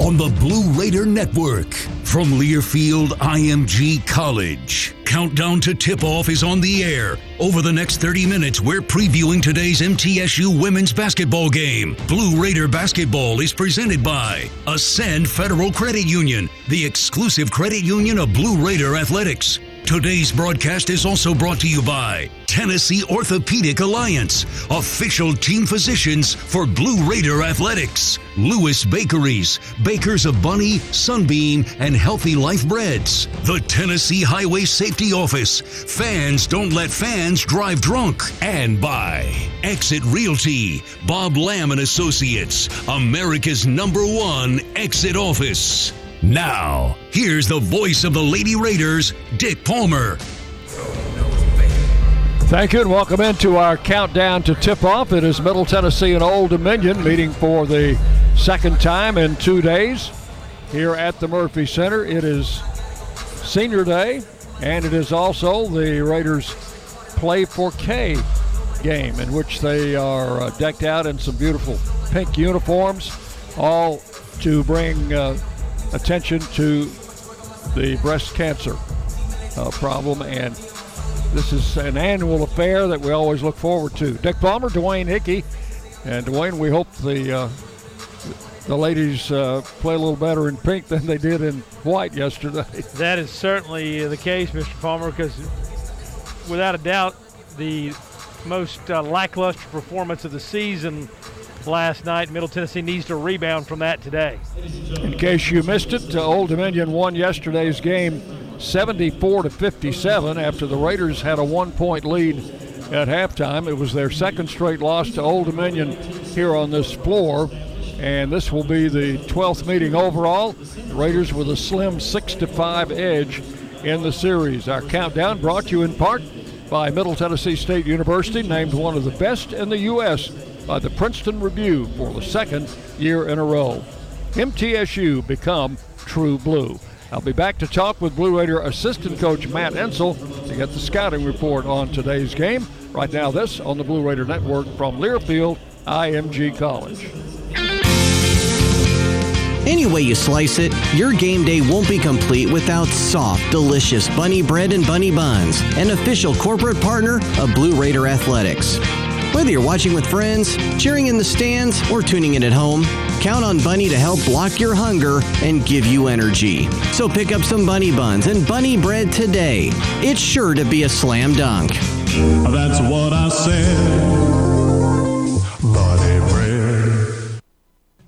on the Blue Raider Network. From Learfield IMG College, countdown to tip off is on the air. Over the next 30 minutes, we're previewing today's MTSU women's basketball game. Blue Raider basketball is presented by Ascend Federal Credit Union, the exclusive credit union of Blue Raider Athletics. Today's broadcast is also brought to you by Tennessee Orthopedic Alliance, official team physicians for Blue Raider Athletics, Lewis Bakeries, bakers of Bunny, Sunbeam, and Healthy Life Breads, the Tennessee Highway Safety Office, Fans Don't Let Fans Drive Drunk, and by Exit Realty, Bob Lamb and Associates, America's number one exit office. Now, here's the voice of the Lady Raiders, Dick Palmer. Thank you and welcome into our countdown to tip off. It is Middle Tennessee and Old Dominion meeting for the second time in two days here at the Murphy Center. It is senior day and it is also the Raiders play for Kay game in which they are uh, decked out in some beautiful pink uniforms, all to bring uh, attention to the breast cancer uh, problem and this is an annual affair that we always look forward to. Dick Palmer, Dwayne Hickey, and Dwayne, we hope the uh, the ladies uh, play a little better in pink than they did in white yesterday. That is certainly the case, Mr. Palmer, because without a doubt, the most uh, lackluster performance of the season last night. Middle Tennessee needs to rebound from that today. In case you missed it, uh, Old Dominion won yesterday's game 74 to 57 after the Raiders had a one point lead at halftime. It was their second straight loss to Old Dominion here on this floor. And this will be the 12th meeting overall. The Raiders with a slim 6 to 5 edge in the series. Our countdown brought to you in part by Middle Tennessee State University, named one of the best in the U.S. by the Princeton Review for the second year in a row. MTSU become true blue. I'll be back to talk with Blue Raider assistant coach Matt Insell to get the scouting report on today's game. Right now, this on the Blue Raider Network from Learfield IMG College. Any way you slice it, your game day won't be complete without soft, delicious bunny bread and bunny buns, an official corporate partner of Blue Raider Athletics. Whether you're watching with friends, cheering in the stands, or tuning in at home, count on Bunny to help block your hunger and give you energy. So pick up some bunny buns and bunny bread today. It's sure to be a slam dunk. That's what I said.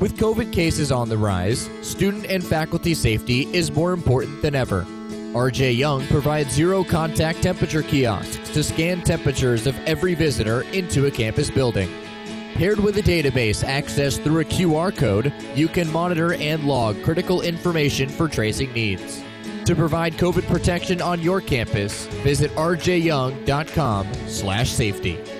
With COVID cases on the rise, student and faculty safety is more important than ever. RJ Young provides zero contact temperature kiosks to scan temperatures of every visitor into a campus building. Paired with a database accessed through a QR code, you can monitor and log critical information for tracing needs. To provide COVID protection on your campus, visit rjyoung.com/safety.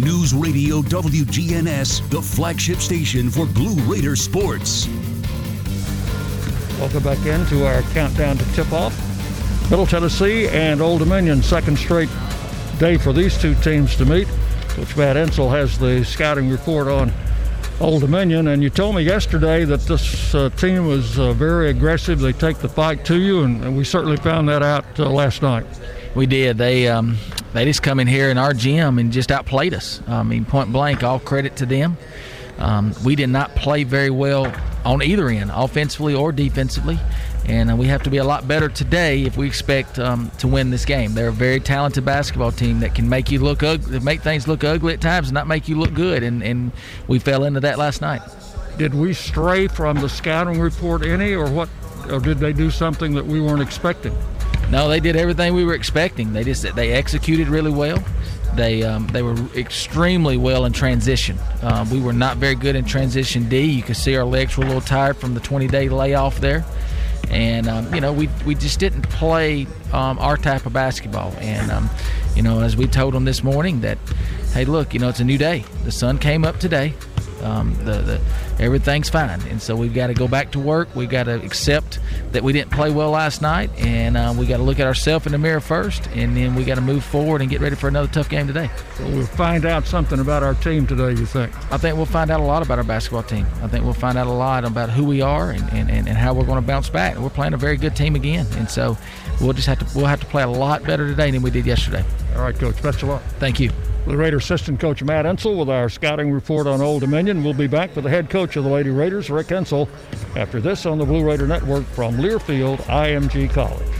News Radio WGNS, the flagship station for Blue Raider sports. Welcome back into our countdown to tip off. Middle Tennessee and Old Dominion, second straight day for these two teams to meet. Coach Matt Insell has the scouting report on Old Dominion, and you told me yesterday that this uh, team was uh, very aggressive. They take the fight to you, and, and we certainly found that out uh, last night. We did. They um, they just come in here in our gym and just outplayed us. I mean, point blank. All credit to them. Um, we did not play very well on either end, offensively or defensively. And uh, we have to be a lot better today if we expect um, to win this game. They're a very talented basketball team that can make you look ugly, make things look ugly at times, and not make you look good. And, and we fell into that last night. Did we stray from the scouting report any, or what? Or did they do something that we weren't expecting? No, they did everything we were expecting. They just they executed really well. They um, they were extremely well in transition. Um, we were not very good in transition D. You could see our legs were a little tired from the 20 day layoff there, and um, you know we we just didn't play um, our type of basketball. And um, you know as we told them this morning that, hey, look, you know it's a new day. The sun came up today. Um, the, the everything's fine, and so we've got to go back to work. We've got to accept that we didn't play well last night, and uh, we got to look at ourselves in the mirror first, and then we got to move forward and get ready for another tough game today. So we'll find out something about our team today. You think? I think we'll find out a lot about our basketball team. I think we'll find out a lot about who we are and, and, and how we're going to bounce back. We're playing a very good team again, and so we'll just have to we'll have to play a lot better today than we did yesterday. All right, Coach. Best of luck. Thank you. The Raider assistant coach Matt Insell with our scouting report on Old Dominion. We'll be back with the head coach of the Lady Raiders, Rick Insell, after this on the Blue Raider Network from Learfield IMG College.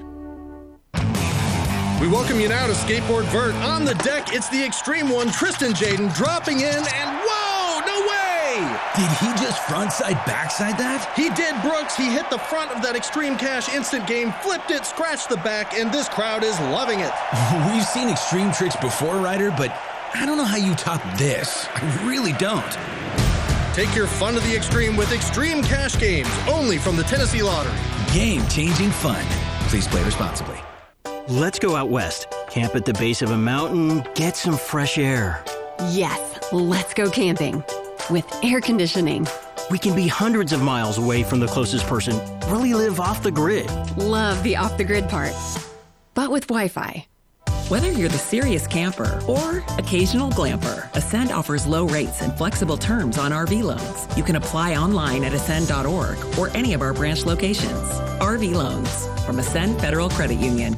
We welcome you now to Skateboard Vert. On the deck, it's the extreme one, Tristan Jaden, dropping in, and whoa, no way! Did he just frontside backside that? He did, Brooks. He hit the front of that Extreme Cash instant game, flipped it, scratched the back, and this crowd is loving it. We've seen extreme tricks before, Ryder, but I don't know how you top this. I really don't. Take your fun to the extreme with Extreme Cash Games, only from the Tennessee Lottery. Game changing fun. Please play responsibly. Let's go out west, camp at the base of a mountain, get some fresh air. Yes, let's go camping with air conditioning. We can be hundreds of miles away from the closest person, really live off the grid. Love the off the grid part, but with Wi Fi. Whether you're the serious camper or occasional glamper, Ascend offers low rates and flexible terms on RV loans. You can apply online at ascend.org or any of our branch locations. RV loans from Ascend Federal Credit Union.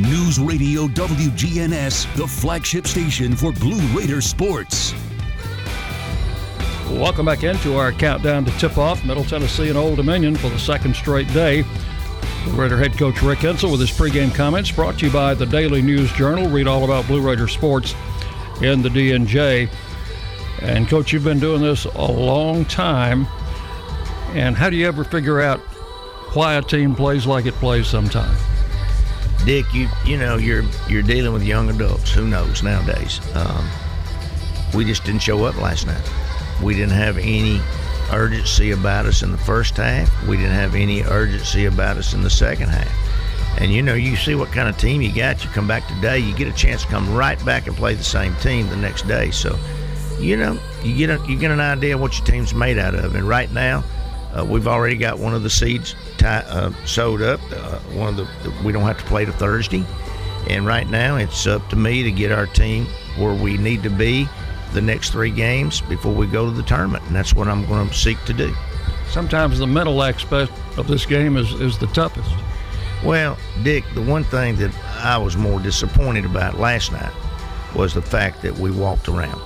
News Radio WGNS, the flagship station for Blue Raider sports. Welcome back into our countdown to tip off Middle Tennessee and Old Dominion for the second straight day. Blue Raider head coach Rick Insell with his pregame comments brought to you by the Daily News Journal. Read all about Blue Raider sports in the DNJ. And coach, you've been doing this a long time. And how do you ever figure out why a team plays like it plays sometimes? Dick, you you know you're you're dealing with young adults. Who knows nowadays? Um, we just didn't show up last night. We didn't have any urgency about us in the first half. We didn't have any urgency about us in the second half. And you know, you see what kind of team you got. You come back today, you get a chance to come right back and play the same team the next day. So, you know, you get a, you get an idea what your team's made out of. And right now, uh, we've already got one of the seeds tie, uh, sewed up. Uh, one of the, the we don't have to play to Thursday. And right now, it's up to me to get our team where we need to be the next three games before we go to the tournament, and that's what I'm going to seek to do. Sometimes the mental aspect of this game is, is the toughest. Well, Dick, the one thing that I was more disappointed about last night was the fact that we walked around.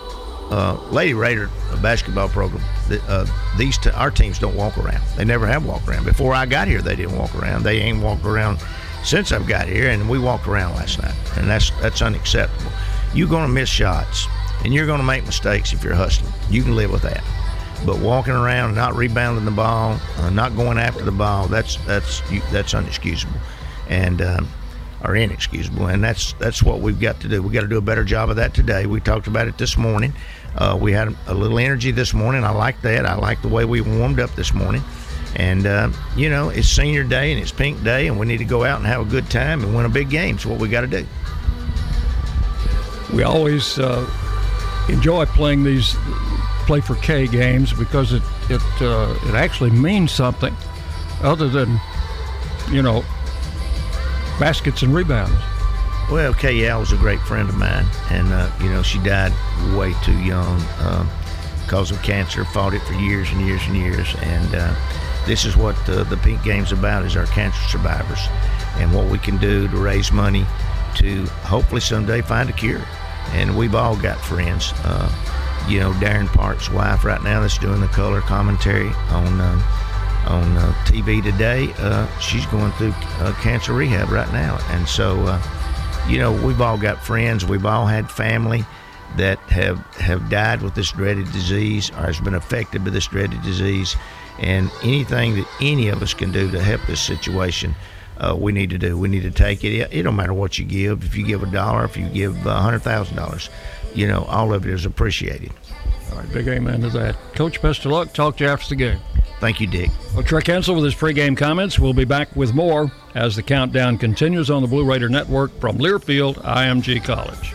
Uh, Lady Raider basketball program, uh, these t- our teams don't walk around. They never have walked around. Before I got here, they didn't walk around. They ain't walked around since I've got here, and we walked around last night, and that's that's unacceptable. You're going to miss shots and you're going to make mistakes if you're hustling. You can live with that. But walking around, not rebounding the ball, uh, not going after the ball, that's that's that's unexcusable, and um, or inexcusable. And that's that's what we've got to do. We got to do a better job of that today. We talked about it this morning. Uh, we had a little energy this morning. I like that. I like the way we warmed up this morning. And uh, you know, it's senior day and it's pink day, and we need to go out and have a good time and win a big game. So what we got to do. We always uh, enjoy playing these play for Kay games because it it uh, it actually means something other than you know baskets and rebounds. Well, Al was a great friend of mine, and uh, you know she died way too young uh, because of cancer. Fought it for years and years and years, and uh, this is what the, the Pink Game's about: is our cancer survivors, and what we can do to raise money to hopefully someday find a cure and we've all got friends. Uh, you know, Darren Park's wife right now that's doing the color commentary on uh, on uh, TV today. Uh, she's going through uh, cancer rehab right now, and so uh, you know we've all got friends. We've all had family that have have died with this dreaded disease or has been affected by this dreaded disease, and anything that any of us can do to help this situation uh, we need to do. We need to take it. it. Don't matter what you give. If you give a dollar, if you give a hundred thousand dollars, you know, all of it is appreciated. All right, big amen to that. Coach, best of luck. Talk to you after the game. Thank you, Dick. Well, Trey Insell with his pregame comments. We'll be back with more as the countdown continues on the Blue Raider Network from Learfield IMG College.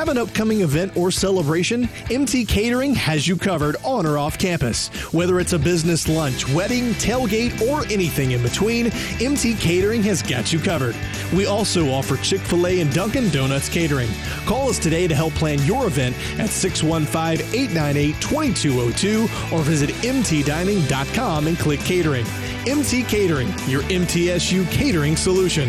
Have an upcoming event or celebration? MT Catering has you covered on or off campus. Whether it's a business lunch, wedding, tailgate, or anything in between, MT Catering has got you covered. We also offer Chick fil A and Dunkin' Donuts catering. Call us today to help plan your event at 615 898 2202 or visit mtdining.com and click catering. MT Catering, your MTSU catering solution.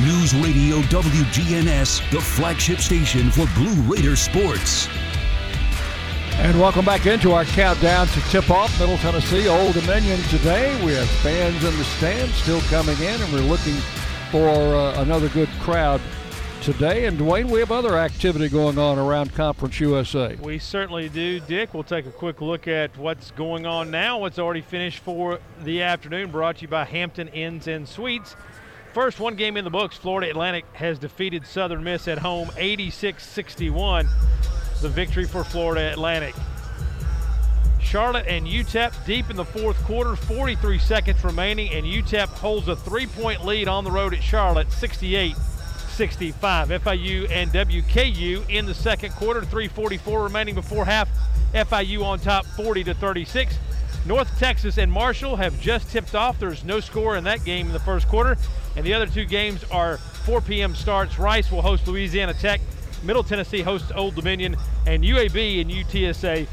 News Radio WGNS, the flagship station for Blue Raider sports. And welcome back into our countdown to tip off Middle Tennessee Old Dominion today. We have fans in the stands still coming in, and we're looking for uh, another good crowd today. And Dwayne, we have other activity going on around Conference USA. We certainly do, Dick. We'll take a quick look at what's going on now, what's already finished for the afternoon, brought to you by Hampton Inns and Suites. First one game in the books, Florida Atlantic has defeated Southern Miss at home 86 61. The victory for Florida Atlantic. Charlotte and UTEP deep in the fourth quarter, 43 seconds remaining, and UTEP holds a three point lead on the road at Charlotte 68 65. FIU and WKU in the second quarter, 344 remaining before half. FIU on top 40 to 36. North Texas and Marshall have just tipped off. There's no score in that game in the first quarter. And the other two games are 4 p.m. starts. Rice will host Louisiana Tech. Middle Tennessee hosts Old Dominion. And UAB and UTSA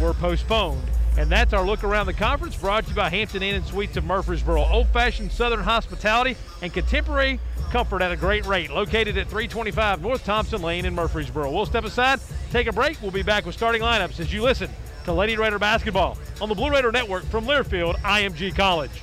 were postponed. And that's our look around the conference brought to you by Hampton Inn and Suites of Murfreesboro. Old fashioned Southern hospitality and contemporary comfort at a great rate. Located at 325 North Thompson Lane in Murfreesboro. We'll step aside, take a break. We'll be back with starting lineups as you listen to Lady Raider basketball on the Blue Raider Network from Learfield IMG College.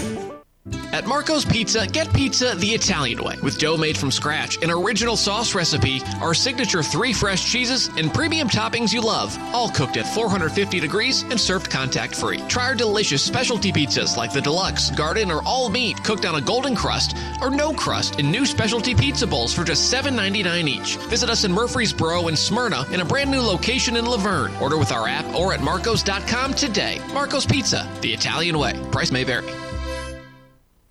At Marco's Pizza, get pizza the Italian way with dough made from scratch, an original sauce recipe, our signature three fresh cheeses, and premium toppings you love, all cooked at 450 degrees and served contact free. Try our delicious specialty pizzas like the deluxe, garden, or all meat cooked on a golden crust or no crust in new specialty pizza bowls for just $7.99 each. Visit us in Murfreesboro and Smyrna in a brand new location in La Vergne. Order with our app or at marcos.com today. Marco's Pizza, the Italian way. Price may vary.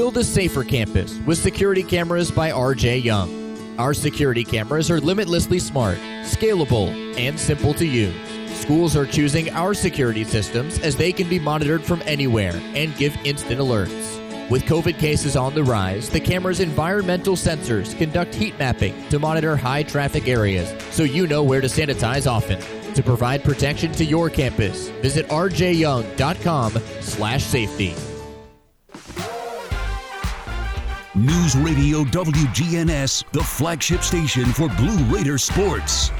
Build a safer campus with security cameras by RJ Young. Our security cameras are limitlessly smart, scalable, and simple to use. Schools are choosing our security systems as they can be monitored from anywhere and give instant alerts. With COVID cases on the rise, the camera's environmental sensors conduct heat mapping to monitor high traffic areas so you know where to sanitize often. To provide protection to your campus, visit rjyoung.com/safety. News Radio WGNS, the flagship station for Blue Raider sports.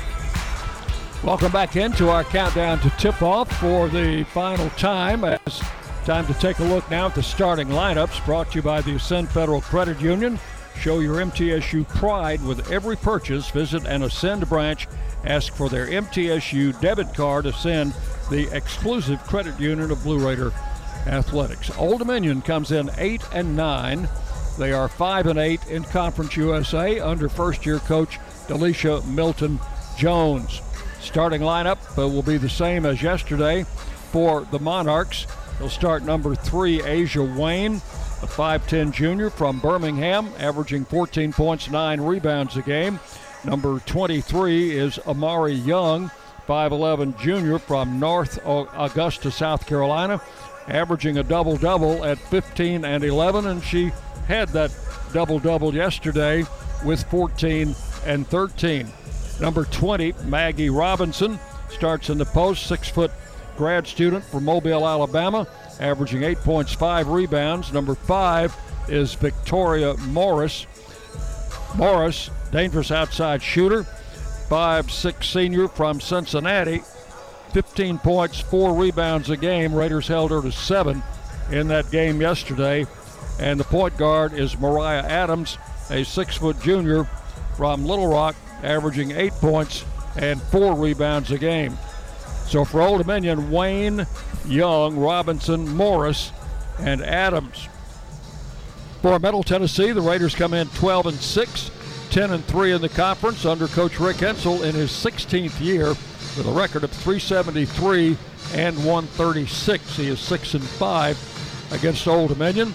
Welcome back into our countdown to tip off for the final time. It's time to take a look now at the starting lineups brought to you by the Ascend Federal Credit Union. Show your MTSU pride with every purchase. Visit an Ascend branch. Ask for their MTSU debit card. Ascend, the exclusive credit union of Blue Raider Athletics. Old Dominion comes in 8 and 9. They are 5 and 8 in Conference USA under first year coach Delisha Milton Jones. Starting lineup uh, will be the same as yesterday for the Monarchs. They'll start number three, Ajah Wayne, a 5'10 junior from Birmingham, averaging 14 points, 9 rebounds a game. Number 23 is Amari Young, 5'11 junior from North Augusta, South Carolina, averaging a double double at 15 and 11, and she had that double double yesterday with 14 and 13. Number 20, Maggie Robinson, starts in the post, six foot grad student from Mobile, Alabama, averaging eight points, five rebounds. Number five is Victoria Morris. Morris, dangerous outside shooter, five-six senior from Cincinnati, 15 points, four rebounds a game. Raiders held her to seven in that game yesterday. And the point guard is Mariah Adams, a six foot junior from Little Rock, averaging eight points and four rebounds a game. So for Old Dominion, Wayne, Young, Robinson, Morris, and Adams. For Middle Tennessee, the Raiders come in 12 and 6, 10 and 3 in the conference under Coach Rick Insell in his 16th year with a record of 373 and 136. He is 6 and 5 against Old Dominion.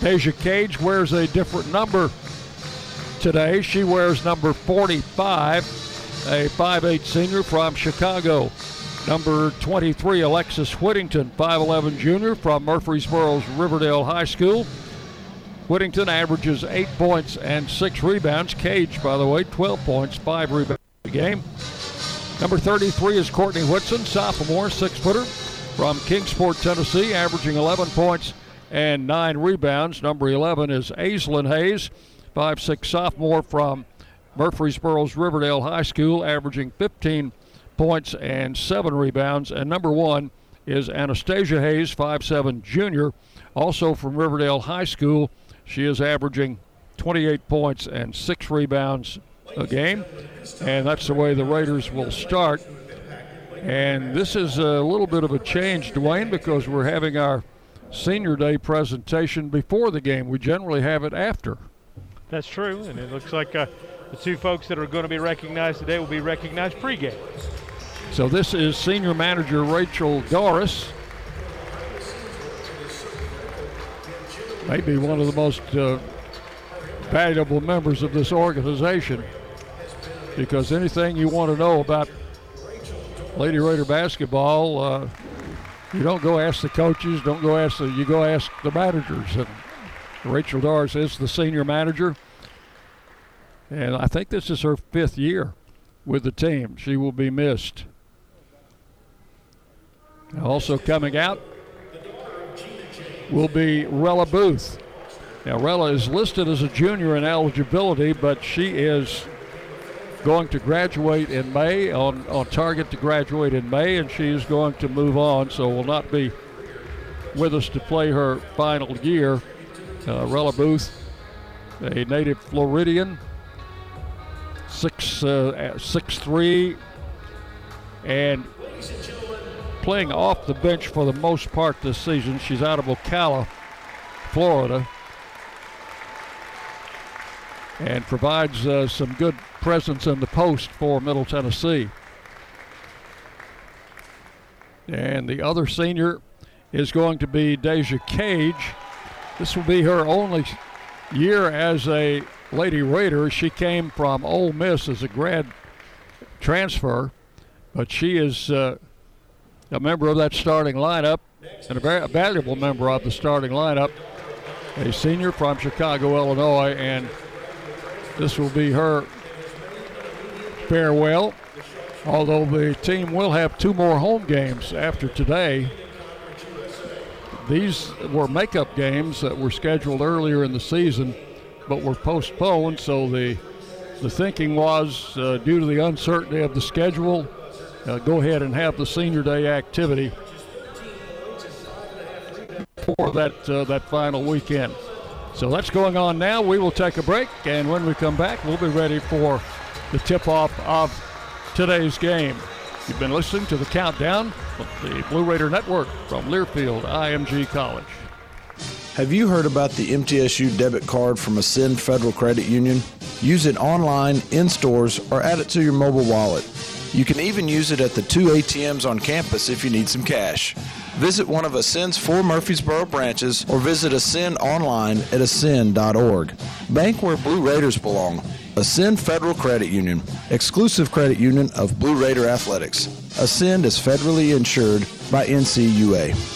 Deja Cage wears a different number today. She wears number 45, a 5'8 senior from Chicago. Number 23, Alexis Whittington, 5'11 junior from Murfreesboro's Riverdale High School. Whittington averages eight points and six rebounds. Cage, by the way, 12 points, five rebounds a game. Number 33 is Courtney Whitson, sophomore, six footer from Kingsport, Tennessee, averaging 11 points and nine rebounds. Number 11 is Aislinn Hayes, five-six sophomore from Murfreesboro's Riverdale High School, averaging 15 points and seven rebounds. And number one is Anastasia Hayes, five-seven junior, also from Riverdale High School. She is averaging 28 points and six rebounds a game. And that's the way the Raiders will start. And this is a little bit of a change, Dwayne, because we're having our senior day presentation before the game. We generally have it after. That's true, and it looks like uh, the two folks that are going to be recognized today will be recognized pregame. So this is senior manager Rachel Doris. Maybe one of the most uh, valuable members of this organization because anything you want to know about Lady Raider basketball, uh, you don't go ask the coaches, don't go ask the, you go ask the managers. And Rachel Doris is the senior manager. And I think this is her fifth year with the team. She will be missed. Also coming out will be Rella Booth. Now, Rella is listed as a junior in eligibility, but she is going to graduate in May, on, on target to graduate in May, and she is going to move on, so will not be with us to play her final year. Uh, Rella Booth, a native Floridian, six uh, six three, and playing off the bench for the most part this season. She's out of Ocala, Florida, and provides uh, some good presence in the post for Middle Tennessee. And the other senior is going to be Deja Cage, This will be her only year as a Lady Raider. She came from Ole Miss as a grad transfer, but she is uh, a member of that starting lineup and a very valuable member of the starting lineup. A senior from Chicago, Illinois, and this will be her farewell. Although the team will have two more home games after today. These were makeup games that were scheduled earlier in the season, but were postponed. So the the thinking was, uh, due to the uncertainty of the schedule, uh, go ahead and have the senior day activity for that uh, that final weekend. So that's going on now. We will take a break, and when we come back, we'll be ready for the tip-off of today's game. You've been listening to the countdown of the Blue Raider Network from Learfield IMG College. Have you heard about the MTSU debit card from Ascend Federal Credit Union? Use it online, in stores, or add it to your mobile wallet. You can even use it at the two ATMs on campus if you need some cash. Visit one of Ascend's four Murfreesboro branches or visit Ascend online at ascend.org. Bank where Blue Raiders belong. Ascend Federal Credit Union, exclusive credit union of Blue Raider Athletics. Ascend is federally insured by NCUA.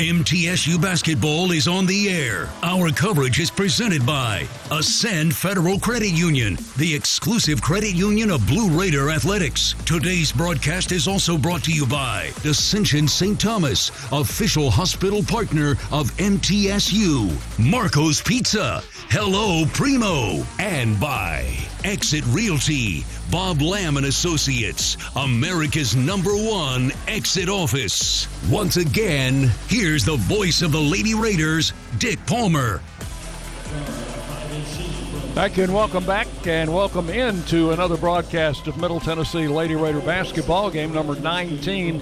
MTSU basketball is on the air. Our coverage is presented by Ascend Federal Credit Union, the exclusive credit union of Blue Raider Athletics. Today's broadcast is also brought to you by Ascension St. Thomas, official hospital partner of MTSU, Marco's Pizza, Hello Primo, and by Exit Realty, Bob Lamb and Associates, America's number one exit office. Once again, here's the voice of the Lady Raiders, Dick Palmer. You and welcome back and welcome into another broadcast of Middle Tennessee Lady Raider basketball game number 19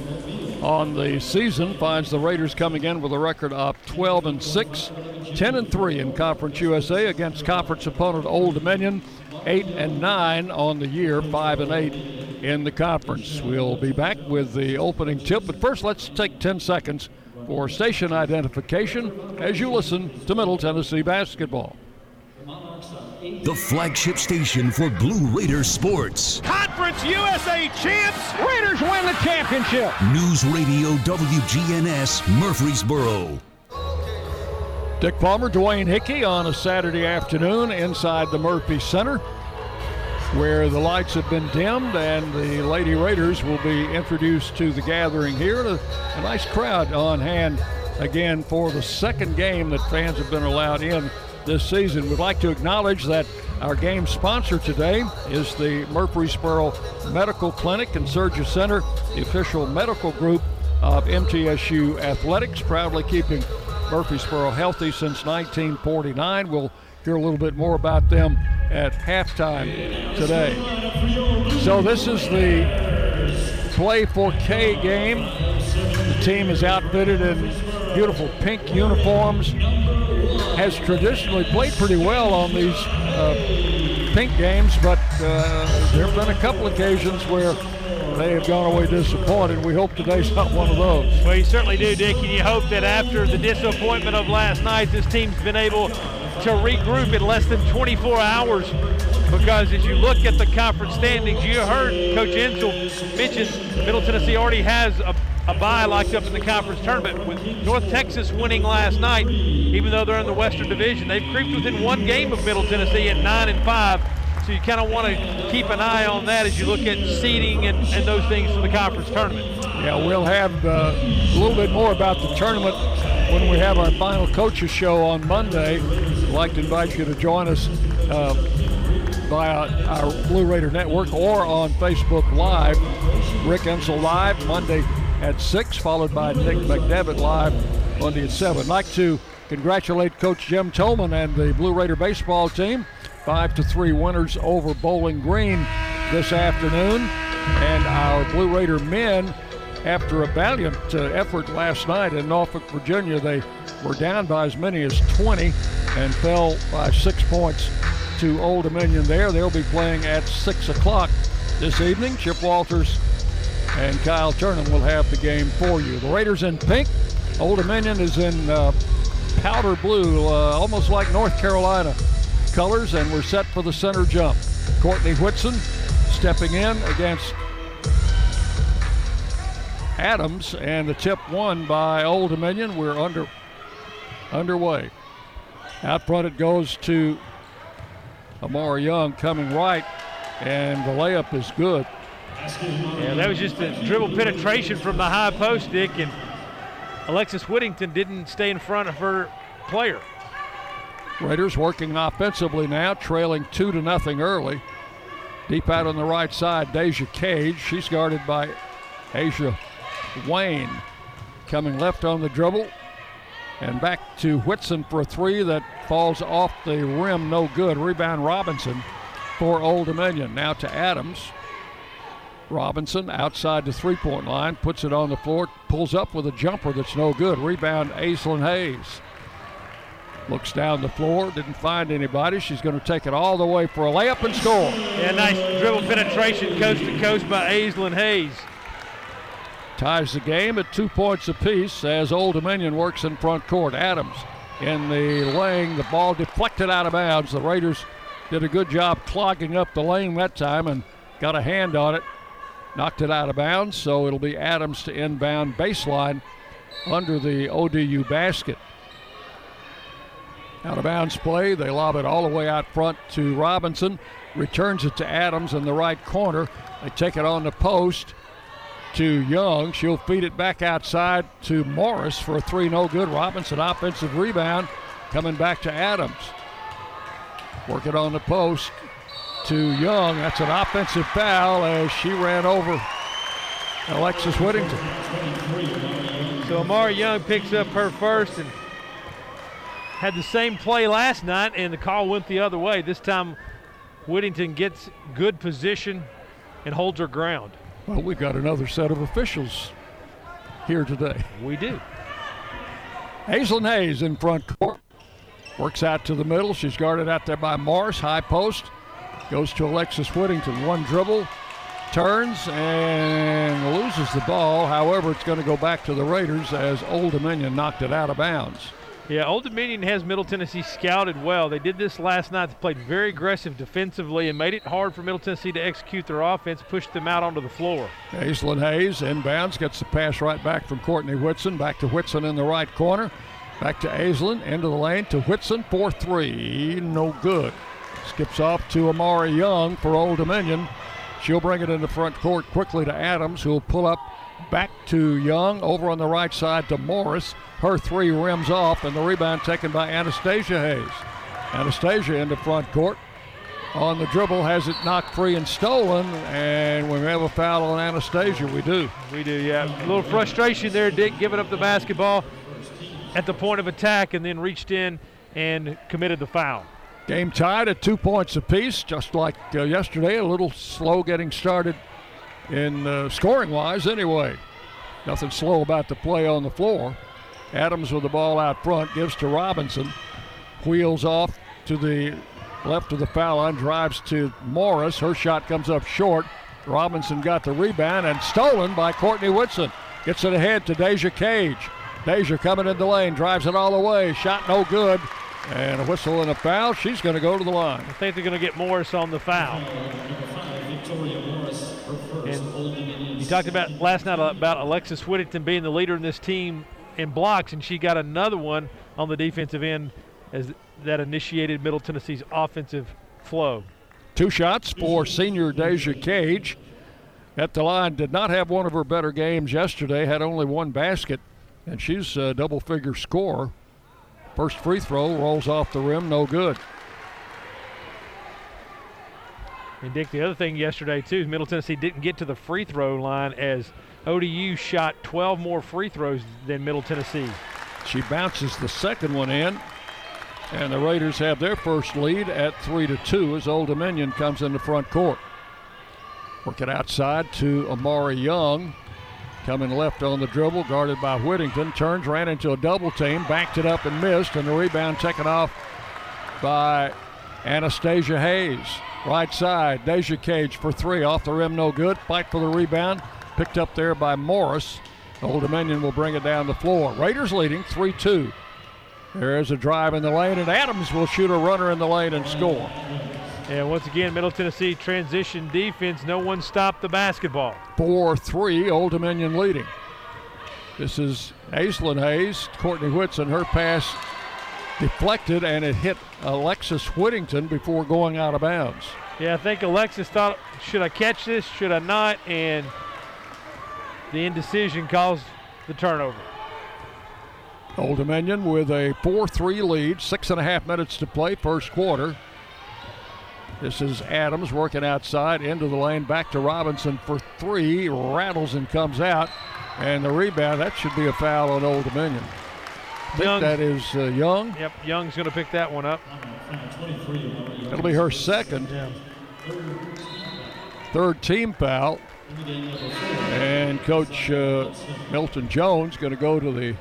on the season finds the Raiders coming in with a record of 12 and 6, 10 and 3 in Conference USA against conference opponent Old Dominion, 8 and 9 on the year, 5 and 8 in the conference. We'll be back with the opening tip, but first let's take 10 seconds for station identification as you listen to Middle Tennessee basketball. The flagship station for Blue Raider sports. Conference USA champs. Raiders win the championship. News Radio WGNS Murfreesboro. Dick Palmer, Dwayne Hickey on a Saturday afternoon inside the Murphy Center where the lights have been dimmed and the Lady Raiders will be introduced to the gathering here. A, a nice crowd on hand again for the second game that fans have been allowed in this season. We'd like to acknowledge that our game sponsor today is the Murfreesboro Medical Clinic and Surgery Center, the official medical group of MTSU Athletics, proudly keeping Murfreesboro healthy since 1949. We'll hear a little bit more about them at halftime today. So this is the Play4Kay game. The team is outfitted in beautiful pink uniforms. Has traditionally played pretty well on these uh, pink games, but uh, there have been a couple occasions where they have gone away disappointed. We hope today's not one of those. Well, you certainly do, Dick, and you hope that after the disappointment of last night, this team's been able to regroup in less than 24 hours because as you look at the conference standings, you heard Coach Insell mention Middle Tennessee already has a, a bye locked up in the conference tournament. With North Texas winning last night, even though they're in the Western Division, they've creeped within one game of Middle Tennessee at 9 and 5. So you kind of want to keep an eye on that as you look at seeding and, and those things for the conference tournament. Yeah, we'll have uh, a little bit more about the tournament when we have our final coaches show on Monday. I'd like to invite you to join us uh, via our Blue Raider Network or on Facebook Live. Rick Insell Live Monday at 6, followed by Nick McDevitt Live Monday at 7. I'd like to congratulate Coach Jim Tolman and the Blue Raider baseball team. 5 to 3 winners over Bowling Green this afternoon. And our Blue Raider men, after a valiant uh, effort last night in Norfolk, Virginia, they were down by as many as 20 and fell by six points to Old Dominion there. They'll be playing at 6 o'clock this evening. Chip Walters and Kyle Turnham will have the game for you. The Raiders in pink. Old Dominion is in uh, powder blue, uh, almost like North Carolina colors, and we're set for the center jump. Courtney Whitson stepping in against Adams, and the tip won by Old Dominion. We're under underway. Out front it goes to Amari Young coming right, and the layup is good. Yeah, that was just a dribble penetration from the high post, Dick, and Alexis Whittington didn't stay in front of her player. Raiders working offensively now, trailing two to nothing early. Deep out on the right side, Deja Cage. She's guarded by Ajah Wayne. Coming left on the dribble. And back to Whitson for a three that falls off the rim, no good. Rebound Robinson for Old Dominion. Now to Adams. Robinson outside the three point line, puts it on the floor, pulls up with a jumper that's no good. Rebound Aislinn Hayes. Looks down the floor, didn't find anybody. She's going to take it all the way for a layup and score. Yeah, nice dribble penetration coast to coast by Aislinn Hayes. Ties the game at two points apiece as Old Dominion works in front court. Adams in the lane, the ball deflected out of bounds. The Raiders did a good job clogging up the lane that time and got a hand on it. Knocked it out of bounds, so it'll be Adams to inbound baseline under the ODU basket. Out of bounds play. They lob it all the way out front to Robinson. Returns it to Adams in the right corner. They take it on the post to Young. She'll feed it back outside to Morris for a three no good. Robinson offensive rebound coming back to Adams. Work it on the post to Young. That's an offensive foul as she ran over Alexis Whittington. So Amari Young picks up her first and had the same play last night, and the call went the other way. This time, Whittington gets good position and holds her ground. Well, we've got another set of officials here today. We do. Hazel Hayes in front court. Works out to the middle. She's guarded out there by Morris. High post. Goes to Alexis Whittington. One dribble. turns and loses the ball. However, it's going to go back to the Raiders as Old Dominion knocked it out of bounds. Yeah, Old Dominion has Middle Tennessee scouted well. They did this last night. They played very aggressive defensively and made it hard for Middle Tennessee to execute their offense, pushed them out onto the floor. Aislinn Hayes inbounds, gets the pass right back from Courtney Whitson. Back to Whitson in the right corner. Back to Aislinn, into the lane to Whitson, 4 3. No good. Skips off to Amari Young for Old Dominion. She'll bring it in the front court quickly to Adams, who'll pull up back to Young. Over on the right side to Morris. Her three rims off, and the rebound taken by Anastasia Hayes. Anastasia into front court. On the dribble, has it knocked free and stolen, and we have a foul on Anastasia. We do. We do, yeah. A little frustration there, Dick, giving up the basketball at the point of attack and then reached in and committed the foul. Game tied at two points apiece, just like uh, yesterday. A little slow getting started in uh, scoring wise, anyway. Nothing slow about the play on the floor. Adams with the ball out front gives to Robinson. Wheels off to the left of the foul line, drives to Morris. Her shot comes up short. Robinson got the rebound and stolen by Courtney Whitson. Gets it ahead to Deja Cage. Deja coming in the lane, drives it all the way. Shot no good. And a whistle and a foul. She's going to go to the line. I think they're going to get Morris on the foul. Talked about last night about Alexis Whittington being the leader in this team in blocks, and she got another one on the defensive end as that initiated Middle Tennessee's offensive flow. Two shots for senior Deja Cage at the line. Did not have one of her better games yesterday. Had only one basket, and she's a double-figure scorer. First free throw rolls off the rim, no good. And Dick, the other thing yesterday too Middle Tennessee didn't get to the free throw line as ODU shot 12 more free throws than Middle Tennessee. She bounces the second one in, and the Raiders have their first lead at three to two as Old Dominion comes in the front court. Work it outside to Amari Young. Coming left on the dribble, guarded by Whittington. Turns, ran into a double team, backed it up and missed, and the rebound taken off by Anastasia Hayes. Right side, Deja Cage for three. Off the rim, no good. Fight for the rebound. Picked up there by Morris. Old Dominion will bring it down the floor. Raiders leading 3 2. There's a drive in the lane, and Adams will shoot a runner in the lane and score. And once again, Middle Tennessee transition defense. No one stopped the basketball. 4 3, Old Dominion leading. This is Aislinn Hayes, Courtney Whitson. Her pass deflected and it hit Alexis Whittington before going out of bounds. Yeah, I think Alexis thought, should I catch this? Should I not? And the indecision caused the turnover. Old Dominion with a 4 3 lead, six and a half minutes to play, first quarter. This is Adams working outside into the lane, back to Robinson for three, rattles and comes out. And the rebound, that should be a foul on Old Dominion. Think Young. that is uh, Young. Yep, Young's going to pick that one up. That'll be her second. Third team foul. And Coach uh, Milton Jones going to go to the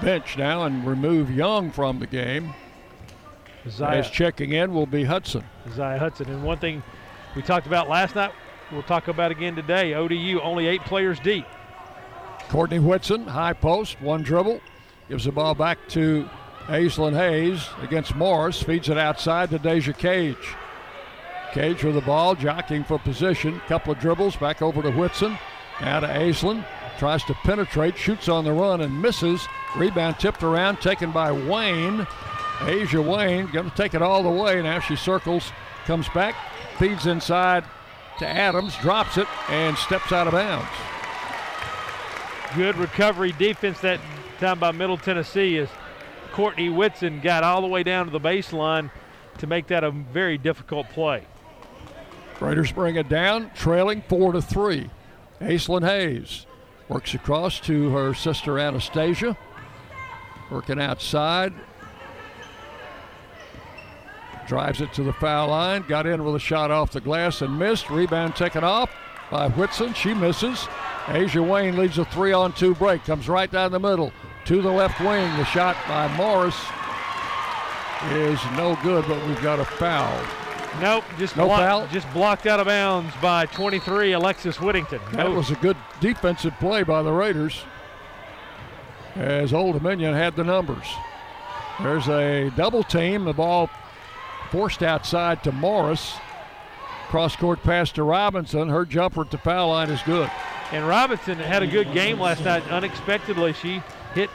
bench now and remove Young from the game. Isaiah. As checking in will be Hudson. Isaiah Hudson. And one thing we talked about last night, we'll talk about again today. ODU only eight players deep. Courtney Whitson, high post, one dribble, gives the ball back to Aislinn Hayes against Morris, feeds it outside to Deja Cage. Cage with the ball, jockeying for position, couple of dribbles, back over to Whitson, now to Aislinn, tries to penetrate, shoots on the run and misses. Rebound tipped around, taken by Wayne. Ajah Wayne going to take it all the way. Now she circles, comes back, feeds inside to Adams, drops it, and steps out of bounds. Good recovery defense that time by Middle Tennessee as Courtney Whitson got all the way down to the baseline to make that a very difficult play. Raiders bring it down, trailing four to three. Aislinn Hayes works across to her sister Anastasia, working outside. Drives it to the foul line, got in with a shot off the glass and missed. Rebound taken off by Whitson. She misses. Ajah Wayne leads a three on two break, comes right down the middle to the left wing. The shot by Morris is no good, but we've got a foul. Nope, just No blocked, foul? just blocked out of bounds by 23 Alexis Whittington. That No- was a good defensive play by the Raiders as Old Dominion had the numbers. There's a double team. The ball forced outside to Morris. Cross court pass to Robinson. Her jumper at the foul line is good. And Robinson had a good game last night. Unexpectedly, she hit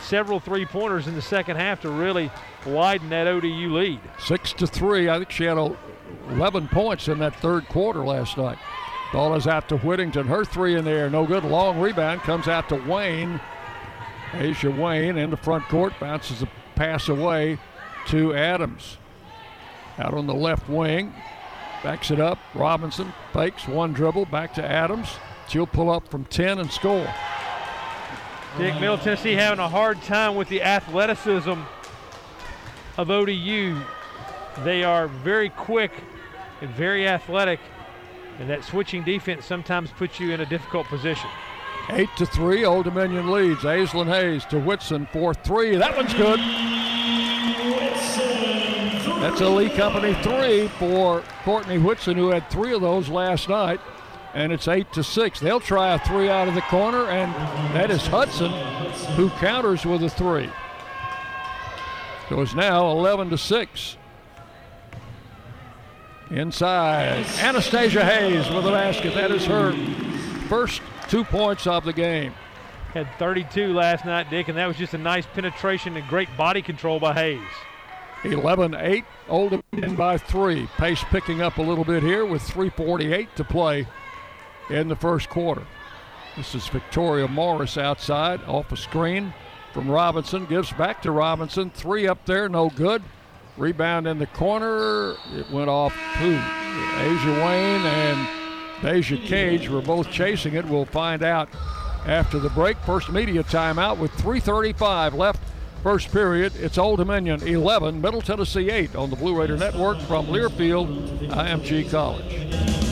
several three pointers in the second half to really widen that ODU lead. Six to three. I think she had 11 points in that third quarter last night. Ball is out to Whittington. Her three in the air. No good. Long rebound comes out to Wayne. Ajah Wayne in the front court bounces a pass away to Adams. Out on the left wing. Backs it up. Robinson fakes one dribble back to Adams. She'll pull up from 10 and score. Dick, Middle Tennessee having a hard time with the athleticism of ODU. They are very quick and very athletic, and that switching defense sometimes puts you in a difficult position. Eight to three, Old Dominion leads. Aislinn Hayes to Whitson for three. That one's good. That's a Lee Company three for Courtney Whitson, who had three of those last night. And it's eight to six. They'll try a three out of the corner, and that is Hudson, who counters with a three. So it's now 11 to six. Inside, Anastasia Hayes with a basket. That is her first two points of the game. Had 32 last night, Dick, and that was just a nice penetration and great body control by Hayes. 11 8, Old Dominion by three. Pace picking up a little bit here with 3.48 to play in the first quarter. This is Victoria Morris outside off a screen from Robinson. Gives back to Robinson. Three up there, no good. Rebound in the corner. It went off? Ajah Wayne and Deja Cage were both chasing it. We'll find out after the break. First media timeout with 3.35 left. First period, it's Old Dominion 11, Middle Tennessee 8 on the Blue Raider Network from Learfield, IMG College.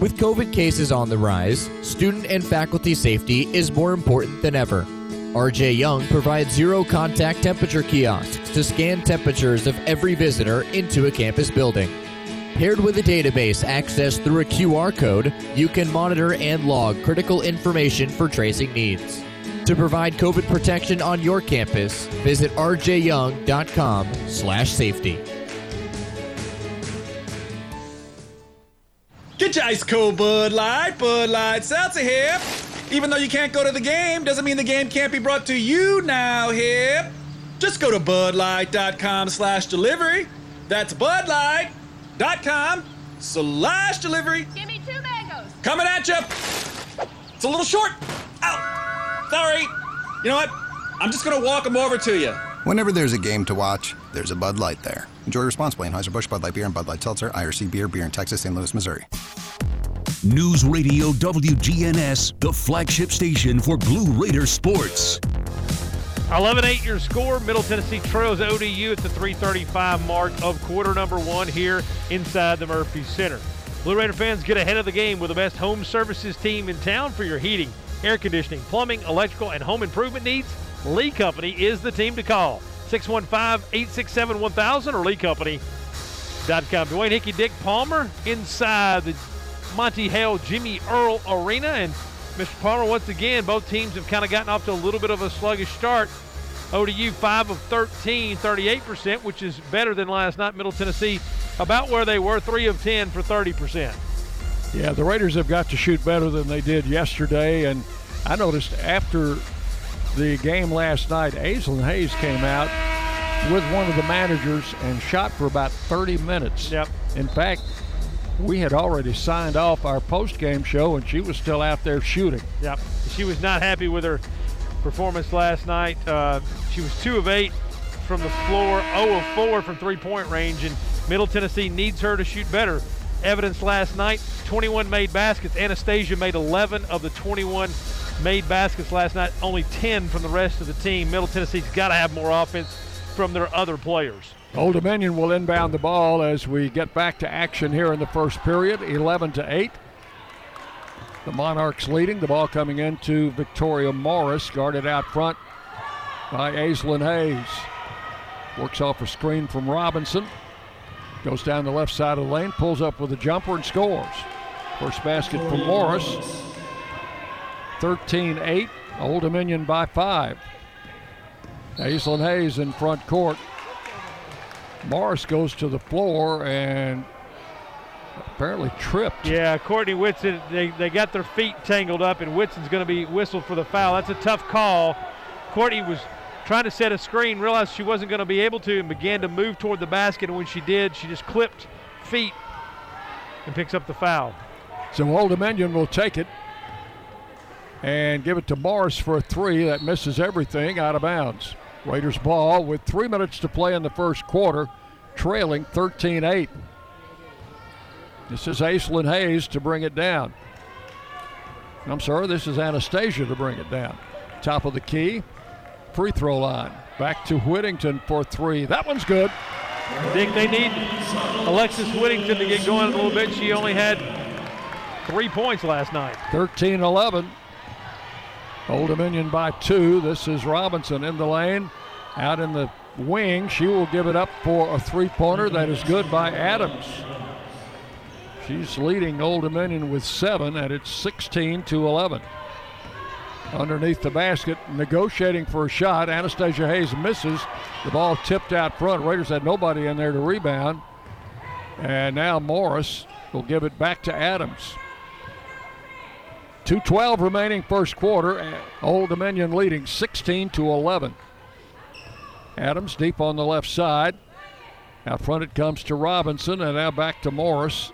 With COVID cases on the rise, student and faculty safety is more important than ever. RJ Young provides zero contact temperature kiosks to scan temperatures of every visitor into a campus building. Paired with a database accessed through a QR code, you can monitor and log critical information for tracing needs. To provide COVID protection on your campus, visit rjyoung.com/safety. Get your ice cold Bud Light, Bud Light Seltzer here. Even though you can't go to the game, doesn't mean the game can't be brought to you now here. Just go to budlight.com slash delivery. That's budlight.com slash delivery. Give me two mangoes. Coming at you. It's a little short. Ow. Sorry. You know what? I'm just going to walk them over to you. Whenever there's a game to watch, there's a Bud Light there. Enjoy responsibly. Anheuser-Busch Bud Light Beer and Bud Light Seltzer, IRC Beer, Beer in Texas, St. Louis, Missouri. News Radio WGNS, the flagship station for Blue Raider sports. 11 8 your score. Middle Tennessee trails ODU at the 335 mark of quarter number one here inside the Murphy Center. Blue Raider fans get ahead of the game with the best home services team in town for your heating, air conditioning, plumbing, electrical, and home improvement needs. Lee Company is the team to call. 615-867-1000 or leecompany.com. Dwayne Hickey, Dick Palmer inside the Monty Hale Jimmy Earle Arena. And Mr. Palmer, once again, both teams have kind of gotten off to a little bit of a sluggish start. ODU 5 of 13, 38%, which is better than last night. Middle Tennessee about where they were, 3 of 10 for 30%. Yeah, the Raiders have got to shoot better than they did yesterday. And I noticed after the game last night, Aislinn Hayes came out with one of the managers and shot for about 30 minutes. Yep. In fact, we had already signed off our post-game show, and she was still out there shooting. Yep. She was not happy with her performance last night. Uh, she was 2 of 8 from the floor, 0 of 4 from three point range, and Middle Tennessee needs her to shoot better. Evidence last night 21 made baskets. Anastasia made 11 of the 21 made baskets last night, only 10 from the rest of the team. Middle Tennessee's got to have more offense from their other players. Old Dominion will inbound the ball as we get back to action here in the first period, 11 to 8. The Monarchs leading. The ball coming into Victoria Morris, guarded out front by Aislinn Hayes. Works off a screen from Robinson. Goes down the left side of the lane, pulls up with a jumper and scores. First basket for Morris. 13 8. Old Dominion by five. Aislinn Hayes in front court. Morris goes to the floor and apparently tripped. Yeah, Courtney Whitson, they, they got their feet tangled up, and Whitson's going to be whistled for the foul. That's a tough call. Courtney was trying to set a screen, realized she wasn't going to be able to, and began to move toward the basket. And when she did, she just clipped feet and picks up the foul. So Old Dominion will take it and give it to Morris for a three. That misses everything out of bounds. Raiders ball with three minutes to play in the first quarter, trailing 13 8. This is Aislinn Hayes to bring it down. I'm sorry, this is Anastasia to bring it down. Top of the key, free throw line. Back to Whittington for three. That one's good. I think they need Alexis Whittington to get going a little bit. She only had three points last night. 13 11. Old Dominion by two. This is Robinson in the lane. Out in the wing. She will give it up for a three pointer. That is good by Adams. She's leading Old Dominion with seven, and it's 16 to 11. Underneath the basket, negotiating for a shot. Anastasia Hayes misses. The ball tipped out front. Raiders had nobody in there to rebound. And now Morris will give it back to Adams. 2.12 remaining first quarter. Old Dominion leading 16 to 11. Adams deep on the left side. Out front it comes to Robinson, and now back to Morris.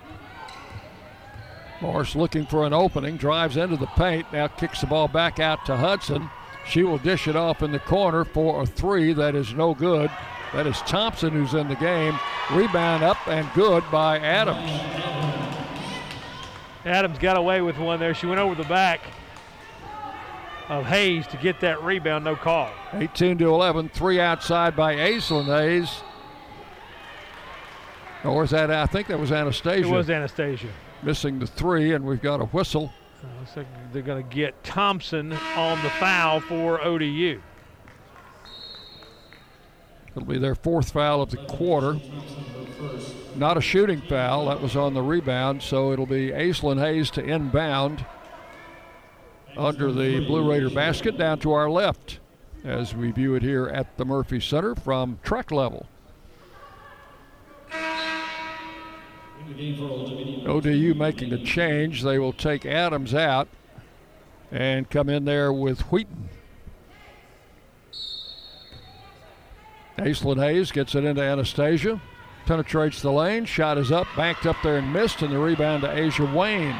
Morris looking for an opening, drives into the paint, now kicks the ball back out to Hudson. She will dish it off in the corner for a three that is no good. That is Thompson who's in the game. Rebound up and good by Adams. Adams got away with one there. She went over the back of Hayes to get that rebound, no call. 18 to 11, three outside by Aislinn Hayes. Or is that, I think that was Anastasia. It was Anastasia. Missing the three, and we've got a whistle. Uh, looks like they're going to get Thompson on the foul for ODU. It'll be their fourth foul of the quarter. Not a shooting foul. That was on the rebound, so it'll be Aislinn Hayes to inbound under the Blue Raider basket down to our left as we view it here at the Murphy Center from track level. ODU making a change. They will take Adams out and come in there with Wheaton. Aislinn Hayes gets it into Anastasia. Penetrates the lane. Shot is up. backed up there and missed. And the rebound to Ajah Wayne.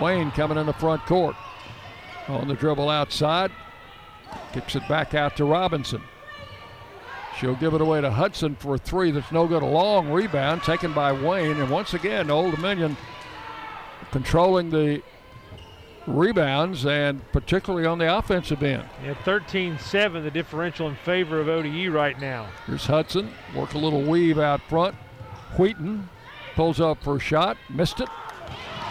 Wayne coming in the front court. On the dribble outside. Kicks it back out to Robinson. She'll give it away to Hudson for a three that's no good. A long rebound taken by Wayne. And once again, Old Dominion controlling the rebounds and particularly on the offensive end. Yeah, 13 7, the differential in favor of ODU right now. Here's Hudson. Work a little weave out front. Wheaton pulls up for a shot. Missed it.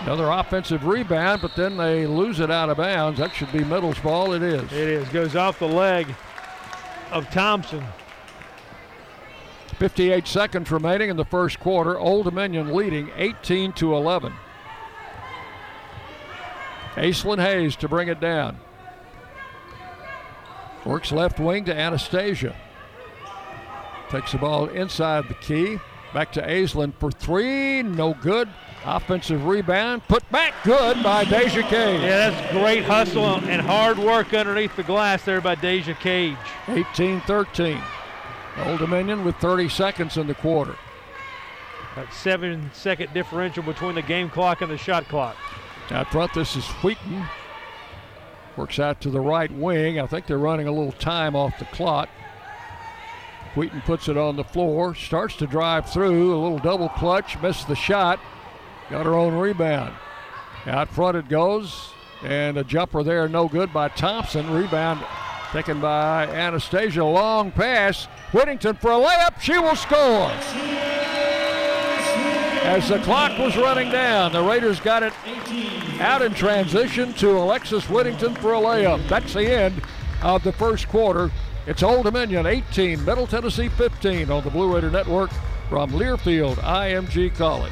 Another offensive rebound, but then they lose it out of bounds. That should be Middle's ball. It is. It is. Goes off the leg of Thompson. 58 seconds remaining in the first quarter. Old Dominion leading 18 to 11. Aislinn Hayes to bring it down. Works left wing to Anastasia. Takes the ball inside the key. Back to Aislinn for three. No good. Offensive rebound. Put back good by Deja Cage. Yeah, that's great hustle and hard work underneath the glass there by Deja Cage. 18 13. Old Dominion with 30 seconds in the quarter. That seven second differential between the game clock and the shot clock. Out front, this is Wheaton. Works out to the right wing. I think they're running a little time off the clock. Wheaton puts it on the floor, starts to drive through, a little double clutch, missed the shot, got her own rebound. Out front it goes, and a jumper there, no good by Thompson. Rebound taken by Anastasia. Long pass. Whittington for a layup. She will score. As the clock was running down, the Raiders got it out in transition to Alexis Whittington for a layup. That's the end of the first quarter. It's Old Dominion 18, Middle Tennessee 15 on the Blue Raider Network from Learfield IMG College.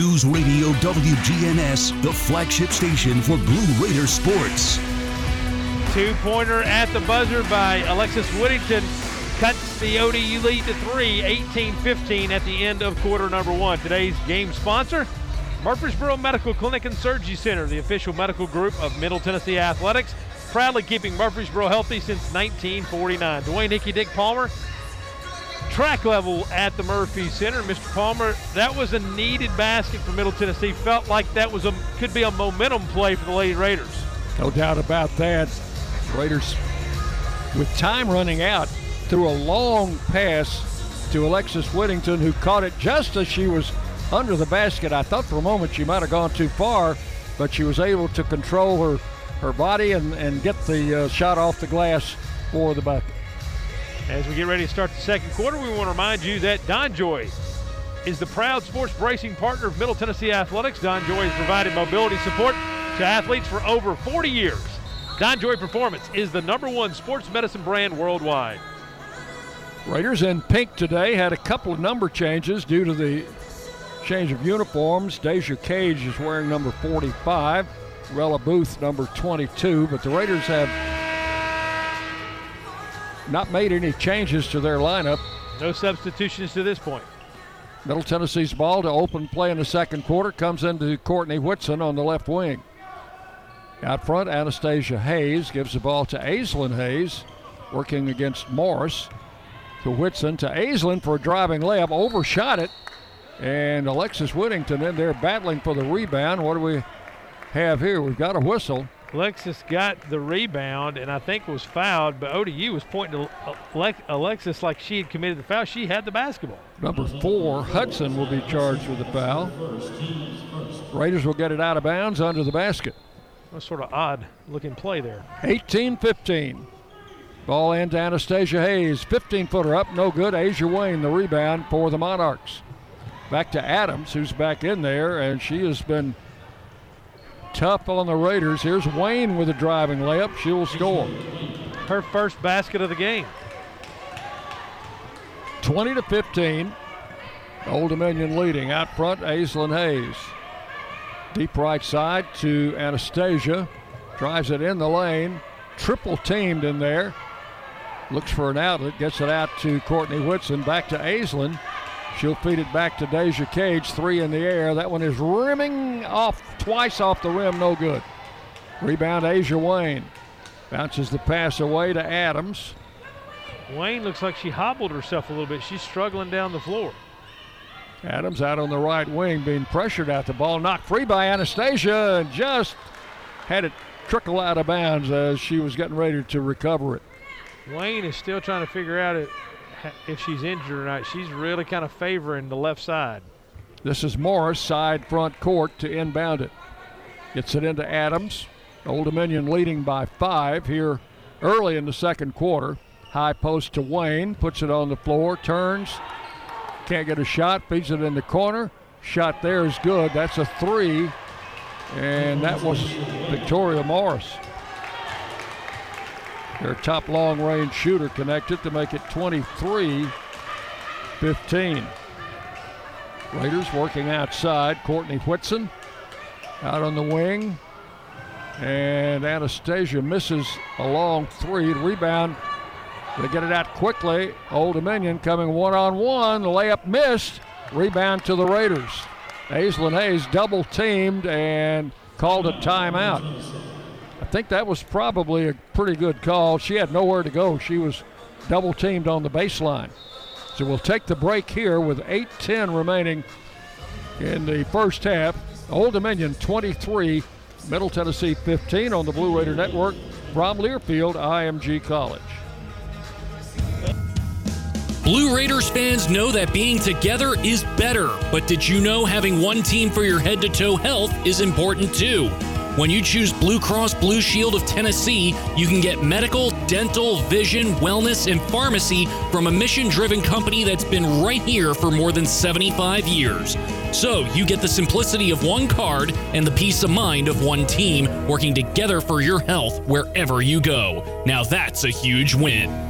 News Radio WGNS, the flagship station for Blue Raider sports. Two pointer at the buzzer by Alexis Whittington cuts the ODU lead to three, 18 15 at the end of quarter number one. Today's game sponsor, Murfreesboro Medical Clinic and Surgery Center, the official medical group of Middle Tennessee Athletics, proudly keeping Murfreesboro healthy since 1949. Dwayne Hickey Dick Palmer, track level at the Murphy Center. Mr. Palmer, that was a needed basket for Middle Tennessee. Felt like that was a could be a momentum play for the Lady Raiders. No doubt about that. Raiders, with time running out, threw a long pass to Alexis Whittington, who caught it just as she was under the basket. I thought for a moment she might have gone too far, but she was able to control her, her body and, and get the uh, shot off the glass for the bucket. As we get ready to start the second quarter, we want to remind you that DonJoy is the proud sports bracing partner of Middle Tennessee Athletics. DonJoy has provided mobility support to athletes for over 40 years. DonJoy Performance is the number one sports medicine brand worldwide. Raiders in pink today had a couple of number changes due to the change of uniforms. Deja Cage is wearing number 45, Rella Booth number 22, but the Raiders have not made any changes to their lineup. No substitutions to this point. Middle Tennessee's ball to open play in the second quarter comes into Courtney Whitson on the left wing. Out front, Anastasia Hayes gives the ball to Aislinn Hayes, working against Morris. To Whitson, to Aislinn for a driving layup, overshot it. And Alexis Whittington in there battling for the rebound. What do we have here? We've got a whistle. Alexis got the rebound and I think was fouled, but ODU was pointing to Alexis like she had committed the foul. She had the basketball. Number four, Hudson will be charged with the foul. Raiders will get it out of bounds under the basket. A sort of odd looking play there. 18 15. Ball into Anastasia Hayes. 15 footer up, no good. Ajah Wayne, the rebound for the Monarchs. Back to Adams, who's back in there, and she has been tough on the Raiders. Here's Wayne with a driving layup. She will score. Her first basket of the game. 20 to 15. Old Dominion leading. Out front, Aislinn Hayes. Deep right side to Anastasia. Drives it in the lane. Triple teamed in there. Looks for an outlet. Gets it out to Courtney Whitson. Back to Aislinn. She'll feed it back to Deja Cage. Three in the air. That one is rimming off twice off the rim. No good. Rebound Ajah Wayne. Bounces the pass away to Adams. Wayne looks like she hobbled herself a little bit. She's struggling down the floor. Adams out on the right wing being pressured out the ball. Knocked free by Anastasia and just had it trickle out of bounds as she was getting ready to recover it. Wayne is still trying to figure out if she's injured or not. She's really kind of favoring the left side. This is Morris, side front court to inbound it. Gets it into Adams. Old Dominion leading by five here early in the second quarter. High post to Wayne, puts it on the floor, turns, can't get a shot, feeds it in the corner. Shot there is good. That's a three, and that was Victoria Morris. Their top long range shooter connected to make it 23 15. Raiders working outside. Courtney Whitson out on the wing. And Anastasia misses a long three. Rebound. They get it out quickly. Old Dominion coming one on one. Layup missed. Rebound to the Raiders. Aislinn Hayes double teamed and called a timeout. I think that was probably a pretty good call. She had nowhere to go. She was double teamed on the baseline. So we'll take the break here with 8:10 remaining in the first half. Old Dominion 23, Middle Tennessee 15 on the Blue Raider Network from Learfield IMG College. Blue Raiders fans know that being together is better, but did you know having one team for your head to toe health is important too? When you choose Blue Cross Blue Shield of Tennessee, you can get medical, dental, vision, wellness, and pharmacy from a mission driven company that's been right here for more than 75 years. So you get the simplicity of one card and the peace of mind of one team working together for your health wherever you go. Now that's a huge win.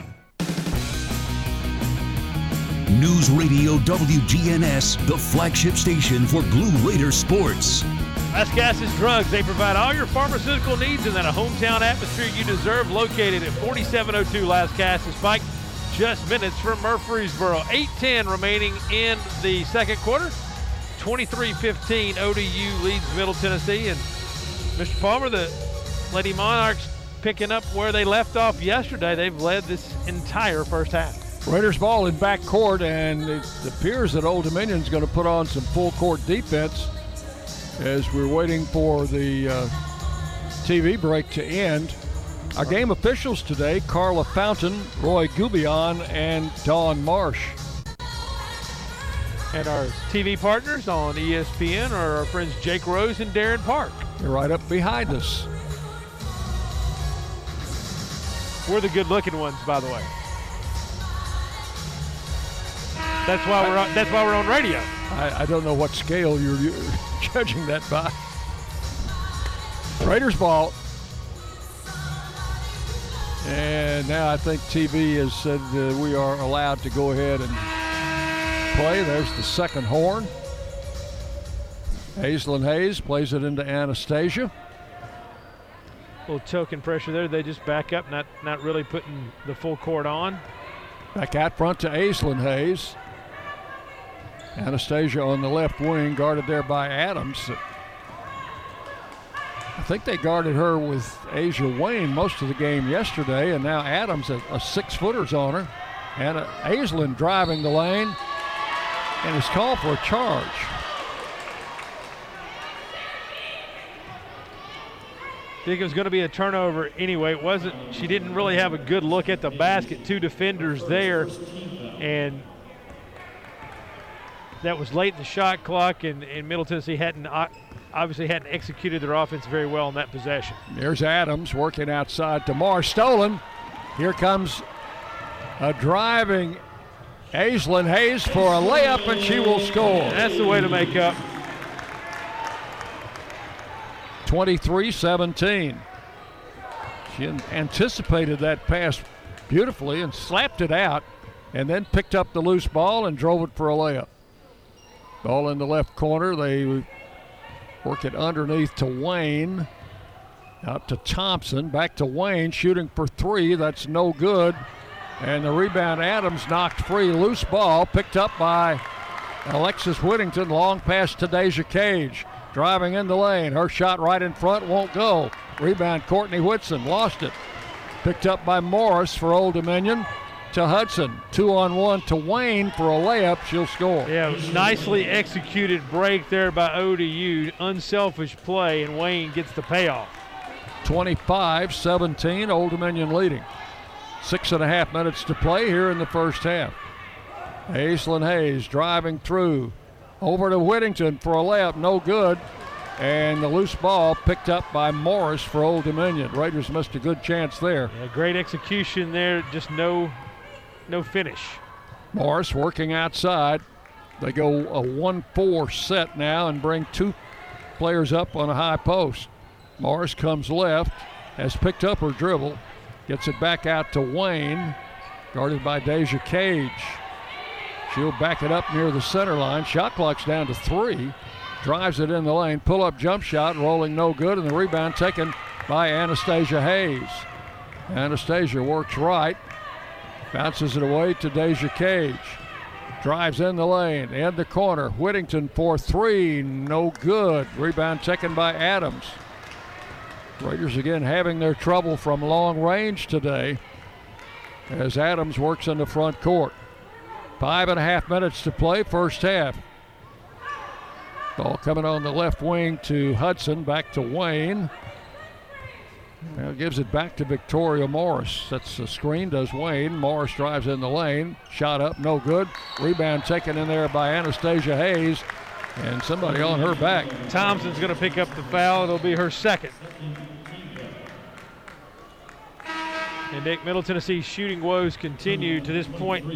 News Radio WGNS, the flagship station for Blue Raider sports. Lascassas Drugs, they provide all your pharmaceutical needs in that a hometown atmosphere you deserve, located at 4702 Lascassas Pike, just minutes from Murfreesboro. 8-10 remaining in the second quarter. 23-15, ODU leads Middle Tennessee. And Mr. Palmer, the Lady Monarchs picking up where they left off yesterday. They've led this entire first half. Raiders ball in back court, and it appears that Old Dominion's going to put on some full court defense as we're waiting for the uh, TV break to end. Our game officials today Carla Fountain, Roy Gubion, and Dawn Marsh. And our TV partners on ESPN are our friends Jake Rose and Darren Park. They're right up behind us. We're the good looking ones, by the way. That's why we're on, that's why we're on radio. I, I don't know what scale you're, you're judging that by. Raiders ball. And now I think TV has said uh, we are allowed to go ahead and play. There's the second horn. Aislinn Hayes plays it into Anastasia. A little token pressure there. They just back up, not not really putting the full court on. Back out front to Aislinn Hayes. Anastasia on the left wing, guarded there by Adams. I think they guarded her with Ajah Wayne most of the game yesterday, and now Adams, a, a six footer's on her. And uh, Aislinn driving the lane, and is called for a charge. think it was going to be a turnover anyway. It wasn't. She didn't really have a good look at the basket. Two defenders there, and that was late in the shot clock, and, and Middle Tennessee hadn't uh, obviously hadn't executed their offense very well in that possession. There's Adams working outside to Mar. Stolen. Here comes a driving Aislinn Hayes for a layup, and she will score. That's the way to make up. 23 17. She anticipated that pass beautifully and slapped it out, and then picked up the loose ball and drove it for a layup. Ball in the left corner. They work it underneath to Wayne. Out to Thompson. Back to Wayne. Shooting for three. That's no good. And the rebound, Adams knocked free. Loose ball picked up by Alexis Whittington. Long pass to Deja Cage. Driving in the lane. Her shot right in front won't go. Rebound, Courtney Whitson. Lost it. Picked up by Morris for Old Dominion to Hudson. Two on one to Wayne for a layup. She'll score. Yeah, nicely executed break there by ODU. Unselfish play, and Wayne gets the payoff. 25 17, Old Dominion leading. Six and a half minutes to play here in the first half. Aislinn Hayes driving through over to Whittington for a layup, no good. And the loose ball picked up by Morris for Old Dominion. Raiders missed a good chance there. Yeah, great execution there, just no no finish. Morris working outside. They go a 1 4 set now and bring two players up on a high post. Morris comes left, has picked up her dribble, gets it back out to Wayne, guarded by Deja Cage. She'll back it up near the center line. Shot clock's down to three. Drives it in the lane. Pull up jump shot, rolling no good, and the rebound taken by Anastasia Hayes. Anastasia works right, Bounces it away to Deja Cage. Drives in the lane, in the corner. Whittington for three, no good. Rebound taken by Adams. Raiders again having their trouble from long range today as Adams works in the front court. Five and a half minutes to play, first half. Ball coming on the left wing to Hudson, back to Wayne. Well, gives it back to Victoria Morris. That's the screen, does Wayne. Morris drives in the lane. Shot up, no good. Rebound taken in there by Anastasia Hayes. And somebody on her back. Thompson's going to pick up the foul. It'll be her second. And Dick Middle Tennessee's shooting woes continue to this point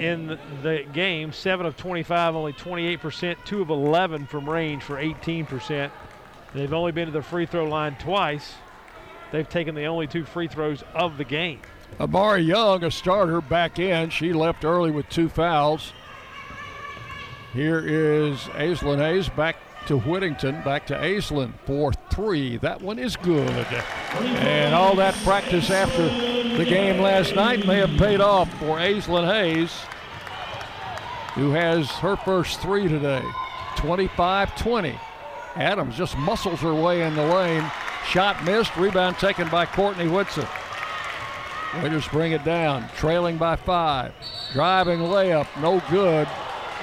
in the game. 7 of 25, only 28%. 2 of 11 from range for 18%. They've only been to the free throw line twice. They've taken the only two free throws of the game. Amari Young, a starter, back in. She left early with two fouls. Here is Aislinn Hayes back to Whittington, back to Aislinn for three. That one is good. And all that practice after the game last night may have paid off for Aislinn Hayes, who has her first three today. 25 20. Adams just muscles her way in the lane. Shot missed. Rebound taken by Courtney Whitson. Raiders bring it down, trailing by five. Driving layup, no good.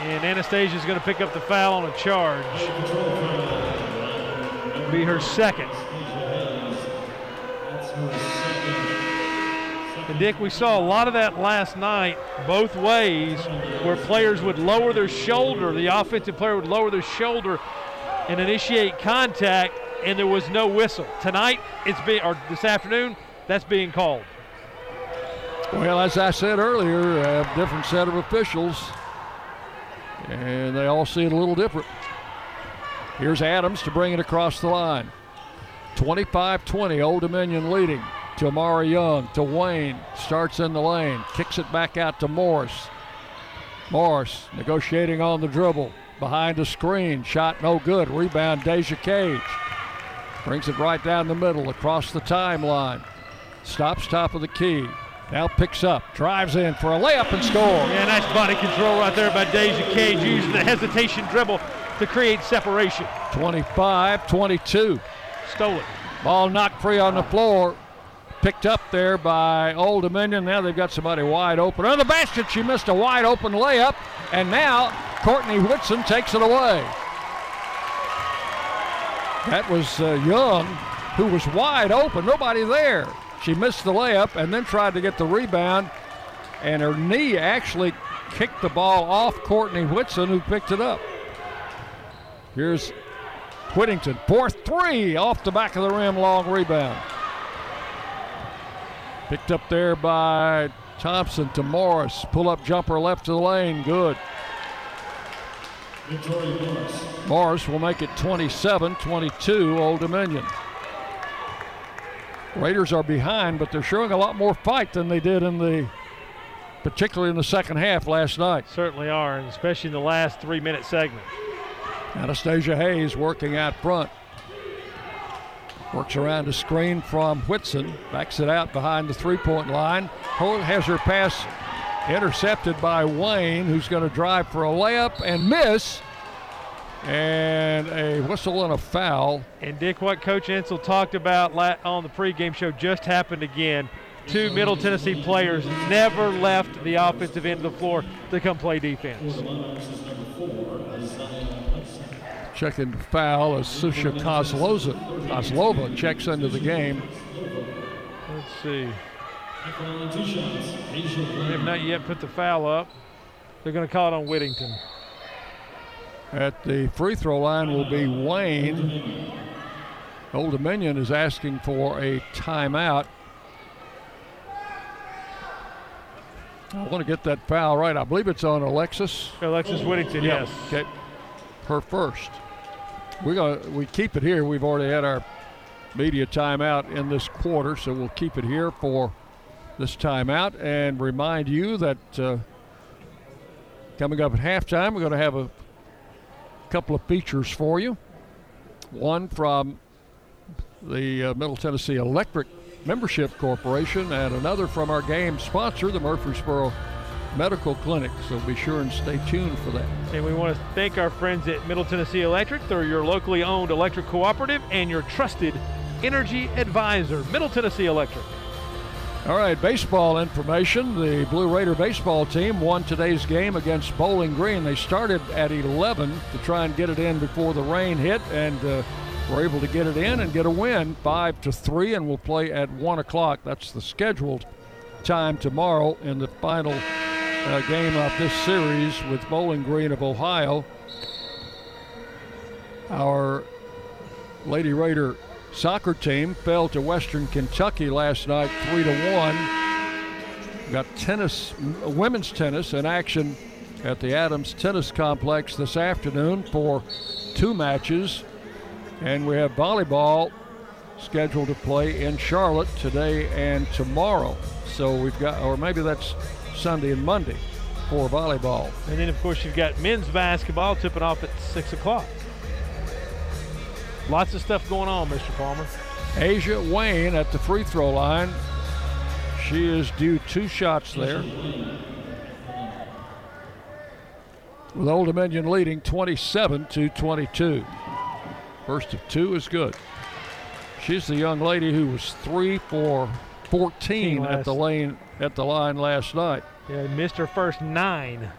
And Anastasia is going to pick up the foul on a charge. Be her second. And Dick, we saw a lot of that last night, both ways, where players would lower their shoulder. The offensive player would lower their shoulder and initiate contact, and there was no whistle. Tonight, it's being, or this afternoon, that's being called. Well, as I said earlier, a different set of officials, and they all see it a little different. Here's Adams to bring it across the line. 25 20, Old Dominion leading. To Young, to Wayne, starts in the lane, kicks it back out to Morris. Morris negotiating on the dribble, behind the screen. Shot no good. Rebound, Deja Cage. Brings it right down the middle, across the timeline. Stops top of the key. Now picks up, drives in for a layup and score. Yeah, nice body control right there by Deja Cage, using the hesitation dribble to create separation. 25 22. Stolen. Ball knocked free on the floor. Picked up there by Old Dominion. Now they've got somebody wide open. On the basket, she missed a wide open layup. And now Courtney Whitson takes it away. That was uh, Young who was wide open, nobody there. She missed the layup and then tried to get the rebound, and her knee actually kicked the ball off Courtney Whitson, who picked it up. Here's Whittington, for three off the back of the rim, long rebound. Picked up there by Thompson to Morris. Pull up jumper left to the lane, good. Morris will make it 27 22, Old Dominion. Raiders are behind, but they're showing a lot more fight than they did in the, particularly in the second half last night. Certainly are, and especially in the last three minute segment. Anastasia Hayes working out front. Works around a screen from Whitson, backs it out behind the three point line. Holt has her pass intercepted by Wayne, who's going to drive for a layup and miss. And a whistle and a foul. And Dick, what Coach Insell talked about on the pregame show just happened again. Two Middle Tennessee players never left the offensive end of the floor to come play defense. Checking foul as Susha Kozlova, Kozlova checks into the game. Let's see. They have not yet put the foul up. They're going to call it on Whittington. At the free throw line will be Wayne. Old Dominion is asking for a timeout. I want to get that foul right. I believe it's on Alexis. Alexis Whittington, yes. Okay. Her first. We're gonna we keep it here. We've already had our media timeout in this quarter, so we'll keep it here for this timeout and remind you that uh, coming up at halftime, we're going to have a couple of features for you. One from the uh, Middle Tennessee Electric Membership Corporation, and another from our game sponsor, the Murfreesboro Medical Clinic. So be sure and stay tuned for that. And we want to thank our friends at Middle Tennessee Electric. They're your locally owned electric cooperative and your trusted energy advisor, Middle Tennessee Electric. All right, baseball information. The Blue Raider baseball team won today's game against Bowling Green. They started at 11 to try and get it in before the rain hit, and uh, were able to get it in and get a win, five to three, and we'll play at one o'clock. That's the scheduled time tomorrow in the final uh, game of this series with Bowling Green of Ohio. Our Lady Raider soccer team fell to Western Kentucky last night, three to one. We've got tennis, women's tennis in action at the Adams Tennis Complex this afternoon for two matches, and we have volleyball scheduled to play in Charlotte today and tomorrow. So we've got, or maybe that's Sunday and Monday for volleyball. And then, of course, you've got men's basketball tipping off at 6 o'clock. Lots of stuff going on, Mr. Palmer. Ajah Wayne at the free throw line. She is due two shots there. With Old Dominion leading 27 to 22. First of two is good. She's the young lady who was three for 14 at the lane at the line last night. Yeah, missed her first nine.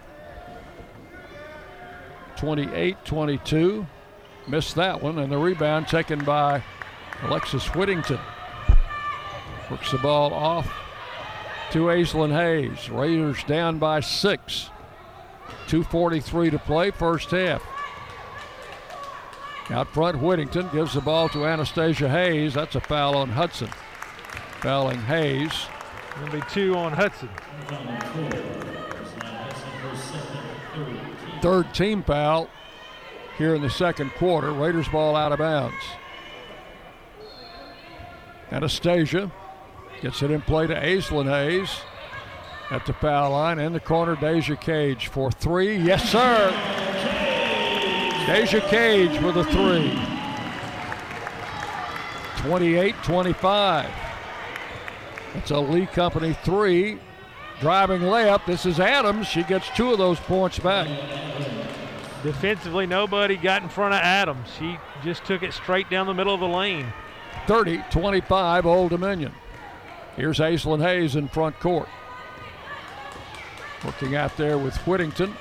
28 22. Missed that one, and the rebound taken by Alexis Whittington. Works the ball off to Aislinn Hayes. Raiders down by six. 2.43 to play, first half. Out front, Whittington gives the ball to Anastasia Hayes. That's a foul on Hudson. Fouling Hayes. To be two on Hudson. Third team foul here in the second quarter. Raiders ball out of bounds. Anastasia gets it in play to Aislinn Hayes at the foul line. In the corner, Deja Cage for three. Yes, sir. Deja Cage with a three. 28 25. It's a Lee Company three. Driving layup. This is Adams. She gets two of those points back. Defensively, nobody got in front of Adams. She just took it straight down the middle of the lane. 30 25, Old Dominion. Here's Aislinn Hayes in front court. Working out there with Whittington.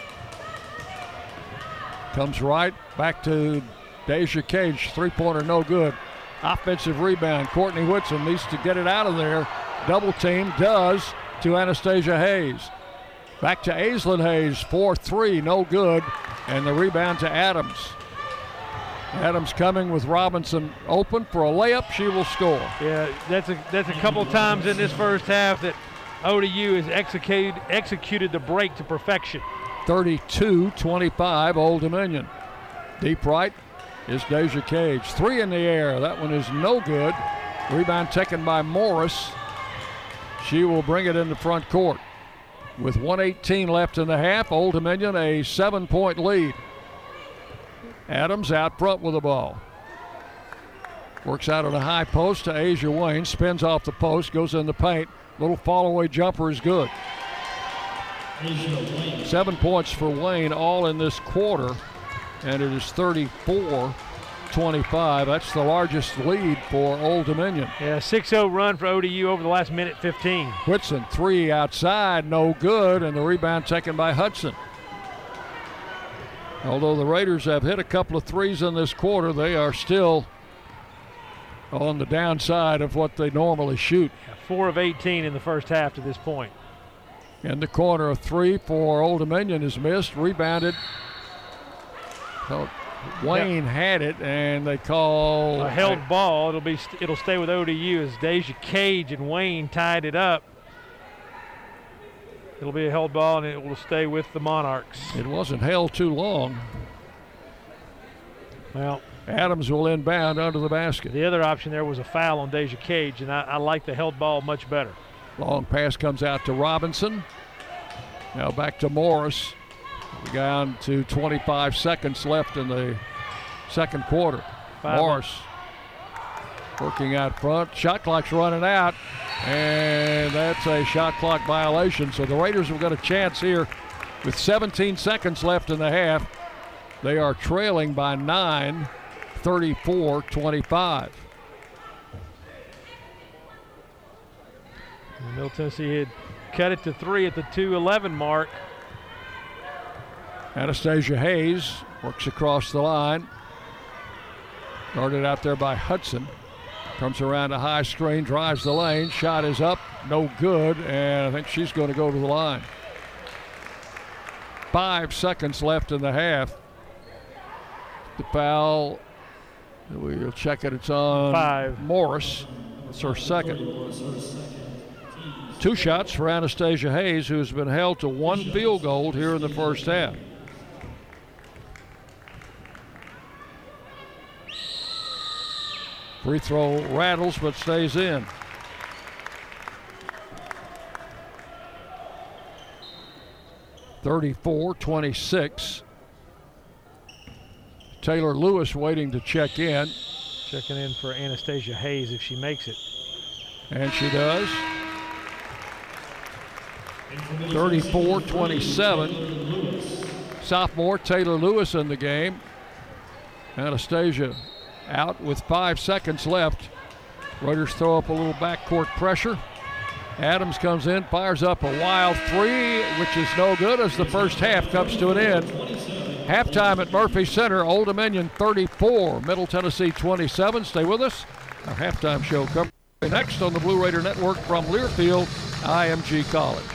Comes right back to Deja Cage. Three pointer, no good. Offensive rebound. Courtney Whitson needs to get it out of there. Double team does to Anastasia Hayes. Back to Aislinn Hayes, 4 3, no good. And the rebound to Adams. Adams coming with Robinson open for a layup. She will score. Yeah, that's a that's a couple times in this first half that ODU has executed executed the break to perfection. 32-25, Old Dominion. Deep right is Deja Cage. Three in the air. That one is no good. Rebound taken by Morris. She will bring it into front court. With 118 left in the half, Old Dominion a seven point lead. Adams out front with the ball. Works out at a high post to Ajah Wayne. Spins off the post, goes in the paint. Little fall away jumper is good. Seven points for Wayne, all in this quarter, and it is 34 25. That's the largest lead for Old Dominion. Yeah, 6 0 run for ODU over the last minute 15. Whitson, three outside, no good, and the rebound taken by Hudson. Although the Raiders have hit a couple of threes in this quarter, they are still on the downside of what they normally shoot. Four of 18 in the first half to this point. In the corner, of three for Old Dominion is missed, rebounded. Wayne yep. had it, and they call a held ball. It'll be it'll stay with ODU as Deja Cage and Wayne tied it up. It'll be a held ball, and it will stay with the Monarchs. It wasn't held too long. Well, Adams will inbound under the basket. The other option there was a foul on Deja Cage, and I, I like the held ball much better. Long pass comes out to Robinson. Now back to Morris. We're down to 25 seconds left in the second quarter. Five Morris working out front. Shot clock's running out, and that's a shot clock violation. So the Raiders have got a chance here with 17 seconds left in the half. They are trailing by nine, 34 25. Middle Tennessee had cut it to three at the 2 11 mark. Anastasia Hayes works across the line. Guarded out there by Hudson. Comes around a high screen, drives the lane. Shot is up, no good, and I think she's going to go to the line. Five seconds left in the half. The foul, we'll check it. It's on Five. Morris. It's her second. Two shots for Anastasia Hayes, who's been held to one field goal here in the first half. Free throw rattles but stays in. Thirty-four, twenty-six. Taylor Lewis waiting to check in. Checking in for Anastasia Hayes if she makes it. And she does. 34 27. Sophomore Taylor Lewis in the game. Anastasia out with five seconds left. Raiders throw up a little backcourt pressure. Adams comes in, fires up a wild three, which is no good as the first half comes to an end. Halftime at Murphy Center, Old Dominion 34, Middle Tennessee 27. Stay with us. Our halftime show comes next on the Blue Raider Network from Learfield, IMG College.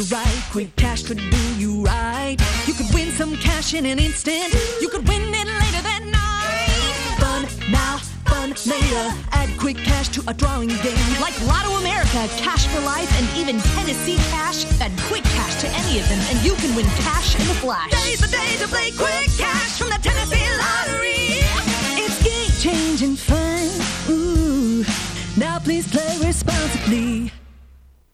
You right. Quick cash could do you right. You could win some cash in an instant. You could win it later that night. Fun now, fun later. Add quick cash to a drawing game. Like Lotto America, Cash for Life, and even Tennessee Cash. Add quick cash to any of them, and you can win cash in a flash. Today's the day to play quick cash from the Tennessee Lottery. It's game changing fun. Ooh. Now please play responsibly.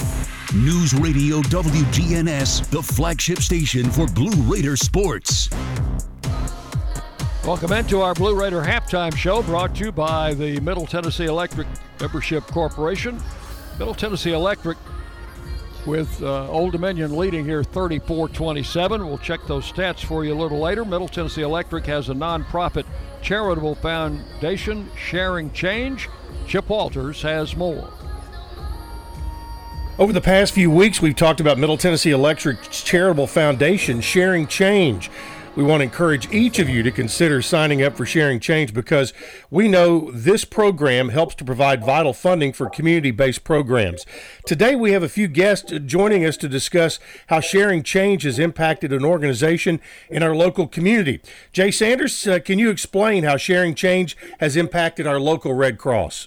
News Radio WGNS, the flagship station for Blue Raider sports. Welcome into our Blue Raider halftime show brought to you by the Middle Tennessee Electric Membership Corporation. Middle Tennessee Electric with uh, Old Dominion leading here 34 27. We'll check those stats for you a little later. Middle Tennessee Electric has a nonprofit charitable foundation, Sharing Change. Chip Walters has more. Over the past few weeks, we've talked about Middle Tennessee Electric's charitable foundation, Sharing Change. We want to encourage each of you to consider signing up for Sharing Change because we know this program helps to provide vital funding for community based programs. Today, we have a few guests joining us to discuss how Sharing Change has impacted an organization in our local community. Jay Sanders, uh, can you explain how Sharing Change has impacted our local Red Cross?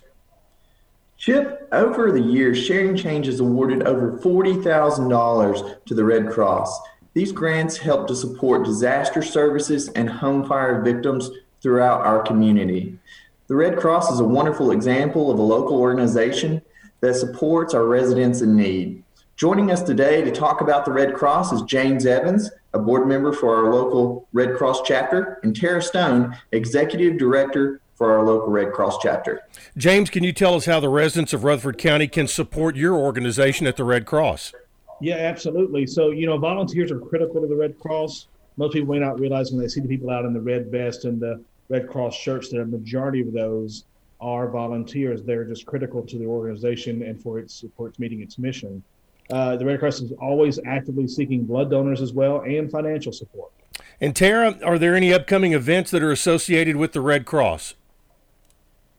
Chip, over the years, Sharing Change has awarded over $40,000 to the Red Cross. These grants help to support disaster services and home fire victims throughout our community. The Red Cross is a wonderful example of a local organization that supports our residents in need. Joining us today to talk about the Red Cross is James Evans, a board member for our local Red Cross chapter, and Tara Stone, executive director for our local Red Cross chapter. James, can you tell us how the residents of Rutherford County can support your organization at the Red Cross? Yeah, absolutely. So, you know, volunteers are critical to the Red Cross. Most people may not realize when they see the people out in the red vest and the Red Cross shirts that a majority of those are volunteers. They're just critical to the organization and for its for its meeting its mission. Uh, the Red Cross is always actively seeking blood donors as well and financial support. And Tara, are there any upcoming events that are associated with the Red Cross?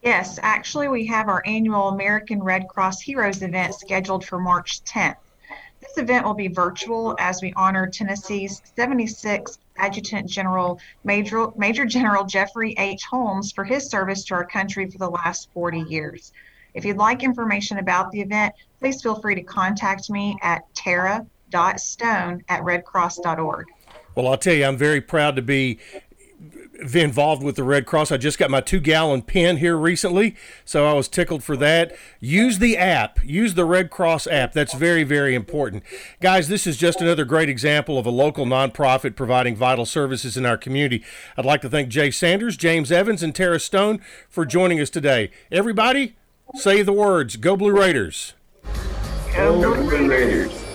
Yes, actually, we have our annual American Red Cross Heroes event scheduled for March 10th. This event will be virtual as we honor Tennessee's 76th Adjutant General Major, Major General Jeffrey H. Holmes for his service to our country for the last 40 years. If you'd like information about the event, please feel free to contact me at tara.stone at redcross.org. Well, I'll tell you, I'm very proud to be involved with the Red Cross. I just got my two gallon pen here recently, so I was tickled for that. Use the app, use the Red Cross app. That's very, very important. Guys, this is just another great example of a local nonprofit providing vital services in our community. I'd like to thank Jay Sanders, James Evans, and Tara Stone for joining us today. Everybody, say the words Go Blue Raiders. Go Blue Raiders.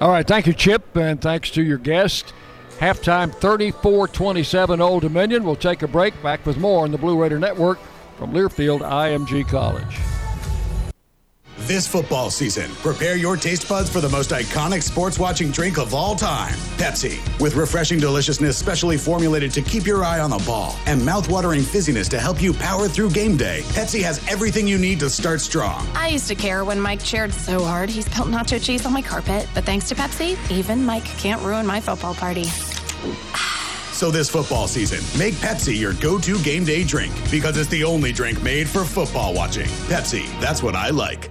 All right, thank you, Chip, and thanks to your guest. Halftime 34 27 Old Dominion. We'll take a break. Back with more on the Blue Raider Network from Learfield IMG College. This football season, prepare your taste buds for the most iconic sports watching drink of all time Pepsi. With refreshing deliciousness specially formulated to keep your eye on the ball and mouthwatering fizziness to help you power through game day, Pepsi has everything you need to start strong. I used to care when Mike cheered so hard he spilled nacho cheese on my carpet, but thanks to Pepsi, even Mike can't ruin my football party. So this football season, make Pepsi your go-to game day drink because it's the only drink made for football watching. Pepsi, that's what I like.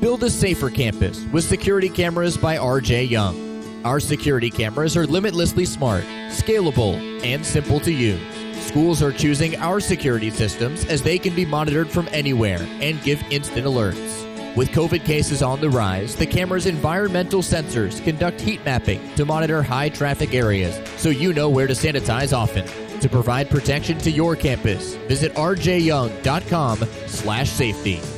Build a safer campus with security cameras by RJ Young. Our security cameras are limitlessly smart, scalable, and simple to use. Schools are choosing our security systems as they can be monitored from anywhere and give instant alerts. With COVID cases on the rise, the camera's environmental sensors conduct heat mapping to monitor high traffic areas so you know where to sanitize often. To provide protection to your campus, visit rjyoung.com/safety.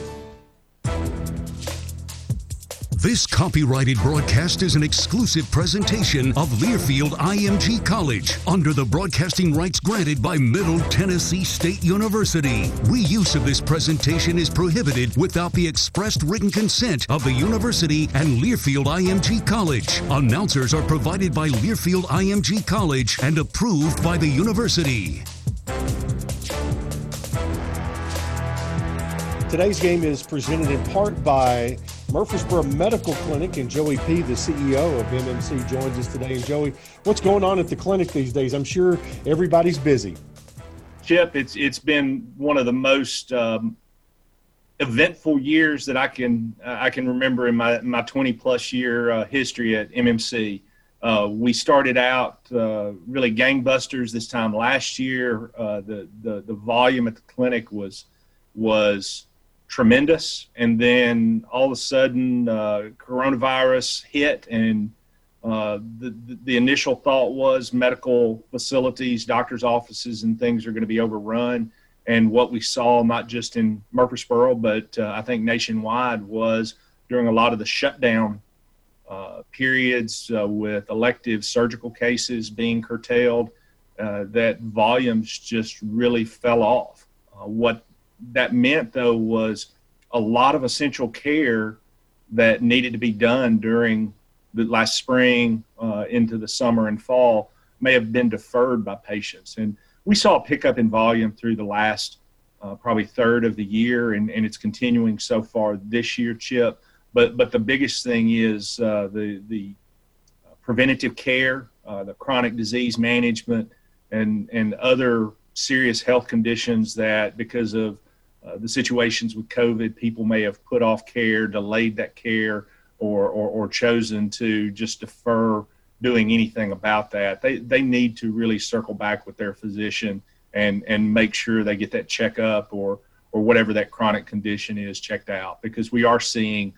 This copyrighted broadcast is an exclusive presentation of Learfield IMG College under the broadcasting rights granted by Middle Tennessee State University. Reuse of this presentation is prohibited without the expressed written consent of the university and Learfield IMG College. Announcers are provided by Learfield IMG College and approved by the university. Today's game is presented in part by Murfreesboro Medical Clinic, and Joey P., the CEO of MMC, joins us today. And Joey, what's going on at the clinic these days? I'm sure everybody's busy. Chip, it's it's been one of the most um, eventful years that I can uh, I can remember in my my 20 plus year uh, history at MMC. Uh, we started out uh, really gangbusters this time last year. Uh, the, the the volume at the clinic was was tremendous. And then all of a sudden, uh, coronavirus hit, and uh, the, the initial thought was medical facilities, doctors' offices, and things are going to be overrun. And what we saw, not just in Murfreesboro, but uh, I think nationwide, was during a lot of the shutdown uh, periods uh, with elective surgical cases being curtailed, uh, that volumes just really fell off. what that meant though was a lot of essential care that needed to be done during the last spring uh, into the summer and fall may have been deferred by patients. And we saw a pickup in volume through the last uh, probably third of the year and, and it's continuing so far this year chip. But but the biggest thing is uh, the the preventative care uh, the chronic disease management and and other serious health conditions that because of uh, the situations with COVID, people may have put off care, delayed that care, or, or, or chosen to just defer doing anything about that. They, they need to really circle back with their physician and, and make sure they get that checkup or, or whatever that chronic condition is checked out because we are seeing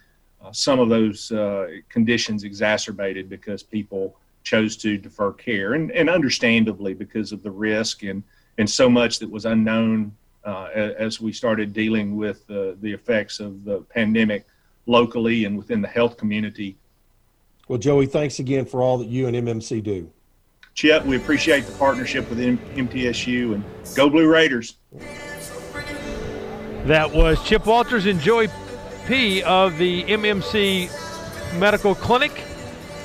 uh, some of those uh, conditions exacerbated because people chose to defer care and, and understandably because of the risk and, and so much that was unknown uh, as we started dealing with the effects of the pandemic locally and within the health community. Well, Joey, thanks again for all that you and MMC do. Chip, we appreciate the partnership with M- MTSU and go Blue Raiders. That was Chip Walters and Joey P of the MMC Medical Clinic,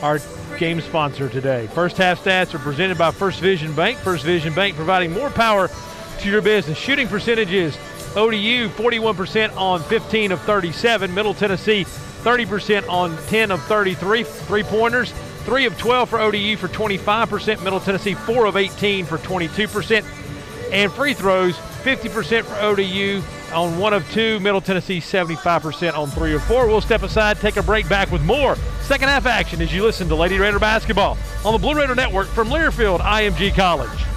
our game sponsor today. First half stats are presented by First Vision Bank. First Vision Bank providing more power to your business. Shooting percentages ODU 41% on 15 of 37. Middle Tennessee 30% on 10 of 33. Three pointers 3 of 12 for ODU for 25%. Middle Tennessee 4 of 18 for 22%. And free throws 50% for ODU on 1 of 2. Middle Tennessee 75% on 3 of 4. We'll step aside, take a break back with more second half action as you listen to Lady Raider basketball on the Blue Raider Network from Learfield IMG College.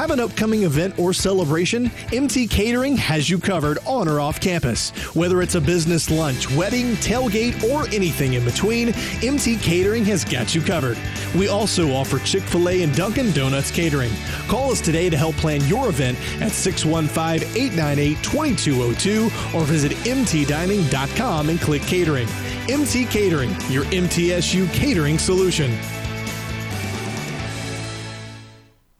Have an upcoming event or celebration? MT Catering has you covered on or off campus. Whether it's a business lunch, wedding, tailgate, or anything in between, MT Catering has got you covered. We also offer Chick fil A and Dunkin' Donuts catering. Call us today to help plan your event at 615 898 2202 or visit mtdining.com and click catering. MT Catering, your MTSU catering solution.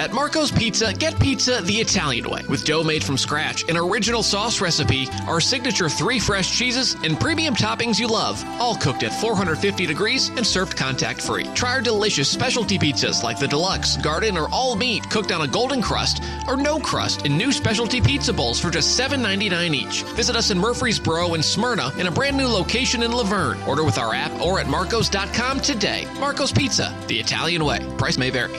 At Marco's Pizza, get pizza the Italian way with dough made from scratch, an original sauce recipe, our signature three fresh cheeses, and premium toppings you love, all cooked at 450 degrees and served contact free. Try our delicious specialty pizzas like the deluxe, garden, or all meat cooked on a golden crust or no crust in new specialty pizza bowls for just $7.99 each. Visit us in Murfreesboro and Smyrna in a brand new location in La Vergne. Order with our app or at marcos.com today. Marco's Pizza, the Italian way. Price may vary.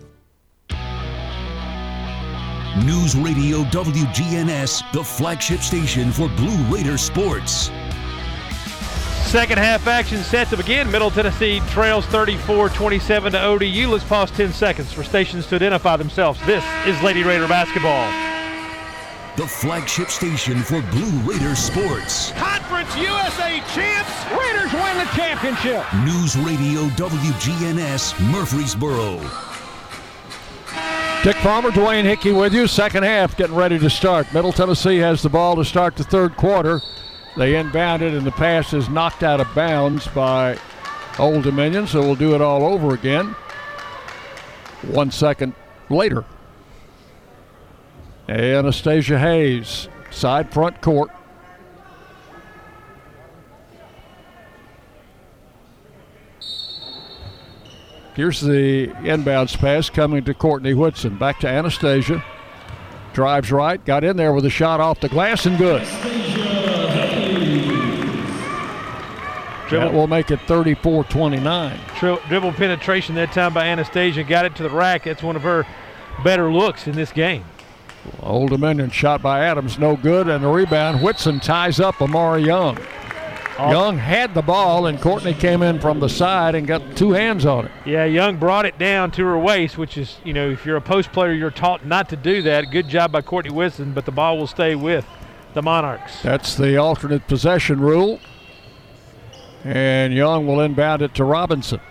News Radio WGNS, the flagship station for Blue Raider sports. Second half action set to begin. Middle Tennessee trails 34 27 to ODU. Let's pause 10 seconds for stations to identify themselves. This is Lady Raider basketball. The flagship station for Blue Raider sports. Conference USA champs. Raiders win the championship. News Radio WGNS, Murfreesboro. Dick Palmer, Dwayne Hickey with you. Second half getting ready to start. Middle Tennessee has the ball to start the third quarter. They inbounded, and the pass is knocked out of bounds by Old Dominion, so we'll do it all over again. One second later. Anastasia Hayes, side front court. Here's the inbounds pass coming to Courtney Whitson. Back to Anastasia. Drives right, got in there with a shot off the glass and good. That will make it 34 29. Dribble penetration that time by Anastasia. Got it to the rack. That's one of her better looks in this game. Old Dominion shot by Adams, no good, and the rebound. Whitson ties up Amari Young. Young had the ball, and Courtney came in from the side and got two hands on it. Yeah, Young brought it down to her waist, which is, you know, if you're a post player, you're taught not to do that. Good job by Courtney Whitson, but the ball will stay with the Monarchs. That's the alternate possession rule. And Young will inbound it to Robinson.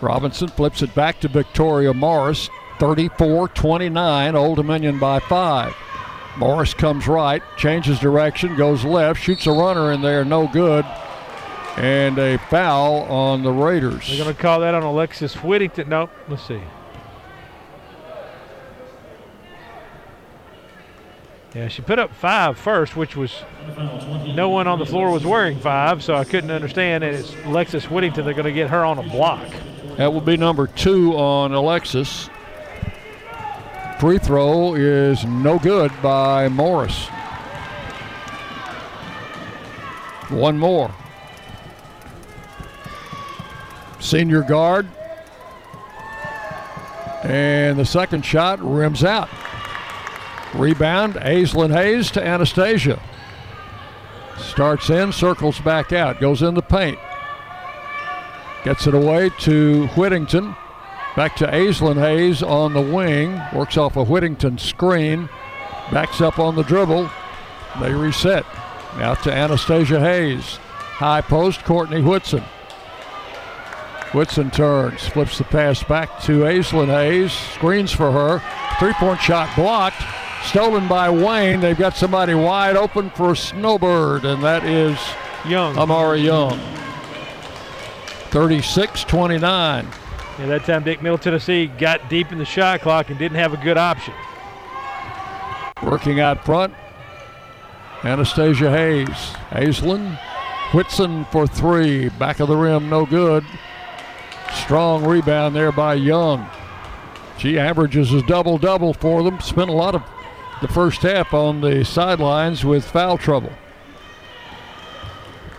Robinson flips it back to Victoria Morris. 34 29, Old Dominion by five. Morris comes right, changes direction, goes left, shoots a runner in there, no good. And a foul on the Raiders. They're going to call that on Alexis Whittington. Nope, let's see. Yeah, she put up five first, which was no one on the floor was wearing five, so I couldn't understand. And it's Alexis Whittington. They're going to get her on a block. That will be number two on Alexis. Free throw is no good by Morris. One more. Senior guard. And the second shot rims out. Rebound, Aislinn Hayes to Anastasia. Starts in, circles back out, goes in the paint. Gets it away to Whittington. Back to Aislinn Hayes on the wing. Works off a Whittington screen. Backs up on the dribble. They reset. Now to Anastasia Hayes. High post, Courtney Whitson. Whitson turns, flips the pass back to Aislinn Hayes. Screens for her. Three point shot blocked. Stolen by Wayne. They've got somebody wide open for Snowbird, and that is Young. Amari Young. 36 29. Yeah, that time Dick Middle Tennessee got deep in the shot clock and didn't have a good option. Working out front, Anastasia Hayes. Aislinn, Whitson for three. Back of the rim, no good. Strong rebound there by Young. She averages a double double for them. Spent a lot of the first half on the sidelines with foul trouble.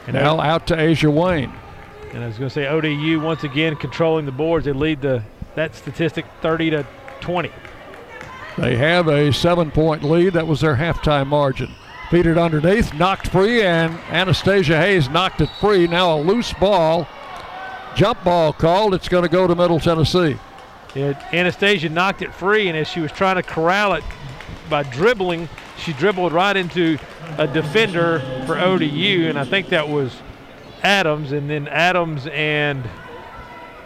And now out to Ajah Wayne. And I was going to say ODU once again controlling the boards. They lead the that statistic 30 to 20. They have a seven-point lead. That was their halftime margin. Feed it underneath, knocked free, and Anastasia Hayes knocked it free. Now a loose ball, jump ball called. It's going to go to Middle Tennessee. Yeah, Anastasia knocked it free, and as she was trying to corral it by dribbling, she dribbled right into a defender for ODU, and I think that was Adams, and then Adams and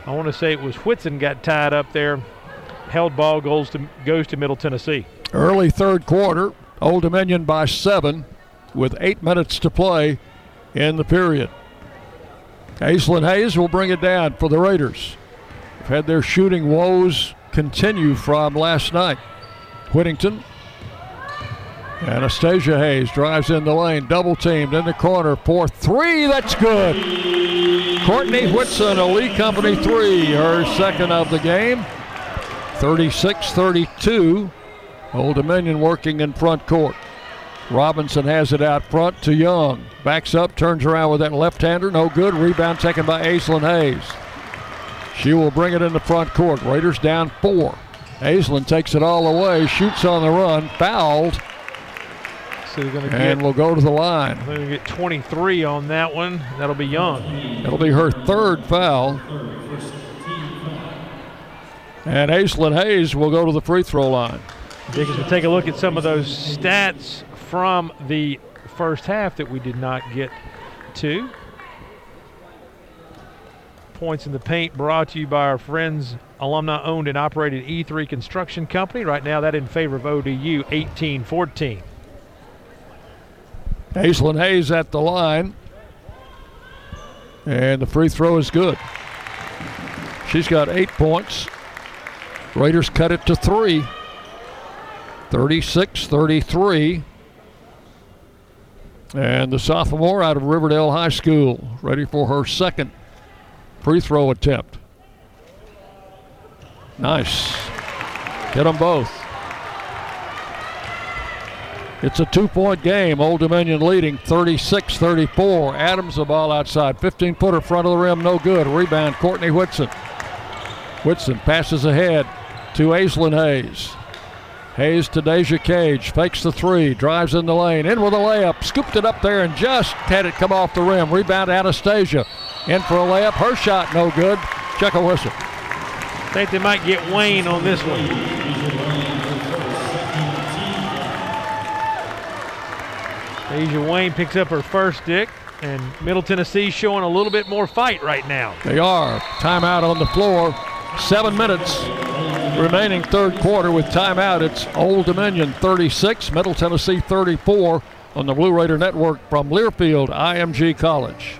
I want to say it was Whitson got tied up there. Held ball goes to goes to Middle Tennessee. Early third quarter, Old Dominion by seven, with eight minutes to play in the period. Aislinn Hayes will bring it down for the Raiders. Have had their shooting woes continue from last night. Whittington Anastasia Hayes drives in the lane, double teamed in the corner for three. That's good. Courtney Whitson, Lee Company three, her second of the game. 36 32. Old Dominion working in front court. Robinson has it out front to Young. Backs up, turns around with that left hander. No good. Rebound taken by Aislinn Hayes. She will bring it in the front court. Raiders down four. Aislinn takes it all away, shoots on the run, fouled. So they're going to and get, we'll go to the line. They're going to get 23 on that one. That'll be Young. That'll be her third foul. And Aislinn Hayes will go to the free throw line. Because we take a look at some of those stats from the first half that we did not get to. Points in the paint brought to you by our friends, alumni owned and operated E3 Construction Company. Right now, that in favor of ODU, 18 14. Aislinn Hayes at the line. And the free throw is good. She's got eight points. Raiders cut it to three. 36 33. And the sophomore out of Riverdale High School, ready for her second free throw attempt. Nice. Hit them both. It's a two point game. Old Dominion leading 36 34. Adams, the ball outside. 15 footer front of the rim, no good. Rebound, Courtney Whitson. Whitson passes ahead to Aislinn Hayes. Hayes to Deja Cage, fakes the three, drives in the lane, in with a layup, scooped it up there and just had it come off the rim. Rebound Anastasia. In for a layup, her shot no good. Check a whistle. Think they might get Wayne on this one. Deja Wayne picks up her first stick, and Middle Tennessee showing a little bit more fight right now. They are. Timeout on the floor. Seven minutes remaining third quarter with timeout. It's Old Dominion 36, Middle Tennessee 34 on the Blue Raider Network from Learfield IMG College.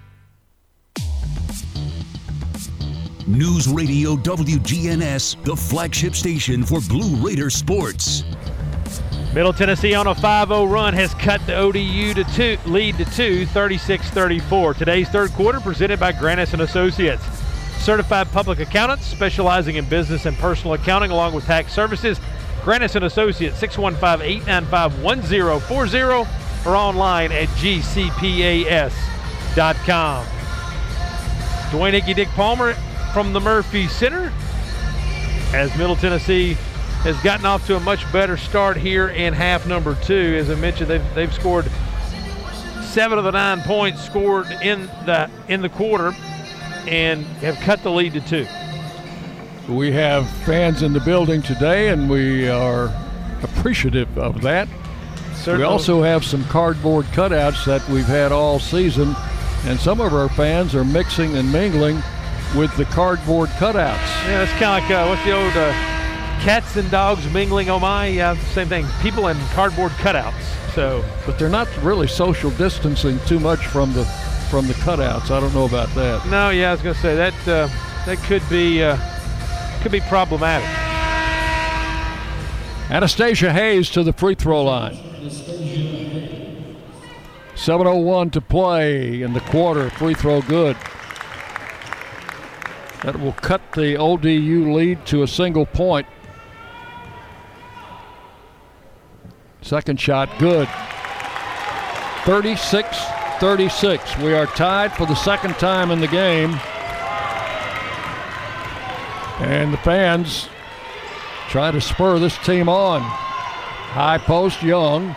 News Radio WGNS, the flagship station for Blue Raider sports. Middle Tennessee on a 5-0 run has cut the ODU to two, lead to two, 36-34. Today's third quarter presented by Granis and Associates. Certified public accountants specializing in business and personal accounting along with tax services. Granis and Associates 615-895-1040 or online at gcpas.com. Dwayne Icky Dick Palmer from the Murphy Center as Middle Tennessee has gotten off to a much better start here in half number two. As I mentioned, they've, they've scored seven of the nine points scored in the in the quarter and have cut the lead to two. We have fans in the building today, and we are appreciative of that. Certainly. We also have some cardboard cutouts that we've had all season, and some of our fans are mixing and mingling with the cardboard cutouts. Yeah, it's kind of like uh, what's the old uh, cats and dogs mingling? Oh my, yeah, same thing. People and cardboard cutouts. So, but they're not really social distancing too much from the from the cutouts. I don't know about that. No, yeah, I was going to say that uh, that could be uh, could be problematic. Anastasia Hayes to the free throw line. 7.01 to play in the quarter. Free throw good. That will cut the ODU lead to a single point. Second shot, good. 36 36. We are tied for the second time in the game. And the fans try to spur this team on. High post, Young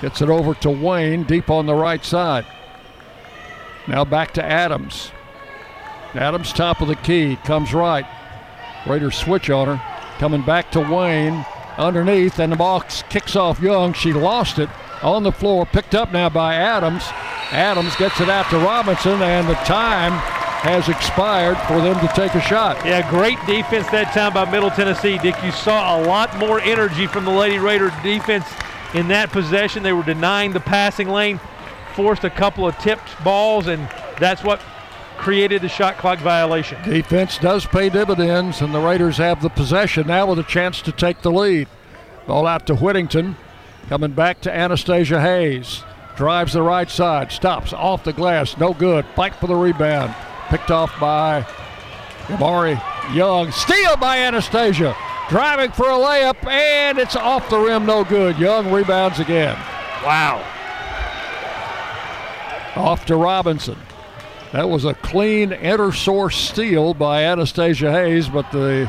gets it over to Wayne deep on the right side. Now back to Adams. Adams, top of the key, comes right. Raiders switch on her. Coming back to Wayne underneath, and the ball kicks off Young. She lost it on the floor, picked up now by Adams. Adams gets it out to Robinson, and the time has expired for them to take a shot. Yeah, great defense that time by Middle Tennessee. Dick, you saw a lot more energy from the Lady Raider defense in that possession. They were denying the passing lane, forced a couple of tipped balls, and that's what created the shot clock violation. Defense does pay dividends, and the Raiders have the possession now with a chance to take the lead. Ball out to Whittington. Coming back to Anastasia Hayes. Drives the right side. Stops off the glass. No good. Fight for the rebound. Picked off by Amari Young. Steal by Anastasia. Driving for a layup, and it's off the rim. No good. Young rebounds again. Wow. Off to Robinson. That was a clean inter source steal by Anastasia Hayes, but the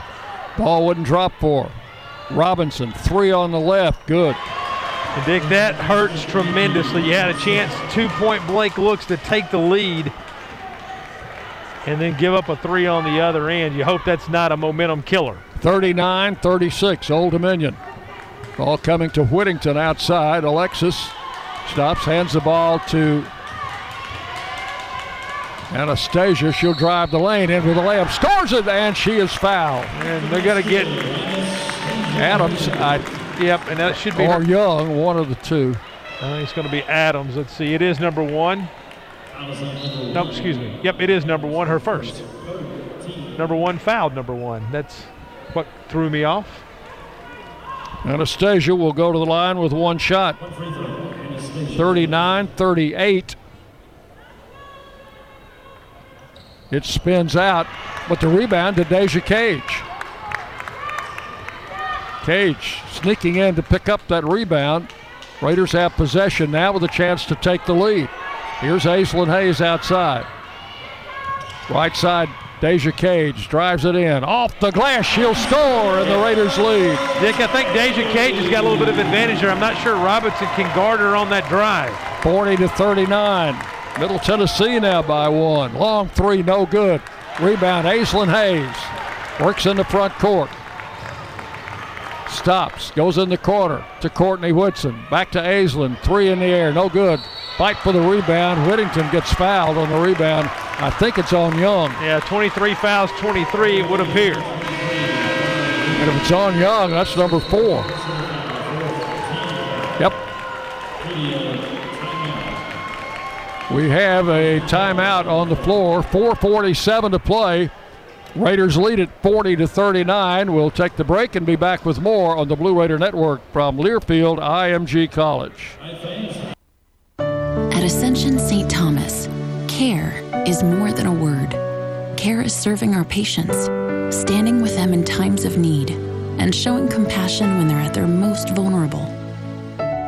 ball wouldn't drop for her. Robinson, three on the left, good. Dick, that hurts tremendously. You had a chance, two point blank looks to take the lead and then give up a three on the other end. You hope that's not a momentum killer. 39 36, Old Dominion. Ball coming to Whittington outside. Alexis stops, hands the ball to Anastasia. She'll drive the lane into the layup, scores it, and she is fouled. And they're going to get Adams. I, yep, and that should be or Young, one of the two. Uh, I think it's going to be Adams. Let's see. It is number one. No, excuse me. Yep, it is number one, her first. Number one fouled number one. That's what threw me off. Anastasia will go to the line with one shot. 39 38. It spins out, but the rebound to Deja Cage. Cage sneaking in to pick up that rebound. Raiders have possession now with a chance to take the lead. Here's Aislinn Hayes outside. Right side, Deja Cage drives it in. Off the glass, she'll score, and the Raiders lead. Dick, I think Deja Cage has got a little bit of advantage there. I'm not sure Robinson can guard her on that drive. 40 to 39. Middle Tennessee now by one. Long three, no good. Rebound, Aislinn Hayes. Works in the front court. Stops, goes in the corner to Courtney Whitson. Back to Aislinn. Three in the air, no good. Fight for the rebound. Whittington gets fouled on the rebound. I think it's on Young. Yeah, 23 fouls, 23 it would appear. And if it's on Young, that's number four. Yep. We have a timeout on the floor. 4:47 to play. Raiders lead at 40 to 39. We'll take the break and be back with more on the Blue Raider Network from Learfield IMG College. At Ascension St. Thomas, care is more than a word. Care is serving our patients, standing with them in times of need, and showing compassion when they're at their most vulnerable.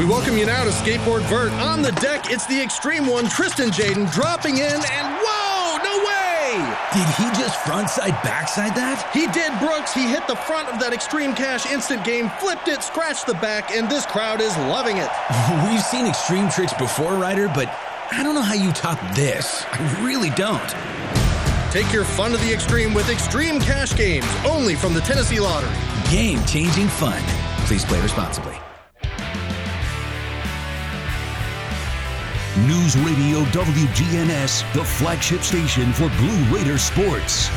We welcome you now to Skateboard Vert. On the deck, it's the extreme one, Tristan Jaden, dropping in, and whoa, no way! Did he just frontside backside that? He did, Brooks. He hit the front of that Extreme Cash instant game, flipped it, scratched the back, and this crowd is loving it. We've seen extreme tricks before, Ryder, but I don't know how you top this. I really don't. Take your fun to the extreme with Extreme Cash Games, only from the Tennessee Lottery. Game changing fun. Please play responsibly. News Radio WGNS, the flagship station for Blue Raider sports.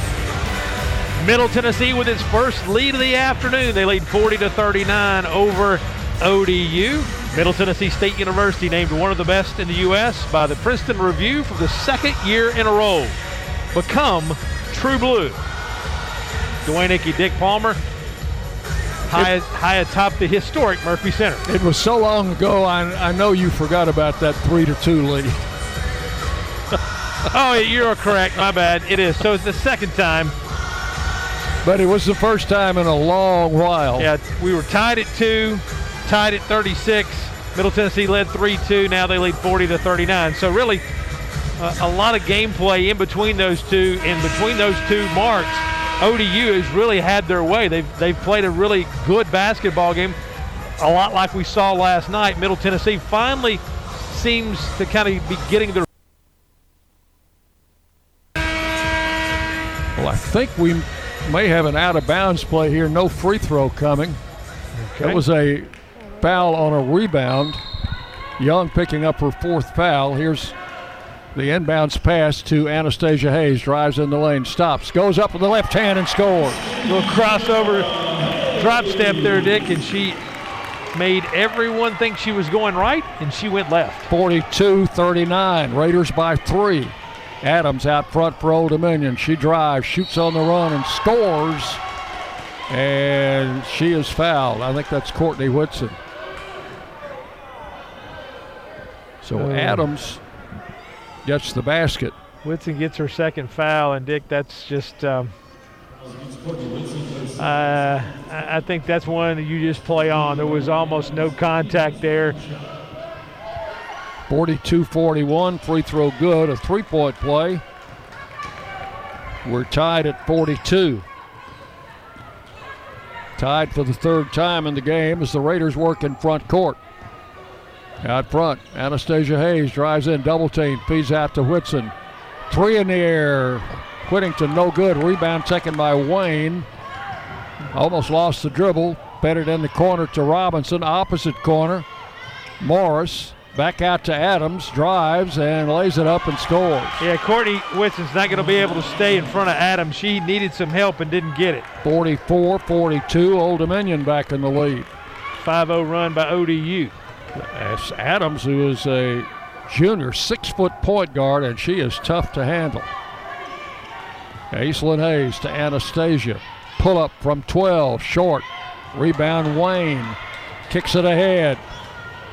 Middle Tennessee with its first lead of the afternoon. They lead 40 to 39 over ODU. Middle Tennessee State University named one of the best in the U.S. by the Princeton Review for the second year in a row. Become True Blue. Dwayne Ickey, Dick Palmer, high, high atop the historic Murphy Center. It was so long ago, I, I know you forgot about that 3 to 2 lead. oh, you're correct. My bad. It is. So it's the second time. But it was the first time in a long while. Yeah, we were tied at two, tied at 36. Middle Tennessee led 3-2. Now they lead 40 to 39. So really, uh, a lot of gameplay in between those two. In between those two marks, ODU has really had their way. They've they've played a really good basketball game, a lot like we saw last night. Middle Tennessee finally seems to kind of be getting their. Well, I think we may have an out of bounds play here. No free throw coming. Okay. That was a foul on a rebound. Young picking up her fourth foul. Here's the inbounds pass to Anastasia Hayes. Drives in the lane, stops, goes up with the left hand and scores. Little crossover drop step there, Dick, and she made everyone think she was going right, and she went left. 42 39. Raiders by three. Adams out front for Old Dominion. She drives, shoots on the run, and scores. And she is fouled. I think that's Courtney Whitson. So Oh. Adams gets the basket. Whitson gets her second foul, and Dick, that's just. Um, uh, I think that's one that you just play on. There was almost no contact there. 42 41. Free throw good. A three point play. We're tied at 42. Tied for the third time in the game as the Raiders work in front court. Out front, Anastasia Hayes drives in, double team, feeds out to Whitson. Three in the air. Whittington, no good. Rebound taken by Wayne. Almost lost the dribble. Fed it in the corner to Robinson, opposite corner. Morris back out to Adams, drives and lays it up and scores. Yeah, Courtney Whitson's not going to be able to stay in front of Adams. She needed some help and didn't get it. 44 42. Old Dominion back in the lead. 5 0 run by ODU. That's Adams, who is a junior, six foot point guard, and she is tough to handle. Aislinn Hayes to Anastasia. Pull up from 12, short. Rebound Wayne. Kicks it ahead.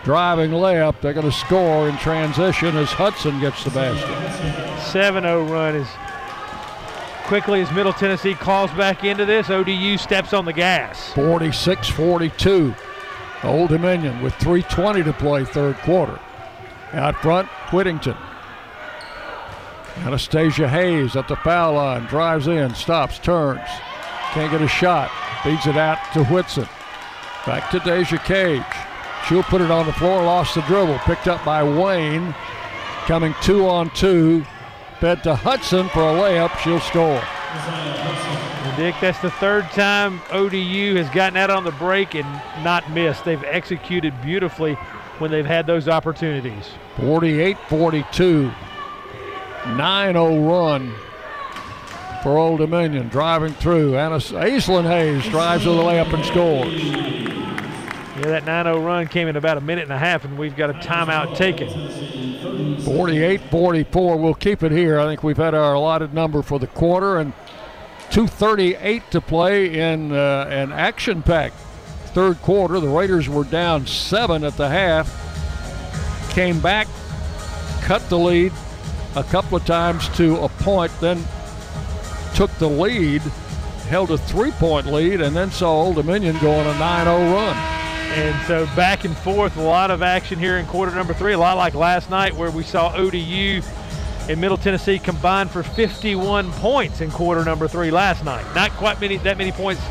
Driving layup. They're going to score in transition as Hudson gets the basket. 7 0 run is quickly as Middle Tennessee calls back into this. ODU steps on the gas. 46 42. Old Dominion with 3.20 to play third quarter. Out front, Whittington. Anastasia Hayes at the foul line, drives in, stops, turns. Can't get a shot. Feeds it out to Whitson. Back to Deja Cage. She'll put it on the floor, lost the dribble. Picked up by Wayne. Coming two on two. Fed to Hudson for a layup. She'll score. And Dick, that's the third time ODU has gotten out on the break and not missed. They've executed beautifully when they've had those opportunities. 48 42. 9 0 run for Old Dominion. Driving through. Anas- Aislinn Hayes drives to the layup and scores. Yeah, that 9 0 run came in about a minute and a half, and we've got a timeout taken. 48 44. We'll keep it here. I think we've had our allotted number for the quarter and 2.38 to play in uh, an action packed third quarter. The Raiders were down seven at the half, came back, cut the lead a couple of times to a point, then took the lead, held a three point lead, and then saw Old Dominion go on a 9 0 run. And so back and forth, a lot of action here in quarter number three, a lot like last night where we saw ODU and Middle Tennessee combined for 51 points in quarter number three last night. Not quite many that many points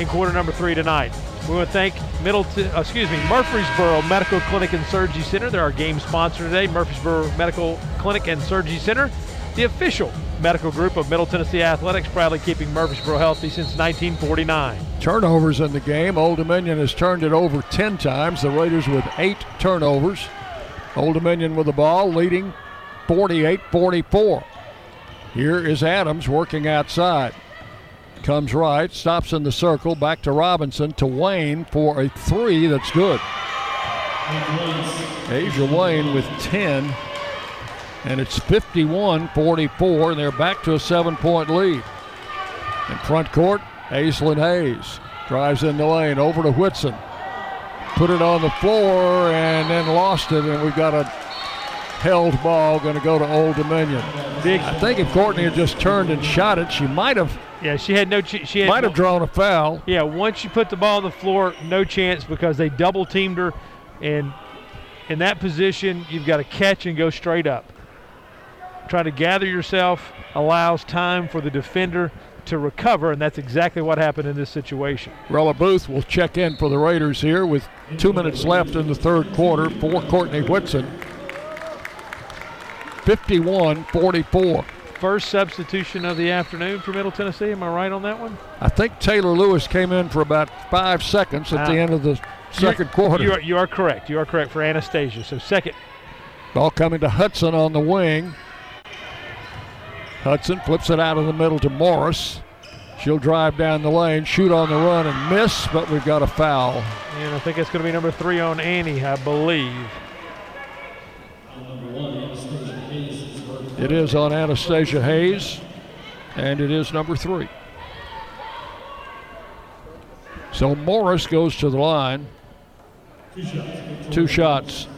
in quarter number three tonight. We want to thank Middle, uh, excuse me, Murfreesboro Medical Clinic and Surgery Center. They're our game sponsor today. Murfreesboro Medical Clinic and Surgery Center, the official medical group of Middle Tennessee Athletics, proudly keeping Murfreesboro healthy since 1949. Turnovers in the game. Old Dominion has turned it over 10 times. The Raiders with eight turnovers. Old Dominion with the ball, leading 48 44. Here is Adams working outside. Comes right, stops in the circle, back to Robinson to Wayne for a three that's good. Ajah Wayne with 10. And it's 51 44, and they're back to a seven point lead. In front court, Aislinn Hayes drives in the lane over to Whitson. Put it on the floor and then lost it, and we've got a held ball going to go to Old Dominion. Big. I think if Courtney had just turned and shot it, she might have Yeah, she had no. Ch- she had might have drawn a foul. Yeah, once you put the ball on the floor, no chance because they double teamed her, and in that position, you've got to catch and go straight up. Try to gather yourself allows time for the defender to recover, and that's exactly what happened in this situation. Rella Booth will check in for the Raiders here with two minutes left in the third quarter for Courtney Whitson. 51 44. First substitution of the afternoon for Middle Tennessee. Am I right on that one? I think Taylor Lewis came in for about five seconds at the Ah. end of the second quarter. You are, you are correct. You are correct for Anastasia. So second. Ball coming to Hudson on the wing. Hudson flips it out of the middle to Morris. She'll drive down the lane, shoot on the run, and miss, but we've got a foul. And I think it's going to be number three on Annie, I believe. It is on Anastasia Hayes, and it is number three. So Morris goes to the line. Two shots.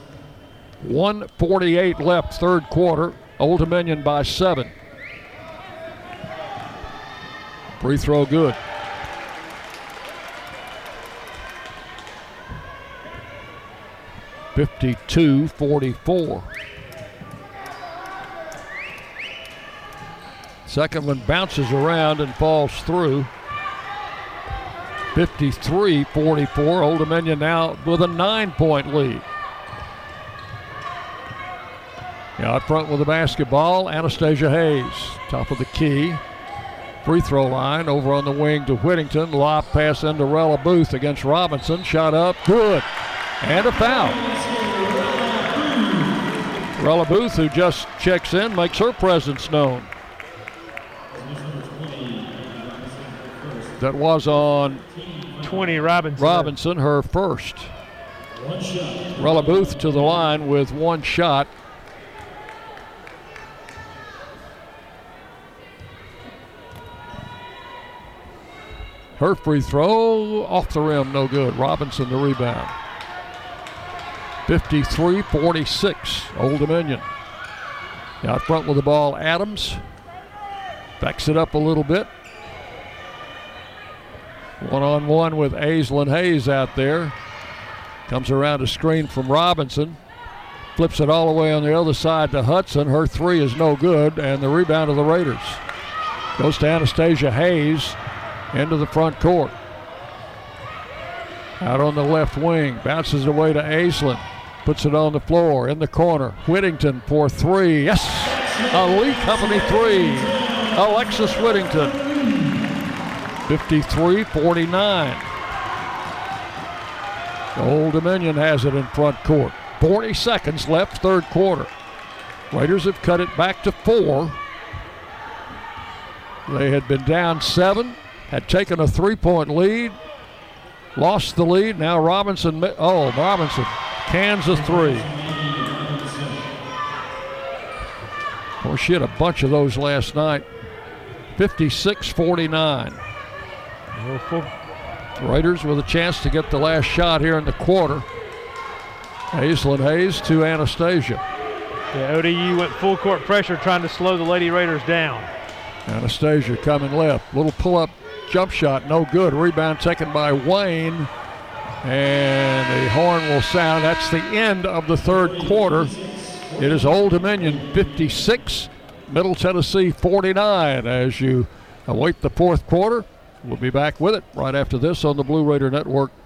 148 left, third quarter. Old Dominion by seven. Free throw good. Fifty-two forty-four. Second one bounces around and falls through. 53 44. Old Dominion now with a nine point lead. Now up front with the basketball, Anastasia Hayes, top of the key. Free throw line over on the wing to Whittington. Lob pass into Rella Booth against Robinson. Shot up, good. And a foul. Rella Booth, who just checks in, makes her presence known. That was on 20 Robinson. Robinson, her first. Rella Booth to the line with one shot. Her free throw off the rim, no good. Robinson the rebound. 53 46, Old Dominion. Out front with the ball, Adams. Backs it up a little bit. One on one with Aislinn Hayes out there. Comes around a screen from Robinson. Flips it all the way on the other side to Hudson. Her three is no good, and the rebound of the Raiders. Goes to Anastasia Hayes into the front court. Out on the left wing, bounces away to Aislinn. Puts it on the floor in the corner. Whittington for three. Yes! A Lee Company three. Oh, Alexis Whittington. 53 49. Old Dominion has it in front court. 40 seconds left, third quarter. Raiders have cut it back to four. They had been down seven, had taken a three point lead, lost the lead. Now Robinson, oh, Robinson cans a three. Of course, she had a bunch of those last night. 56 49. Raiders with a chance to get the last shot here in the quarter. Aislinn Hayes to Anastasia. Yeah, ODU went full court pressure trying to slow the Lady Raiders down. Anastasia coming left. Little pull up jump shot, no good. Rebound taken by Wayne. And the horn will sound. That's the end of the third quarter. It is Old Dominion 56, Middle Tennessee 49 as you await the fourth quarter. We'll be back with it right after this on the Blue Raider Network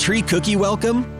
Doubletree cookie welcome?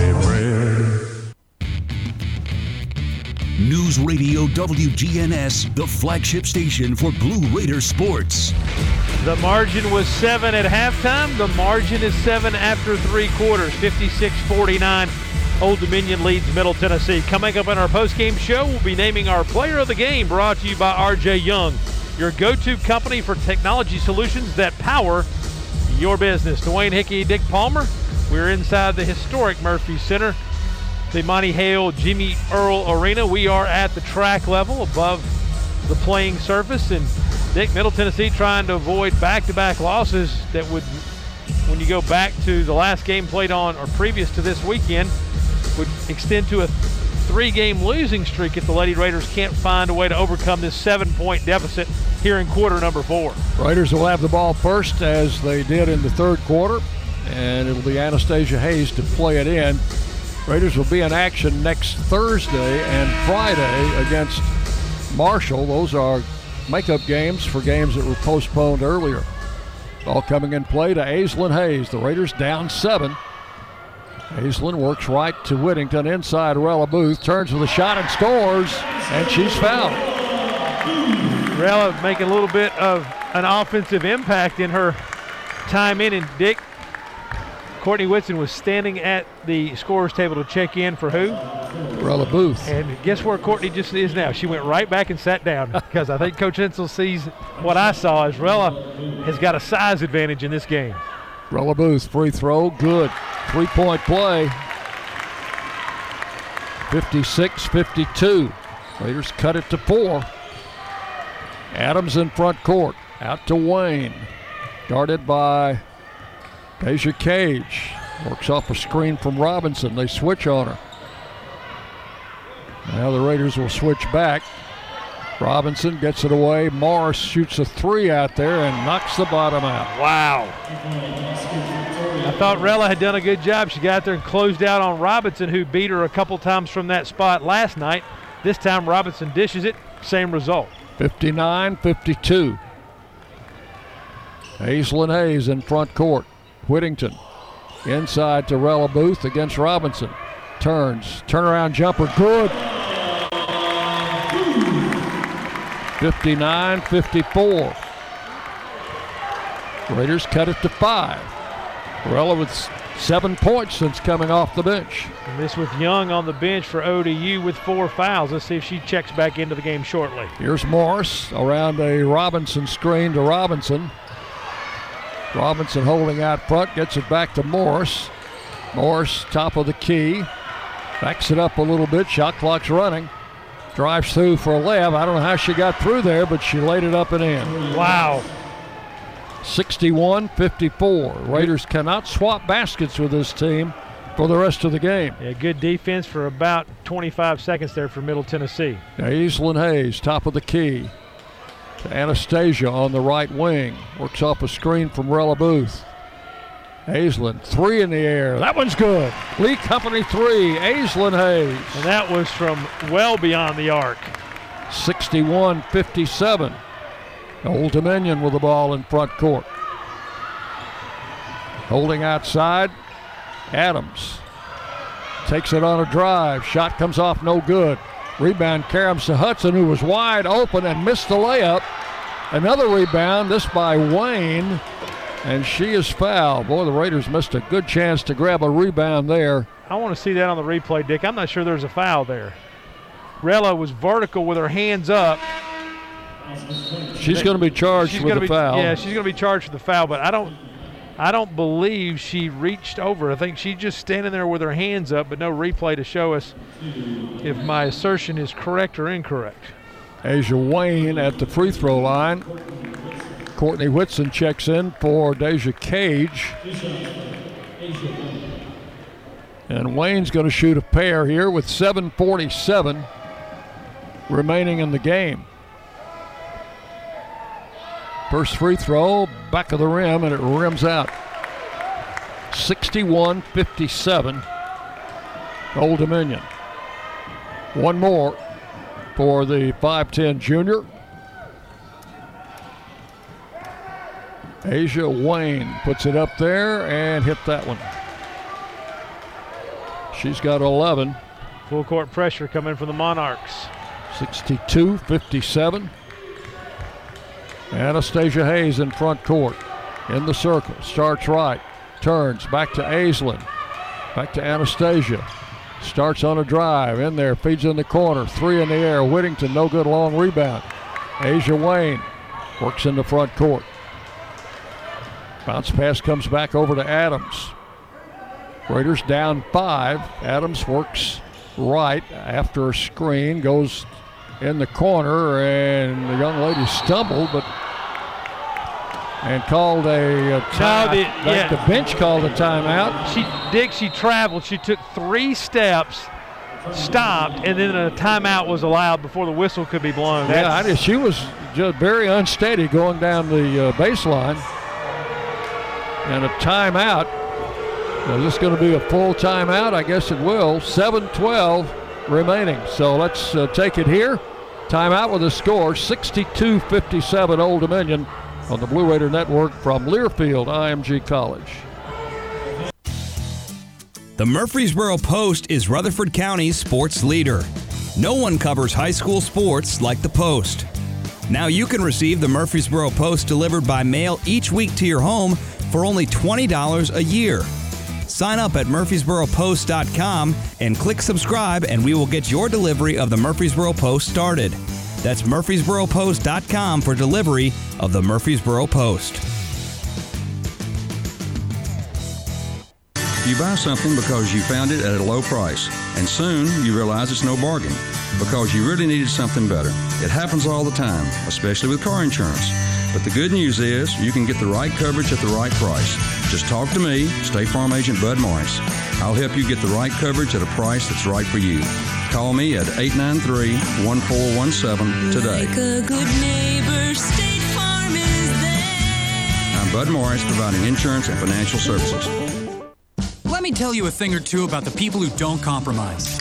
News Radio WGNS, the flagship station for Blue Raider sports. The margin was seven at halftime. The margin is seven after three quarters. 56 49. Old Dominion leads Middle Tennessee. Coming up in our postgame show, we'll be naming our player of the game brought to you by RJ Young, your go to company for technology solutions that power your business. Dwayne Hickey, Dick Palmer. We're inside the historic Murphy Center, the Monte Hale Jimmy Earle Arena. We are at the track level above the playing surface. And Dick, Middle Tennessee trying to avoid back to back losses that would, when you go back to the last game played on or previous to this weekend, would extend to a three game losing streak if the Lady Raiders can't find a way to overcome this seven point deficit here in quarter number four. Raiders will have the ball first as they did in the third quarter, and it'll be Anastasia Hayes to play it in. Raiders will be in action next Thursday and Friday against Marshall. Those are makeup games for games that were postponed earlier. All coming in play to Aislinn Hayes. The Raiders down seven. Aislinn works right to Whittington inside Rella Booth, turns with a shot and scores, and she's fouled. Rella making a little bit of an offensive impact in her time in. And Dick, Courtney Whitson was standing at the scorer's table to check in for who? Rella Booth. And guess where Courtney just is now? She went right back and sat down because I think Coach Insell sees what I saw is Rella has got a size advantage in this game. Rella Booth, free throw, good. Three point play. 56 52. Raiders cut it to four. Adams in front court. Out to Wayne. Guarded by Deja Cage. Works off a screen from Robinson. They switch on her. Now the Raiders will switch back. Robinson gets it away. Morris shoots a three out there and knocks the bottom out. Wow. I thought Rella had done a good job. She got there and closed out on Robinson, who beat her a couple times from that spot last night. This time Robinson dishes it. Same result. 59 52. Aislinn Hayes in front court. Whittington inside to Rella Booth against Robinson. Turns. Turnaround jumper. Good. 59 54. Raiders cut it to five. Rella with seven points since coming off the bench. And this with Young on the bench for ODU with four fouls. Let's see if she checks back into the game shortly. Here's Morris around a Robinson screen to Robinson. Robinson holding out front, gets it back to Morris. Morris, top of the key, backs it up a little bit. Shot clock's running. Drives through for a layup. I don't know how she got through there, but she laid it up and in. Wow. 61 54. Raiders cannot swap baskets with this team for the rest of the game. Yeah, good defense for about 25 seconds there for Middle Tennessee. Aislinn Hayes, top of the key. To Anastasia on the right wing. Works off a screen from Rella Booth. Aislinn, three in the air. That one's good. Lee Company three. Aislinn Hayes. And that was from well beyond the arc. 61 57. Old Dominion with the ball in front court. Holding outside, Adams takes it on a drive. Shot comes off, no good. Rebound to Hudson, who was wide open and missed the layup. Another rebound, this by Wayne, and she is fouled. Boy, the Raiders missed a good chance to grab a rebound there. I want to see that on the replay, Dick. I'm not sure there's a foul there. Rella was vertical with her hands up. She's going to be charged She's with a be, foul. Yeah, she's going to be charged with the foul, but I don't I don't believe she reached over. I think she's just standing there with her hands up, but no replay to show us if my assertion is correct or incorrect. Ajah Wayne at the free throw line. Courtney Whitson checks in for Deja Cage. And Wayne's going to shoot a pair here with 7.47 remaining in the game. First free throw, back of the rim, and it rims out. 61 57, Old Dominion. One more for the 5'10 junior. Ajah Wayne puts it up there and hit that one. She's got 11. Full court pressure coming from the Monarchs. 62 57. Anastasia Hayes in front court. In the circle. Starts right. Turns back to Aislinn. Back to Anastasia. Starts on a drive. In there. Feeds in the corner. Three in the air. Whittington. No good long rebound. Ajah Wayne works in the front court. Bounce pass comes back over to Adams. Raiders down five. Adams works right after a screen, goes in the corner, and the young lady stumbled, but and called a, a time. No, the- yeah. the bench called a timeout. She Dick, she traveled. She took three steps, stopped, and then a timeout was allowed before the whistle could be blown. Yeah, I just, she was just very unsteady going down the uh, baseline. And a timeout. Is this going to be a full timeout? I guess it will. 7 12 remaining. So let's uh, take it here. Timeout with a score 62 57 Old Dominion on the Blue Raider Network from Learfield IMG College. The Murfreesboro Post is Rutherford County's sports leader. No one covers high school sports like the Post. Now you can receive the Murfreesboro Post delivered by mail each week to your home for only $20 a year. Sign up at murfreesboropost.com and click subscribe, and we will get your delivery of the Murfreesboro Post started. That's murfreesboropost.com for delivery of the Murfreesboro Post. You buy something because you found it at a low price, and soon you realize it's no bargain because you really needed something better. It happens all the time, especially with car insurance. But the good news is you can get the right coverage at the right price. Just talk to me, State Farm Agent Bud Morris. I'll help you get the right coverage at a price that's right for you. Call me at 893 1417 today. Like a good neighbor, State Farm is there. I'm Bud Morris, providing insurance and financial services. Let me tell you a thing or two about the people who don't compromise.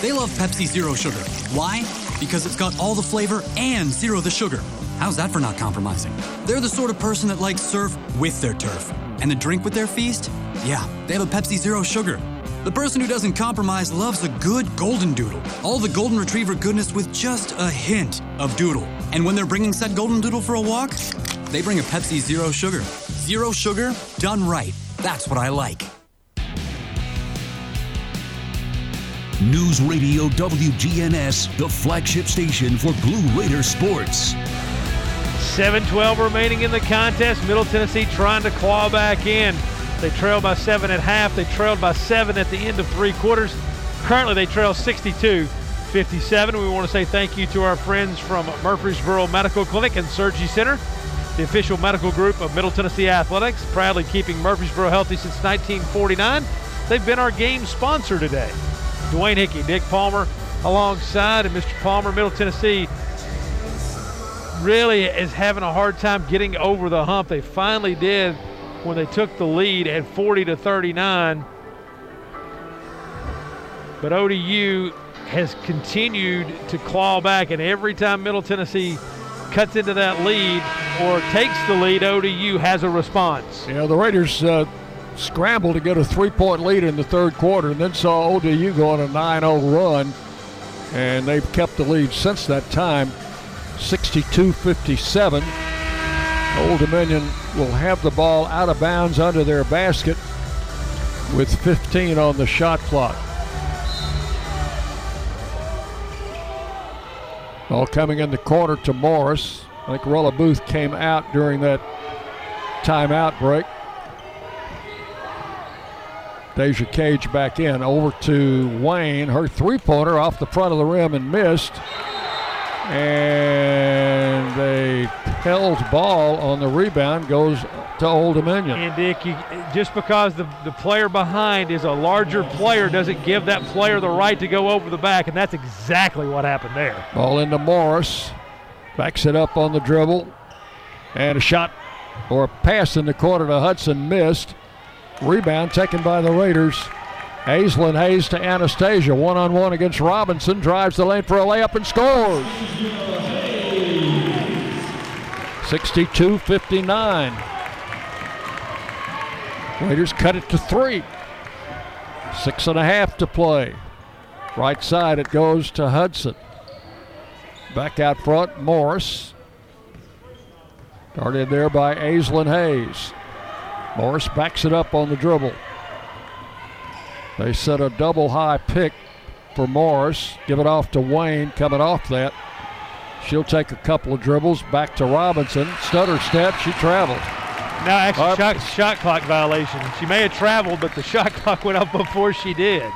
They love Pepsi Zero Sugar. Why? Because it's got all the flavor and zero the sugar. How's that for not compromising? They're the sort of person that likes surf with their turf. And the drink with their feast? Yeah, they have a Pepsi Zero Sugar. The person who doesn't compromise loves a good golden doodle. All the golden retriever goodness with just a hint of doodle. And when they're bringing said golden doodle for a walk, they bring a Pepsi Zero Sugar. Zero sugar, done right. That's what I like. News Radio WGNS, the flagship station for Blue Raider sports. 7-12 remaining in the contest. Middle Tennessee trying to claw back in. They trailed by seven at half. They trailed by seven at the end of three quarters. Currently, they trail 62-57. We want to say thank you to our friends from Murfreesboro Medical Clinic and Surgery Center, the official medical group of Middle Tennessee Athletics, proudly keeping Murfreesboro healthy since 1949. They've been our game sponsor today. Dwayne Hickey, Dick Palmer alongside, and Mr. Palmer, Middle Tennessee really is having a hard time getting over the hump. They finally did when they took the lead at 40 to 39. But ODU has continued to claw back, and every time Middle Tennessee cuts into that lead or takes the lead, ODU has a response. You know, the Raiders uh, scrambled to get a three point lead in the third quarter and then saw ODU go on a 9 0 run, and they've kept the lead since that time 62 57. Old Dominion will have the ball out of bounds under their basket. with 15 on the shot clock. All coming in the corner to Morris. I think Rella Booth came out during that timeout break. Deja Cage back in. Over to Wayne. Her three pointer off the front of the rim and missed. And a held ball on the rebound goes to Old Dominion. And Dick, you, just because the, the player behind is a larger player doesn't give that player the right to go over the back, and that's exactly what happened there. Ball into Morris. Backs it up on the dribble. And a shot or a pass in the corner to Hudson missed. Rebound taken by the Raiders. Aislinn Hayes to Anastasia. One on one against Robinson. Drives the lane for a layup and scores. 62 59. Raiders cut it to three. Six and a half to play. Right side it goes to Hudson. Back out front, Morris. Guarded there by Aislinn Hayes. Morris backs it up on the dribble. They set a double high pick for Morris. Give it off to Wayne coming off that. She'll take a couple of dribbles back to Robinson. Stutter step, she travels. Now, actually, Uh, shot, shot clock violation. She may have traveled, but the shot clock went up before she did.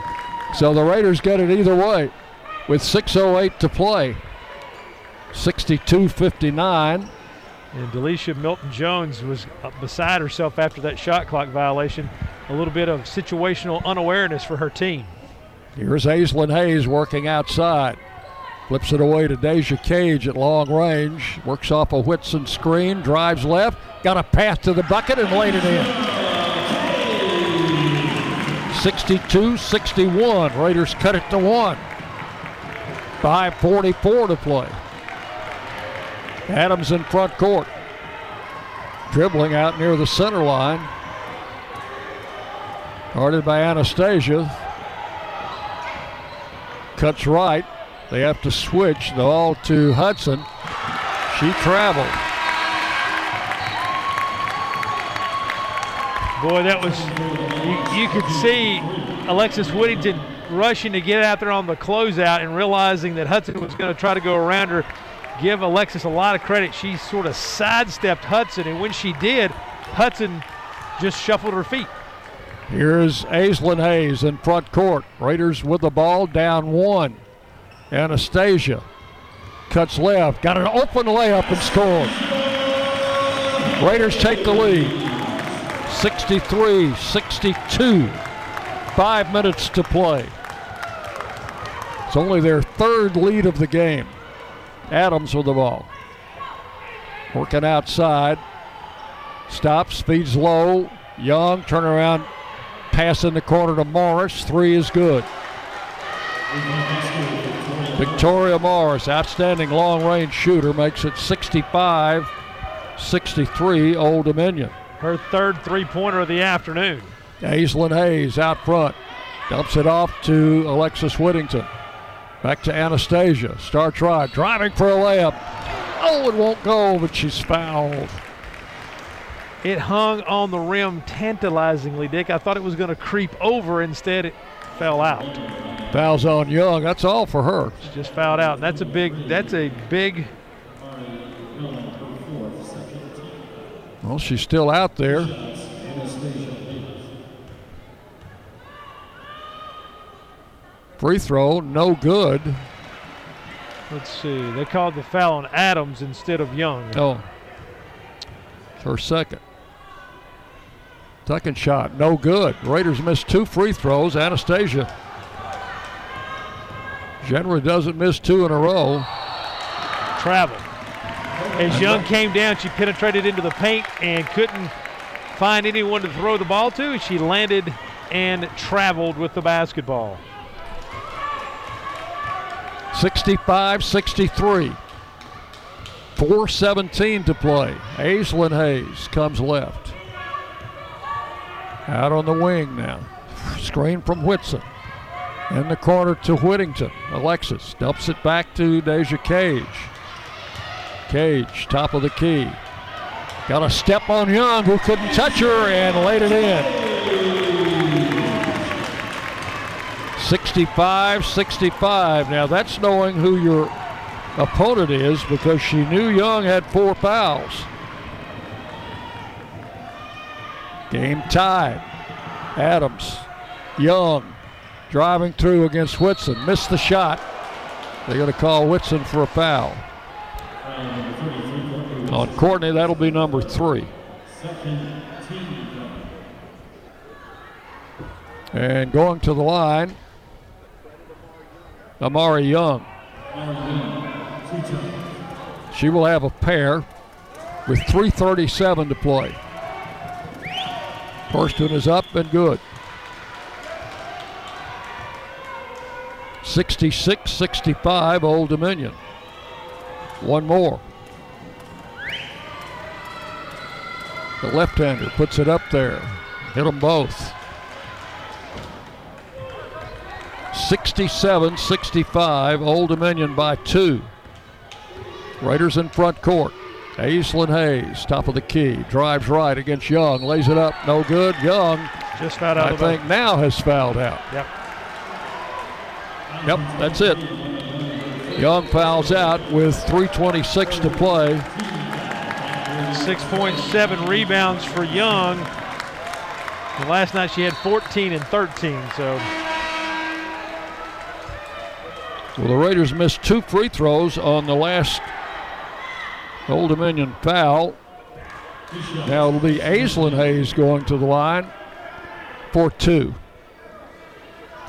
So the Raiders get it either way with 6.08 to play. 62 59. And Delisha Milton Jones was beside herself after that shot clock violation. A little bit of situational unawareness for her team. Here's Aislinn Hayes working outside. Flips it away to Deja Cage at long range. Works off a Whitson screen. Drives left. Got a pass to the bucket and laid it in. 62 61. Raiders cut it to one. 5.44 to play. Adams in front court. Dribbling out near the center line. Guarded by Anastasia. Cuts right. They have to switch the ball to Hudson. She traveled. Boy, that was, you, you could see Alexis Whittington rushing to get out there on the closeout and realizing that Hudson was going to try to go around her. Give Alexis a lot of credit. She sort of sidestepped Hudson, and when she did, Hudson just shuffled her feet. Here's Aislinn Hayes in front court. Raiders with the ball down one. Anastasia cuts left. Got an open layup and scored. Raiders take the lead. 63 62. Five minutes to play. It's only their third lead of the game. Adams with the ball. Working outside. Stops, speeds low. Young, turnaround pass in the corner to Morris. Three is good. Victoria Morris, outstanding long range shooter, makes it 65 63 Old Dominion. Her third three pointer of the afternoon. Aislinn Hayes out front. Dumps it off to Alexis Whittington. Back to Anastasia. Star try. Driving for a layup. Oh, it won't go, but she's fouled. It hung on the rim tantalizingly, Dick. I thought it was going to creep over. Instead, it fell out. Fouls on Young. That's all for her. She just fouled out. That's a big. That's a big. Well, she's still out there. Free throw, no good. Let's see. They called the foul on Adams instead of Young. Oh, no. It's her second. Second shot, no good. Raiders missed two free throws. Anastasia generally doesn't miss two in a row. Travel. As Young came down, she penetrated into the paint and couldn't find anyone to throw the ball to. She landed and traveled with the basketball. 65 63. 417 to play. Aislinn Hayes comes left. Out on the wing now. Screen from Whitson. In the corner to Whittington. Alexis dumps it back to Deja Cage. Cage, top of the key. Got a step on Young who couldn't touch her and laid it in. 65 65. Now that's knowing who your opponent is because she knew Young had four fouls. Game tied. Adams, Young, driving through against Whitson. Missed the shot. They're going to call Whitson for a foul. On Courtney, that'll be number three. And going to the line, Amari Young. She will have a pair with 3.37 to play. First one is up and good. 66 65, Old Dominion. One more. The left hander puts it up there. Hit them both. 67 65, Old Dominion by two. Raiders in front court. Aislinn Hayes, top of the key, drives right against Young, lays it up, no good. Young, just fouled out. I think now has fouled out. Yep. Yep, that's it. Young fouls out with 3:26 to play. 6.7 rebounds for Young. And last night she had 14 and 13. So. Well, the Raiders missed two free throws on the last Old Dominion foul. Now it'll be Aislinn Hayes going to the line for two.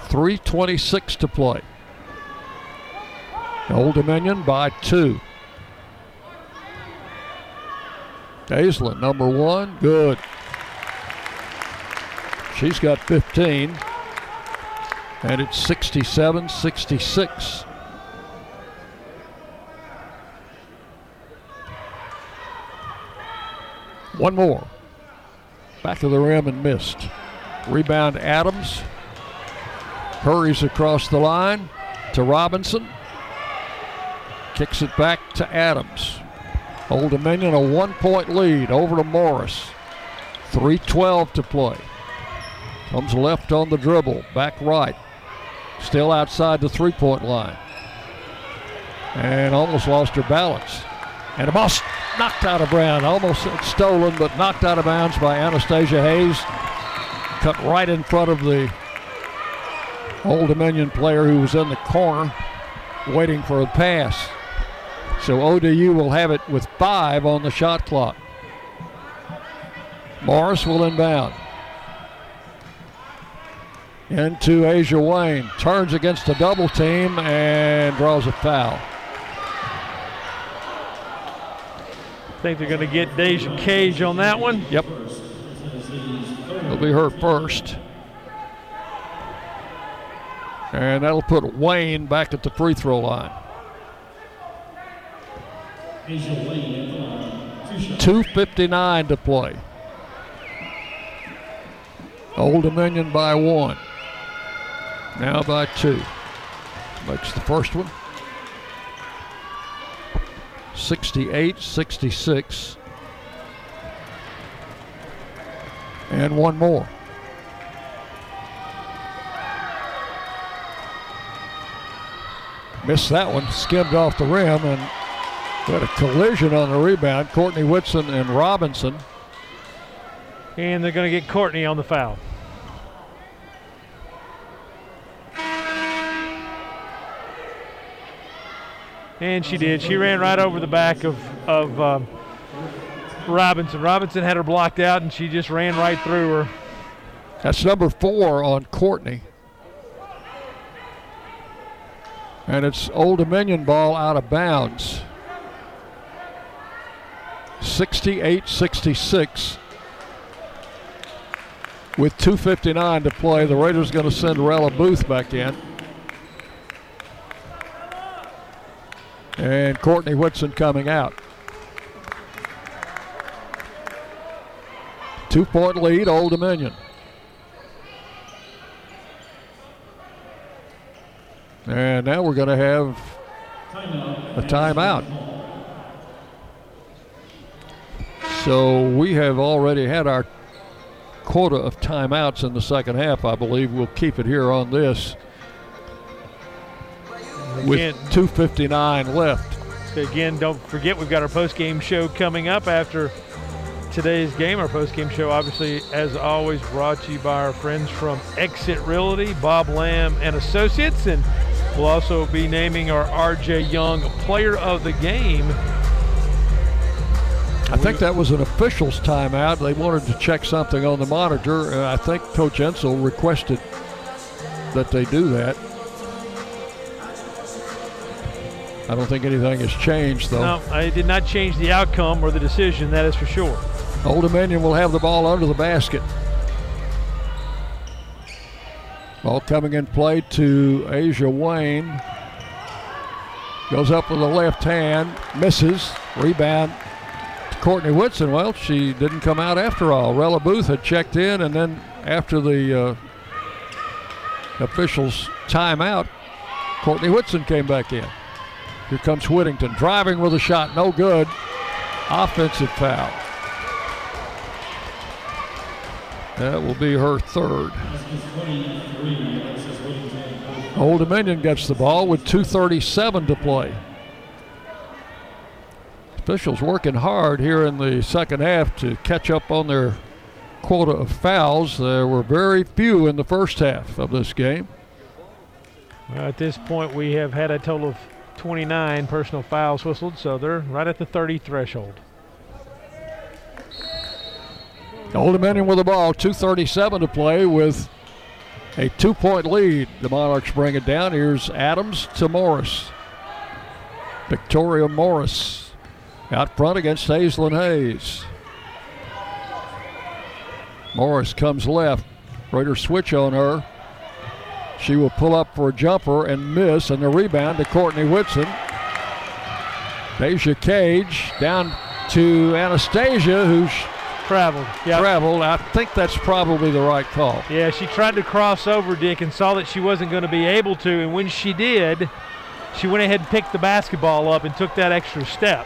3.26 to play. Old Dominion by two. Aislinn, number one, good. She's got 15, and it's 67 66. One more. Back of the rim and missed. Rebound Adams. Hurries across the line to Robinson. Kicks it back to Adams. Old Dominion a one point lead over to Morris. 3.12 to play. Comes left on the dribble, back right. Still outside the three point line. And almost lost her balance. And the ball knocked out of Brown. Almost stolen, but knocked out of bounds by Anastasia Hayes. Cut right in front of the Old Dominion player who was in the corner waiting for a pass. So ODU will have it with five on the shot clock. Morris will inbound. Into Ajah Wayne. Turns against a double team and draws a foul. I think they're going to get Deja Cage on that one. Yep. It'll be her first. And that'll put Wayne back at the free throw line. 2.59 to play. Old Dominion by one. Now by two. Makes the first one. 68 66. And one more. Missed that one, skimmed off the rim, and had a collision on the rebound. Courtney Whitson and Robinson. And they're going to get Courtney on the foul. And she did. She ran right over the back of, of um, Robinson. Robinson had her blocked out, and she just ran right through her. That's number four on Courtney. And it's Old Dominion ball out of bounds. 68 66. With 2.59 to play, the Raiders going to send Rella Booth back in. And Courtney Whitson coming out. Two point lead, Old Dominion. And now we're going to have a timeout. So we have already had our quota of timeouts in the second half. I believe we'll keep it here on this. With Again, 2:59 left. again, don't forget we've got our post game show coming up after today's game. Our post game show, obviously, as always, brought to you by our friends from Exit Realty, Bob Lamb and Associates, and we'll also be naming our R.J. Young Player of the Game. I think that was an official's timeout. They wanted to check something on the monitor, and I think Coach Insell requested that they do that. I don't think anything has changed, though. No, I did not change the outcome or the decision. That is for sure. Old Dominion will have the ball under the basket. Ball coming in play to Ajah Wayne. Goes up with the left hand, misses. Rebound to Courtney Whitson. Well, she didn't come out after all. Rella Booth had checked in, and then after the uh, officials' timeout, Courtney Whitson came back in. Here comes Whittington driving with a shot, no good. Offensive foul. That will be her third. Old Dominion gets the ball with 2.37 to play. Officials working hard here in the second half to catch up on their quota of fouls. There were very few in the first half of this game. At this point, we have had a total of 29 personal fouls whistled, so they're right at the 30 threshold. Old Dominion with the ball, 2.37 to play with a two point lead. The Monarchs bring it down. Here's Adams to Morris. Victoria Morris out front against Aislinn Hayes. Morris comes left. Raiders switch on her. She will pull up for a jumper and miss, and the rebound to Courtney Whitson. Deja Cage down to Anastasia, who's traveled. Yep. Traveled. I think that's probably the right call. Yeah, she tried to cross over Dick and saw that she wasn't going to be able to, and when she did, she went ahead and picked the basketball up and took that extra step.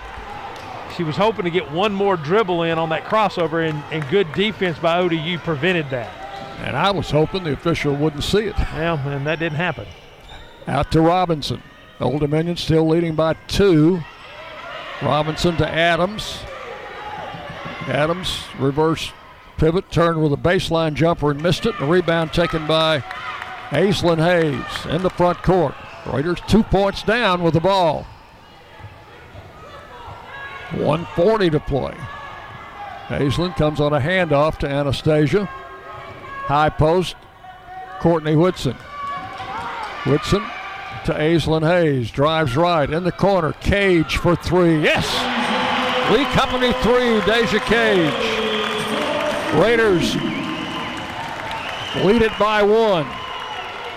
She was hoping to get one more dribble in on that crossover, and, and good defense by ODU prevented that. And I was hoping the official wouldn't see it. Well, and that didn't happen. Out to Robinson. Old Dominion still leading by two. Robinson to Adams. Adams reverse pivot, turned with a baseline jumper and missed it. The rebound taken by Aislinn Hayes in the front court. Raiders two points down with the ball. 140 to play. Aislinn comes on a handoff to Anastasia. High post, Courtney Whitson. Whitson to Aislinn Hayes. Drives right in the corner. Cage for three. Yes! Lee Company three, Deja Cage. Raiders lead it by one.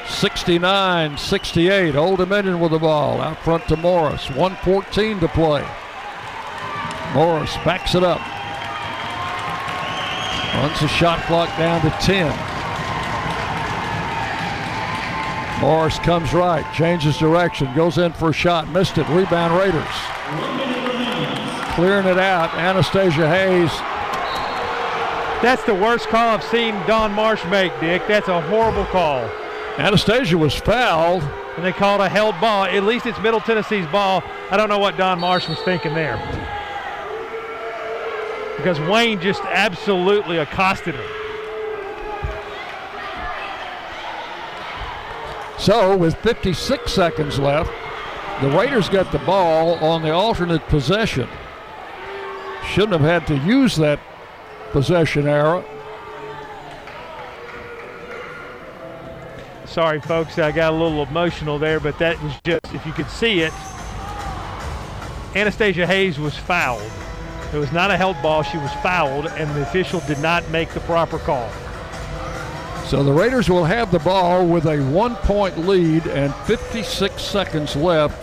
69 68. Old Dominion with the ball. Out front to Morris. 114 to play. Morris backs it up. Runs the shot clock down to 10. Morris comes right, changes direction, goes in for a shot, missed it. Rebound Raiders. Clearing it out, Anastasia Hayes. That's the worst call I've seen Don Marsh make, Dick. That's a horrible call. Anastasia was fouled. And they called a held ball. At least it's Middle Tennessee's ball. I don't know what Don Marsh was thinking there. Because Wayne just absolutely accosted her. So, with 56 seconds left, the Raiders got the ball on the alternate possession. Shouldn't have had to use that possession arrow. Sorry, folks, I got a little emotional there, but that was just, if you could see it, Anastasia Hayes was fouled. It was not a held ball. She was fouled, and the official did not make the proper call. So the Raiders will have the ball with a one point lead and 56 seconds left.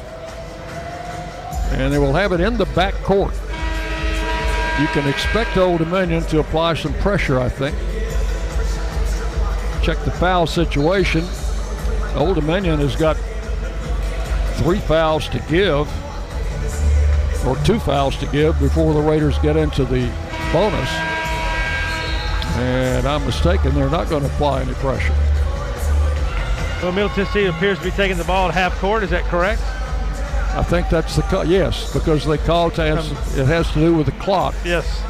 And they will have it in the back court. You can expect Old Dominion to apply some pressure, I think. Check the foul situation. Old Dominion has got three fouls to give, or two fouls to give before the Raiders get into the bonus. And I'm mistaken, they're not going to apply any pressure. Well, Middle Tennessee appears to be taking the ball at half court. Is that correct? I think that's the call. Yes, because they called to has, it has to do with the clock. Yes.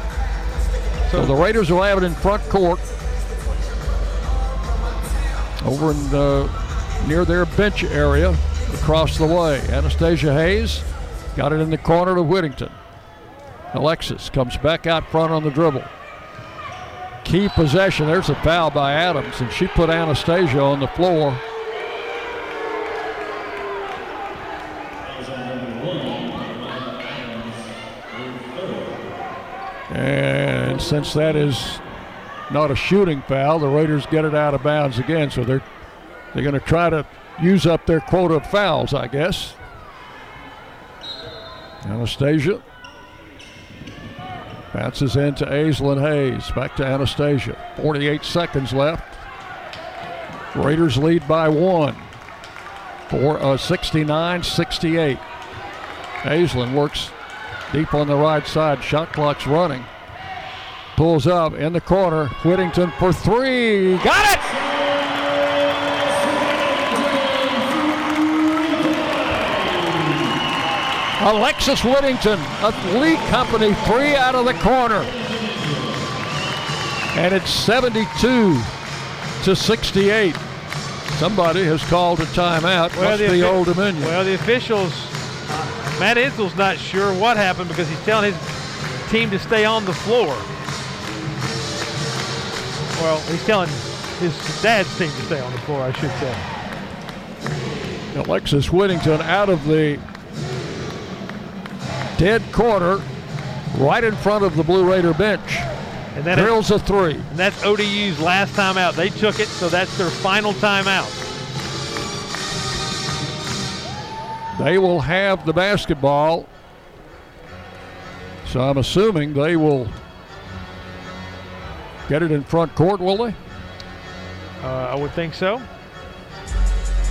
So the Raiders will have it in front court, over in uh, near their bench area, across the way. Anastasia Hayes got it in the corner to Whittington. Alexis comes back out front on the dribble. Key possession. There's a foul by Adams, and she put Anastasia on the floor. And since that is not a shooting foul, the Raiders get it out of bounds again. So they're they're going to try to use up their quota of fouls, I guess. Anastasia bounces into Aislinn Hayes. Back to Anastasia. 48 seconds left. Raiders lead by one. For uh, 69 68. Aislinn works deep on the right side. Shot clock's running. Pulls up in the corner. Whittington for three. Got it! Alexis Whittington, a Lee Company, three out of the corner. And it's 72 to 68. Somebody has called a timeout. Must be offi- Old Dominion. Well, the officials, Matt Insell's not sure what happened because he's telling his team to stay on the floor. Well, he's telling his dad's team to stay on the floor, I should say. Alexis Whittington out of the dead corner, right in front of the Blue Raider bench. And that Drills a three. And that's ODU's last timeout. They took it, so that's their final timeout. They will have the basketball. So I'm assuming they will get it in front court, will they? Uh, I would think so.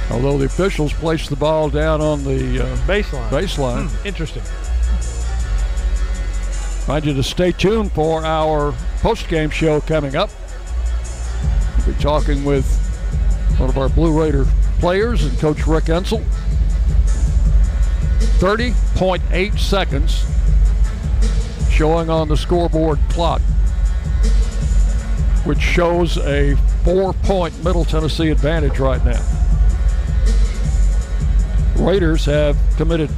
Although the officials placed the ball down on the uh, Baseline. baseline. Hmm, interesting. Mind you to stay tuned for our post-game show coming up. We'll be talking with one of our Blue Raider players and Coach Rick Insell. 30.8 seconds showing on the scoreboard clock, which shows a four-point Middle Tennessee advantage right now. Raiders have committed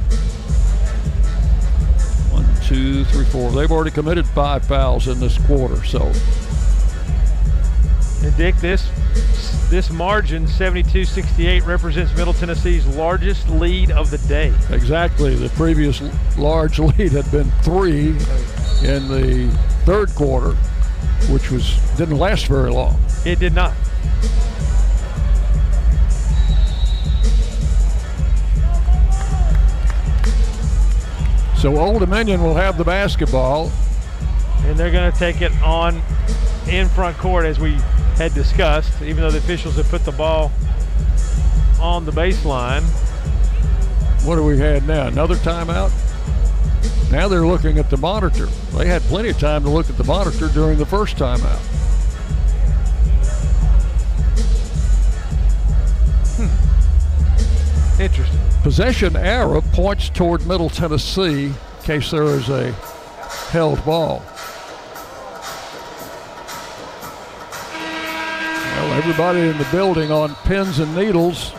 two, three, four. They've already committed five fouls in this quarter. So And Dick, this this margin, 72-68, represents Middle Tennessee's largest lead of the day. exactly, the previous large lead had been three in the third quarter, which was didn't last very long. It did not. So Old Dominion will have the basketball. And they're going to take it on in front court as we had discussed, even though the officials have put the ball on the baseline. What do we had now? Another timeout? Now they're looking at the monitor. They had plenty of time to look at the monitor during the first timeout. Interesting. Possession arrow points toward Middle Tennessee in case there is a held ball. Well, everybody in the building on pins and needles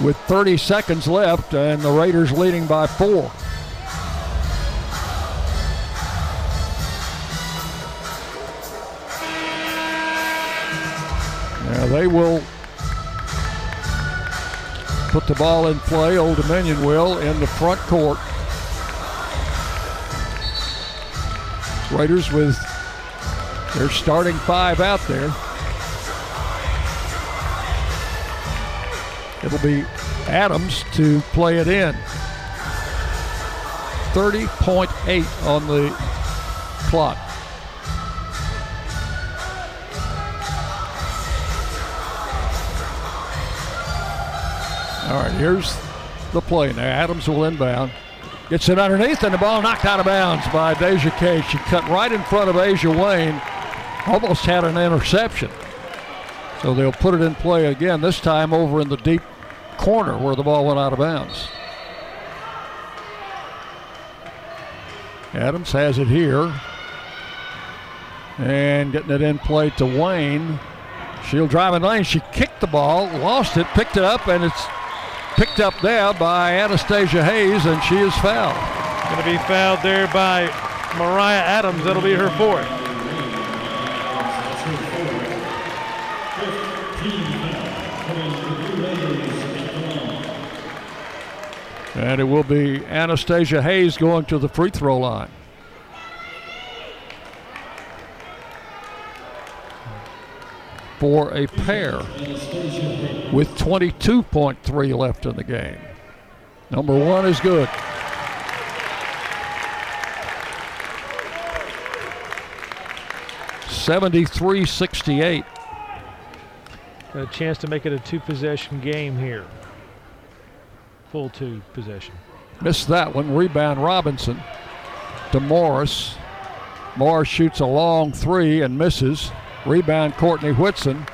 with 30 seconds left, and the Raiders leading by four. Now they will put the ball in play. Old Dominion will in the front court. Raiders with their starting five out there. It'll be Adams to play it in. 30.8 on the clock. All right, here's the play now. Adams will inbound. Gets it underneath, and the ball knocked out of bounds by Deja Cage. She cut right in front of Ajah Wayne. Almost had an interception. So they'll put it in play again, this time over in the deep corner where the ball went out of bounds. Adams has it here. And getting it in play to Wayne. She'll drive in lane. She kicked the ball, lost it, picked it up, and it's picked up there by Anastasia Hayes, and she is fouled. Going to be fouled there by Mariah Adams. That'll be her fourth. And it will be Anastasia Hayes going to the free throw line. For a pair with 22.3 left in the game. Number one is good. Seventy-three sixty-eight. Got a chance to make it a two possession game here. Full two possession. Missed that one. Rebound Robinson to Morris. Morris shoots a long three and misses. Rebound Courtney Whitson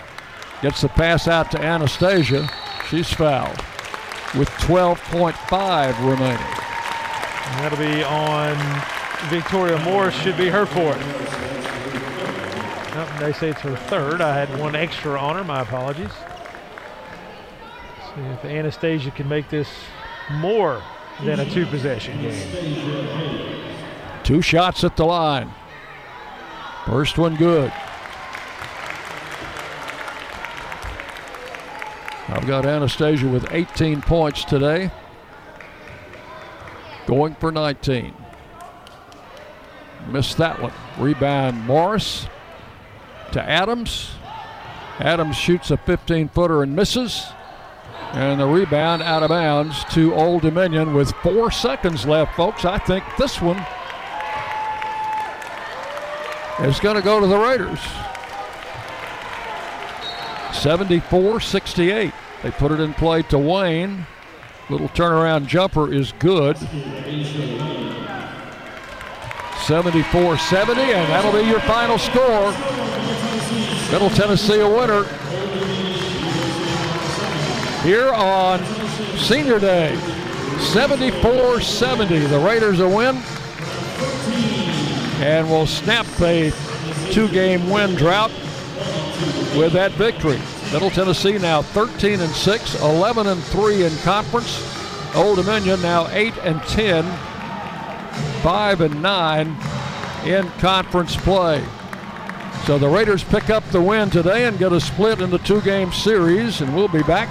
gets the pass out to Anastasia. She's fouled with 12.5 remaining. And that'll be on Victoria Morris, should be her fourth. Nope, they say it's her third. I had one extra on her. My apologies. See if Anastasia can make this more than a two possession game. Two shots at the line. First one good. I've got Anastasia with 18 points today. Going for 19. Missed that one. Rebound Morris to Adams. Adams shoots a 15 footer and misses. And the rebound out of bounds to Old Dominion with four seconds left, folks. I think this one is going to go to the Raiders. 74 68. They put it in play to Wayne. Little turnaround jumper is good. 74 70, and that'll be your final score. Middle Tennessee a winner here on Senior Day. 74 70. The Raiders a win and will snap a two game win drought with that victory. Middle Tennessee now 13 and 6, 11 and 3 in conference. Old Dominion now 8 and 10, 5 and 9 in conference play. So the Raiders pick up the win today and get a split in the two game series, and we'll be back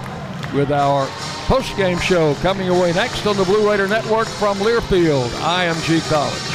with our post game show coming away next on the Blue Raider Network from Learfield, IMG College.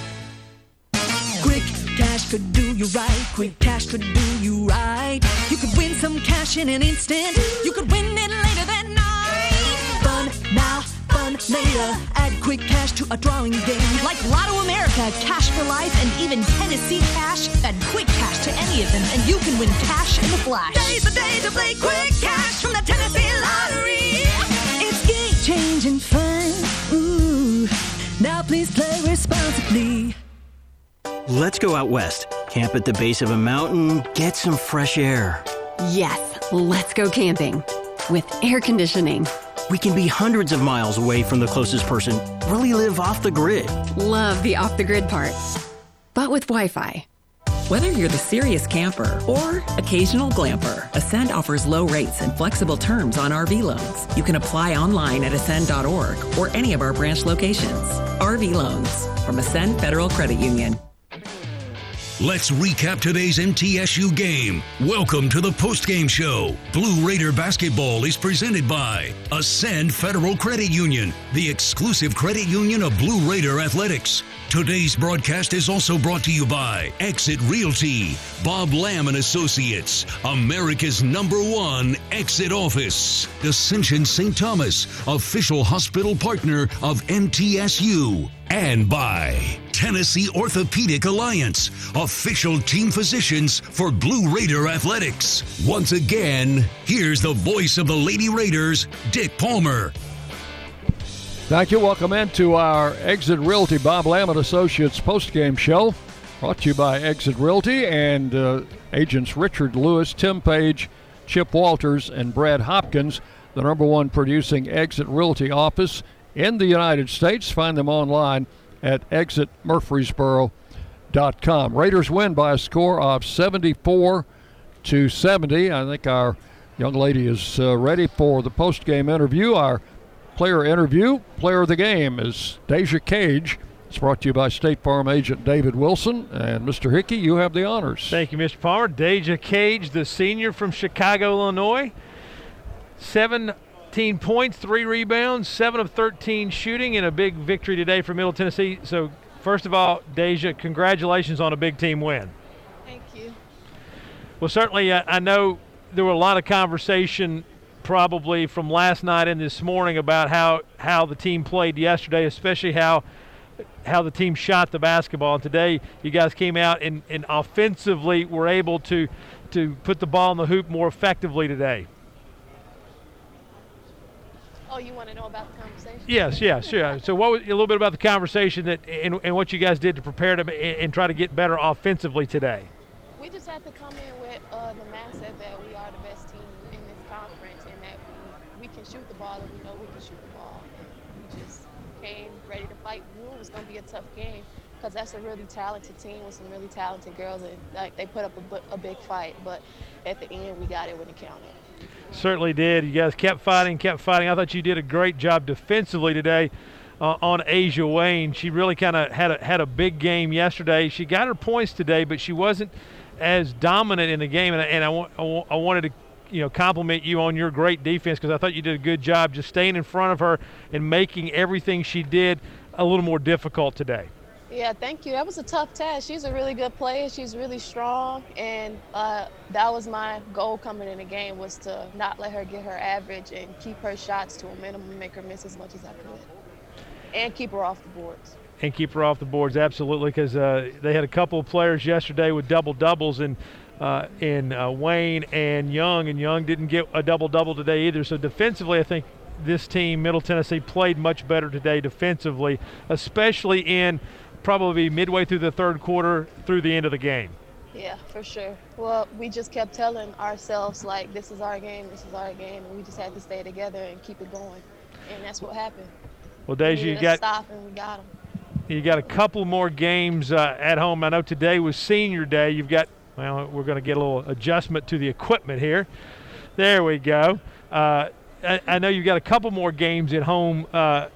Could do you right. Quick cash could do you right. You could win some cash in an instant. You could win it later that night. Fun now, fun later. Add quick cash to a drawing game. Like Lotto America, Cash for Life, and even Tennessee Cash. Add quick cash to any of them, and you can win cash in a flash. Today's the day to play quick cash from the Tennessee Lottery. It's game changing fun. Ooh. Now please play responsibly. Let's go out west. Camp at the base of a mountain, get some fresh air. Yes, let's go camping. With air conditioning. We can be hundreds of miles away from the closest person, really live off the grid. Love the off the grid part. But with Wi Fi. Whether you're the serious camper or occasional glamper, Ascend offers low rates and flexible terms on RV loans. You can apply online at ascend.org or any of our branch locations. RV loans from Ascend Federal Credit Union. Let's recap today's MTSU game. Welcome to the postgame show. Blue Raider basketball is presented by Ascend Federal Credit Union, the exclusive credit union of Blue Raider Athletics. Today's broadcast is also brought to you by Exit Realty, Bob Lamb and Associates, America's number one exit office, Ascension St. Thomas, official hospital partner of MTSU, and by Tennessee Orthopedic Alliance, official team physicians for Blue Raider Athletics. Once again, here's the voice of the Lady Raiders, Dick Palmer. Thank you. Welcome into our Exit Realty Bob Lamb and Associates postgame show. Brought to you by Exit Realty and uh, agents Richard Lewis, Tim Page, Chip Walters, and Brad Hopkins, the number one producing Exit Realty office in the United States. Find them online at exitmurfreesboro.com. Raiders win by a score of 74 to 70. I think our young lady is uh, ready for the post-game interview. Our player interview, player of the game is Deja Cage. It's brought to you by State Farm agent David Wilson. And Mr. Hickey, you have the honors. Thank you, Mr. Palmer. Deja Cage, the senior from Chicago, Illinois. 17 points, three rebounds, 7 of 13 shooting, and a big victory today for Middle Tennessee. So, first of all, Deja, congratulations on a big team win. Thank you. Well, certainly, uh, I know there were a lot of conversation probably from last night and this morning about how, how the team played yesterday, especially how how the team shot the basketball. And today, you guys came out and, and offensively were able to to put the ball in the hoop more effectively today. Oh, you want to know about the conversation? Yes, yes, yeah. So, what was a little bit about the conversation that and, and what you guys did to prepare to and, try to get better offensively today? We just have to come in with uh, the mindset that we are the best team in this conference and that we, we can shoot the ball and we know we can shoot the ball. We just came ready to fight. We knew it was going to be a tough game because that's a really talented team with some really talented girls and like they put up a, a big fight. But at the end, we got it when it counted. Certainly did. You guys kept fighting, kept fighting. I thought you did a great job defensively today uh, on Ajah Wayne. She really kind of had a, had a big game yesterday. She got her points today, but she wasn't as dominant in the game. And, I- and I, I I wanted to you know compliment you on your great defense because I thought you did a good job just staying in front of her and making everything she did a little more difficult today. Yeah, thank you. That was a tough test. She's a really good player. She's really strong, and uh, that was my goal coming in the game was to not let her get her average and keep her shots to a minimum, make her miss as much as I could, and keep her off the boards. and keep her off the boards absolutely because uh, they had a couple of players yesterday with double doubles and uh, in uh, Wayne and Young, and Young didn't get a double double today either. So defensively, I think this team, Middle Tennessee, played much better today defensively, especially in probably midway through the third quarter through the end of the game. Yeah, for sure. Well, we just kept telling ourselves like, "This is our game. This is our game," and we just had to stay together and keep it going, and that's what happened. Well, We Deja, you got stop, and we got them. You got a couple more games uh, at home. I know today was senior day. You've got, well, we're going to get a little adjustment to the equipment here. There we go. Uh, I, I, know you've got a couple more games at home uh,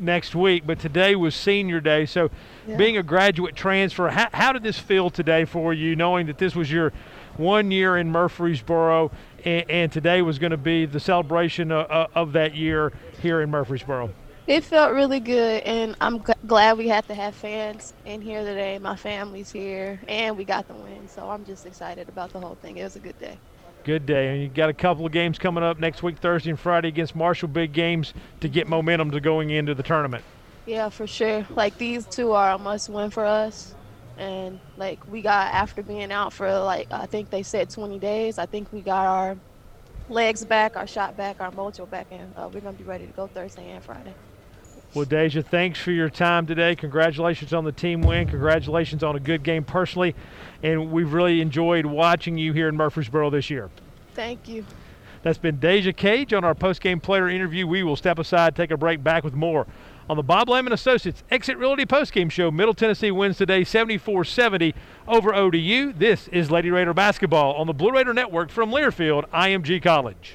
next week, but today was senior day. So, yeah. being a graduate transfer, how, how did this feel today for you, knowing that this was your one year in Murfreesboro and, and today was going to be the celebration of, of that year here in Murfreesboro? It felt really good, and I'm g- glad we had to have fans in here today. My family's here, and we got the win, so I'm just excited about the whole thing. It was a good day. Good day. And you got a couple of games coming up next week, Thursday and Friday against Marshall. Big games to get momentum to going into the tournament. Yeah, for sure. Like these two are a must win for us. And like we got after being out for like I think they said 20 days. I think we got our legs back, our shot back, our mojo back, and uh, we're gonna be ready to go Thursday and Friday. Well, Deja, thanks for your time today. Congratulations on the team win. Congratulations on a good game personally. And we've really enjoyed watching you here in Murfreesboro this year. Thank you. That's been Deja Cage on our post-game player interview. We will step aside, take a break, back with more on the Bob Lamb Associates Exit Realty post-game show. Middle Tennessee wins today 74-70 over ODU. This is Lady Raider basketball on the Blue Raider Network from Learfield, IMG College.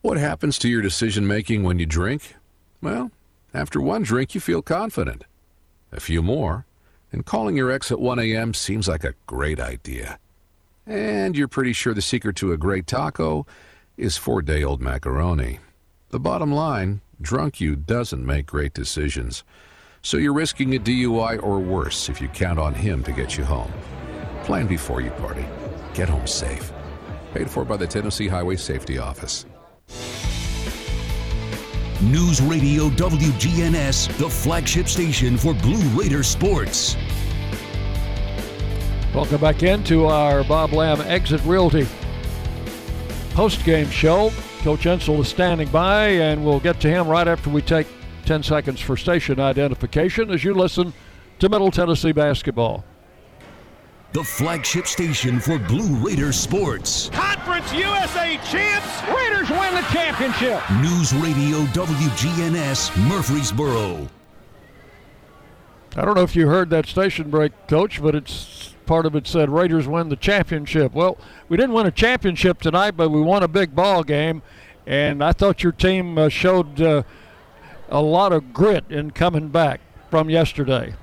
What happens to your decision making when you drink? Well, after one drink, you feel confident. A few more, and calling your ex at 1 a.m. seems like a great idea. And you're pretty sure the secret to a great taco is four day old macaroni. The bottom line drunk you doesn't make great decisions. So you're risking a DUI or worse if you count on him to get you home. Plan before you party. Get home safe. Paid for by the Tennessee Highway Safety Office. News Radio WGNS, the flagship station for Blue Raider sports. Welcome back into our Bob Lamb Exit Realty post-game show. Coach Insell is standing by, and we'll get to him right after we take 10 seconds for station identification as you listen to Middle Tennessee basketball the flagship station for Blue Raider sports. Conference USA champs, Raiders win the championship. News Radio WGNS Murfreesboro. I don't know if you heard that station break, Coach, but it's part of it said Raiders win the championship. Well, we didn't win a championship tonight, but we won a big ball game, and I thought your team uh, showed uh, a lot of grit in coming back from yesterday.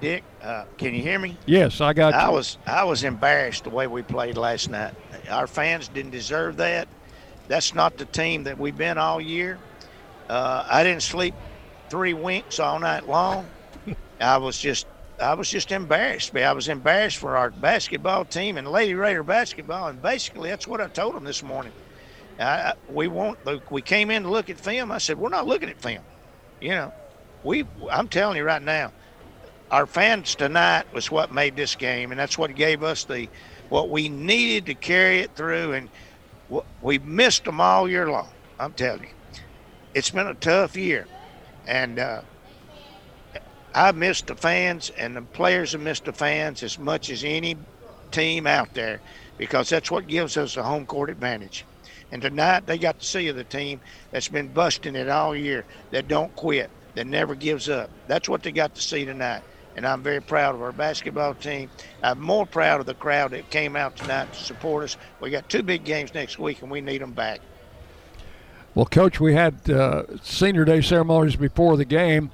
Dick, uh, can you hear me? Yes, I got you. I was I was embarrassed the way we played last night. Our fans didn't deserve that. That's not the team that we've been all year. Uh, I didn't sleep three winks all night long. I was just I was just embarrassed. I was embarrassed for our basketball team and Lady Raider basketball, and basically that's what I told them this morning. I, we want we came in to look at film. I said we're not looking at film. You know, we I'm telling you right now our fans tonight was what made this game, and that's what gave us the what we needed to carry it through. And we missed them all year long. I'm telling you, it's been a tough year, and uh, I missed the fans, and the players have missed the fans as much as any team out there because that's what gives us a home court advantage. And tonight they got to see the team that's been busting it all year, that don't quit, that never gives up. That's what they got to see tonight. And I'm very proud of our basketball team. I'm more proud of the crowd that came out tonight to support us. We got two big games next week, and we need them back. Well, Coach, we had uh, senior day ceremonies before the game,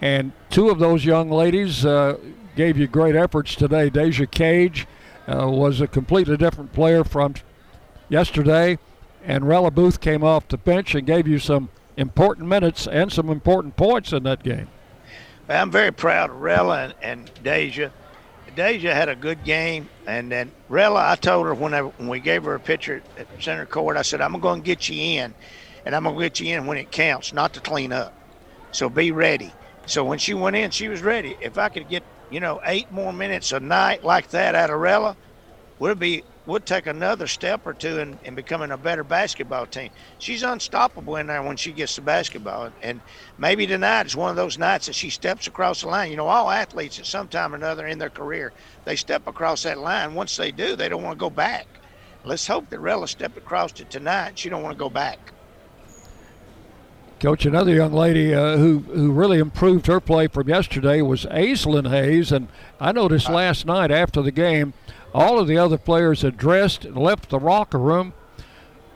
and two of those young ladies uh, gave you great efforts today. Deja Cage uh, was a completely different player from yesterday, and Rella Booth came off the bench and gave you some important minutes and some important points in that game. I'm very proud of Rella and, and Deja. Deja had a good game, and then Rella, I told her when, when we gave her a picture at center court, I said, I'm going to get you in, and I'm going to get you in when it counts, not to clean up. So be ready. So when she went in, she was ready. If I could get, you know, eight more minutes a night like that out of Rella, we'll be we'll take another step or two in, in becoming a better basketball team. She's unstoppable in there when she gets the basketball. And maybe tonight is one of those nights that she steps across the line. You know, all athletes at some time or another in their career, they step across that line. Once they do, they don't want to go back. Let's hope that Rella stepped across it tonight. She don't want to go back. Coach, another young lady uh, who who really improved her play from yesterday was Aislinn Hayes, and I noticed last night after the game, all of the other players had dressed and left the locker room,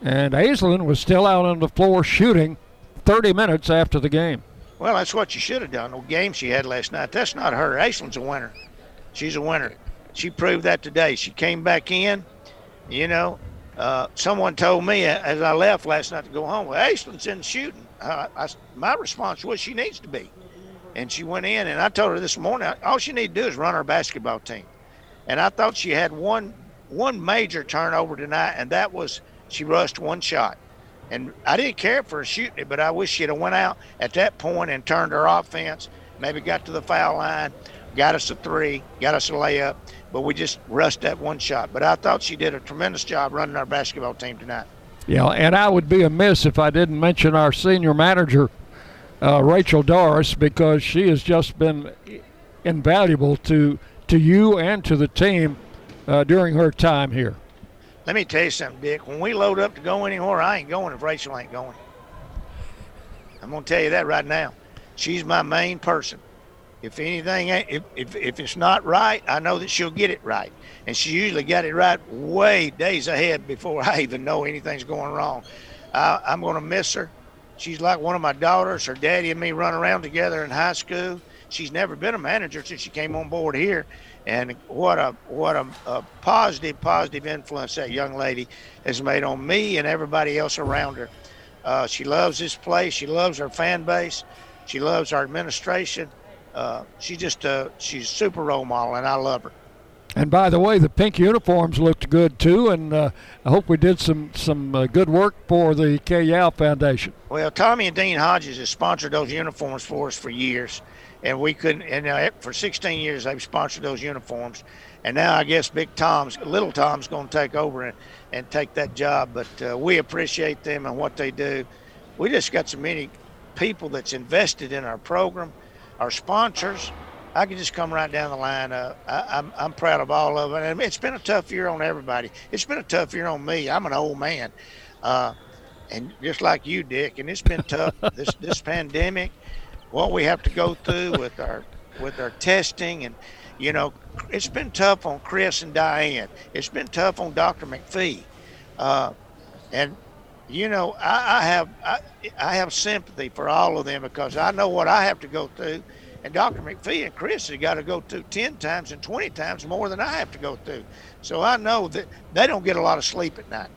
and Aislinn was still out on the floor shooting 30 minutes after the game. Well, that's what you should have done. The game she had last night, that's not her. Aislinn's a winner. She's a winner. She proved that today. She came back in, you know. Uh, someone told me as I left last night to go home, well, Aislinn's in shooting. Uh, I, my response was she needs to be. And she went in, and I told her this morning, all she needs to do is run her basketball team. And I thought she had one one major turnover tonight, and that was she rushed one shot. And I didn't care for her shooting it, but I wish she'd have went out at that point and turned her offense, maybe got to the foul line, got us a three, got us a layup, but we just rushed that one shot. But I thought she did a tremendous job running our basketball team tonight. Yeah, and I would be amiss if I didn't mention our senior manager, uh, Rachel Doris, because she has just been invaluable to to you and to the team uh, during her time here. Let me tell you something, Dick. When we load up to go anywhere, I ain't going if Rachel ain't going. I'm gonna tell you that right now. She's my main person. If anything, if, if, if it's not right, I know that she'll get it right. And she usually got it right way days ahead before I even know anything's going wrong. I, I'm going to miss her. She's like one of my daughters. Her daddy and me run around together in high school. She's never been a manager since she came on board here. And what a what a, a positive, positive influence that young lady has made on me and everybody else around her. Uh, she loves this place. She loves her fan base. She loves our administration uh, she just uh, she's a super role model, and I love her. And by the way, the pink uniforms looked good too, and uh, I hope we did some some uh, good work for the Kay Yow Foundation. Well, Tommy and Dean Hodges has sponsored those uniforms for us for years, and we couldn't. And uh, for 16 years, they've sponsored those uniforms, and now I guess Big Tom's, Little Tom's, going to take over and, and take that job. But uh, we appreciate them and what they do. We just got so many people that's invested in our program our sponsors. I can just come right down the line. Uh, I, am I'm, I'm proud of all of it. And it's been a tough year on everybody. It's been a tough year on me. I'm an old man, uh, and just like you, Dick. And it's been tough. this this pandemic, what we have to go through with our with our testing, and you know, it's been tough on Chris and Diane. It's been tough on Dr. McPhee, uh, and you know, I, I have I, I, have sympathy for all of them because I know what I have to go through, and Dr. McPhee and Chris have got to go through ten times and twenty times more than I have to go through. So I know that they don't get a lot of sleep at night.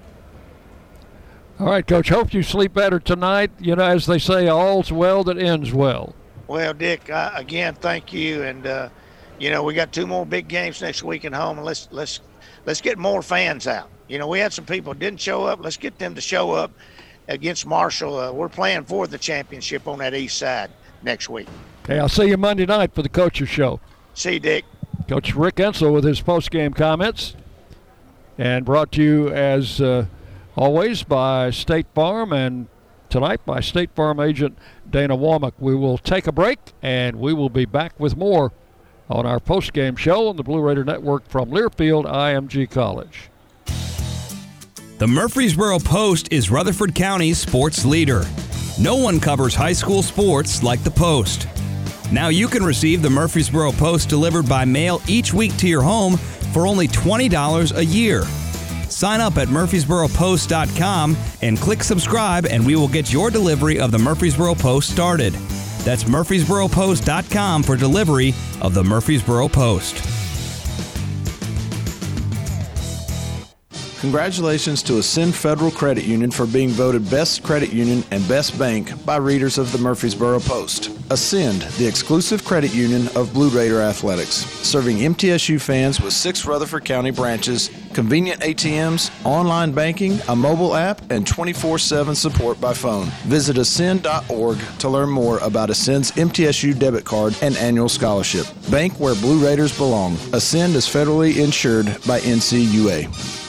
All right, Coach. Hope you sleep better tonight. You know, as they say, all's well that ends well. Well, Dick, uh, again, thank you, and uh, you know we got two more big games next week at home, and let's let's let's get more fans out. You know, we had some people didn't show up. Let's get them to show up against Marshall. Uh, we're playing for the championship on that east side next week. Okay, I'll see you Monday night for the coaches show. See you, Dick. Coach Rick Insell with his post-game comments, and brought to you as uh, always by State Farm and tonight by State Farm agent Dana Womack. We will take a break and we will be back with more on our post-game show on the Blue Raider Network from Learfield IMG College. The Murfreesboro Post is Rutherford County's sports leader. No one covers high school sports like the Post. Now you can receive the Murfreesboro Post delivered by mail each week to your home for only $20 a year. Sign up at murfreesboropost.com and click subscribe, and we will get your delivery of the Murfreesboro Post started. That's murfreesboropost.com for delivery of the Murfreesboro Post. Congratulations to Ascend Federal Credit Union for being voted Best Credit Union and Best Bank by readers of the Murfreesboro Post. Ascend, the exclusive credit union of Blue Raider Athletics, serving MTSU fans with six Rutherford County branches, convenient ATMs, online banking, a mobile app, and 24 7 support by phone. Visit ascend.org to learn more about Ascend's MTSU debit card and annual scholarship. Bank where Blue Raiders belong. Ascend is federally insured by NCUA.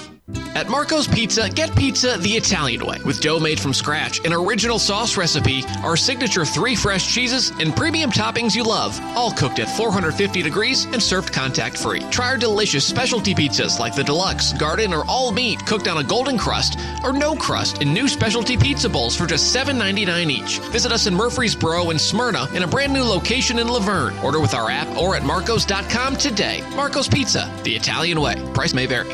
At Marco's Pizza, get pizza the Italian way with dough made from scratch, an original sauce recipe, our signature three fresh cheeses, and premium toppings you love, all cooked at 450 degrees and served contact free. Try our delicious specialty pizzas like the deluxe, garden, or all meat cooked on a golden crust or no crust in new specialty pizza bowls for just $7.99 each. Visit us in Murfreesboro and Smyrna in a brand new location in La Vergne. Order with our app or at marcos.com today. Marco's Pizza, the Italian way. Price may vary.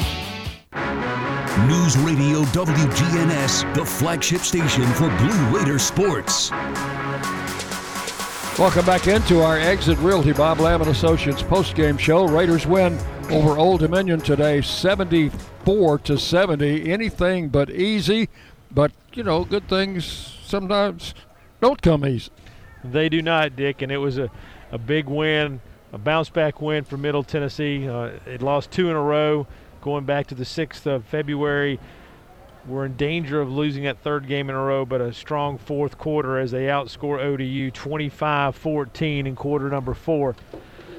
News Radio WGNS, the flagship station for Blue Raider sports. Welcome back into our Exit Realty Bob Lamb and Associates post-game show. Raiders win over Old Dominion today, 74 to 70. Anything but easy, but you know, good things sometimes don't come easy. They do not, Dick, and it was a, a big win, a bounce back win for Middle Tennessee. Uh, it lost two in a row going back to the 6th of February. We're in danger of losing that third game in a row, but a strong fourth quarter as they outscore ODU 25 14 in quarter number four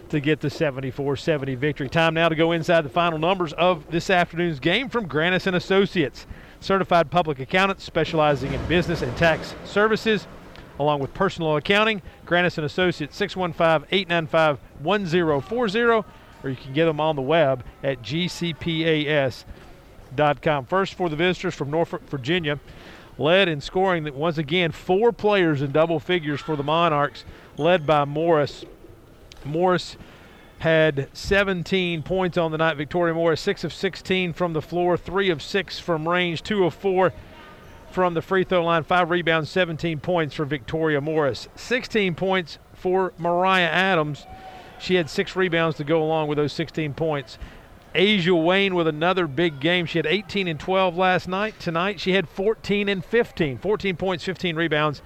to get the 74 70 victory. Time now to go inside the final numbers of this afternoon's game from Granis and Associates, certified public accountants specializing in business and tax services. Along with personal accounting, Granis and Associates 615 895 1040 or you can get them on the web at gcpas.com. First for the visitors from Norfolk, Virginia, led in scoring that once again four players in double figures for the Monarchs, led by Morris. Morris had 17 points on the night. Victoria Morris, 6 of 16 from the floor, 3 of 6 from range, 2 of 4 from the free throw line, 5 rebounds, 17 points for Victoria Morris. 16 points for Mariah Adams. She had six rebounds to go along with those 16 points. Ajah Wayne with another big game. She had 18 and 12 last night. Tonight she had 14 and 15. 14 points, 15 rebounds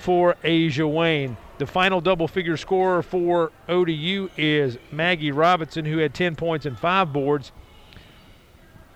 for Ajah Wayne. The final double figure scorer for ODU is Maggie Robinson, who had 10 points and five boards.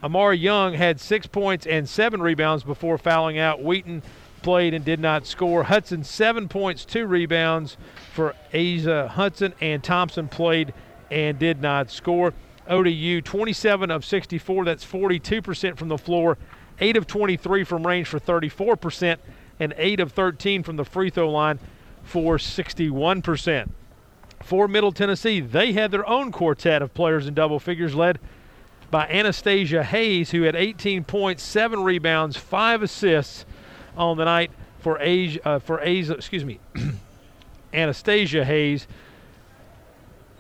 Amari Young had six points and seven rebounds before fouling out. Wheaton played and did not score. Hudson, seven points, two rebounds for Asa Hudson, and Thompson played and did not score. ODU, 27 of 64, that's 42% from the floor, 8 of 23 from range for 34%, and 8 of 13 from the free throw line for 61%. For Middle Tennessee, they had their own quartet of players in double figures, led by Anastasia Hayes, who had 18 points, 7 rebounds, 5 assists, on the night for Asia, uh, for Asia, excuse me, Anastasia Hayes.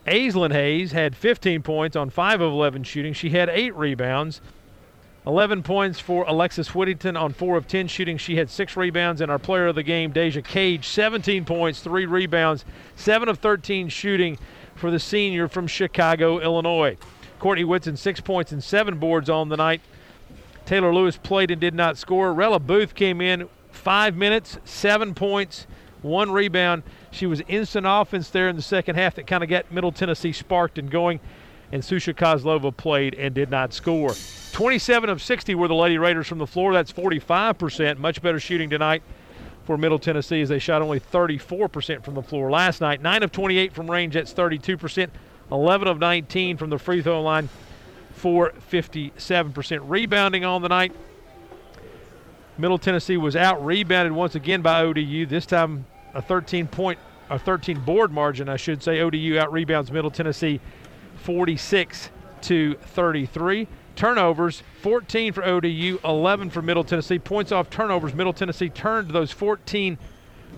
Aislinn Hayes had 15 points on 5 of 11 shooting. She had 8 rebounds. 11 points for Alexis Whittington on 4 of 10 shooting. She had 6 rebounds. And our player of the game, Deja Cage, 17 points, 3 rebounds, 7 of 13 shooting for the senior from Chicago, Illinois. Courtney Whitson, 6 points and 7 boards on the night. Taylor Lewis played and did not score. Rella Booth came in five minutes, seven points, one rebound. She was instant offense there in the second half that kind of got Middle Tennessee sparked and going. And Susha Kozlova played and did not score. 27 of 60 were the Lady Raiders from the floor. That's 45%. Much better shooting tonight for Middle Tennessee as they shot only 34% from the floor last night. 9 of 28 from range, that's 32%. 11 of 19 from the free throw line for 57%. Rebounding on the night, Middle Tennessee was out rebounded once again by ODU. This time a 13 point, a 13 board margin, I should say. ODU out rebounds Middle Tennessee 46 to 33. Turnovers 14 for ODU, 11 for Middle Tennessee. Points off turnovers. Middle Tennessee turned those 14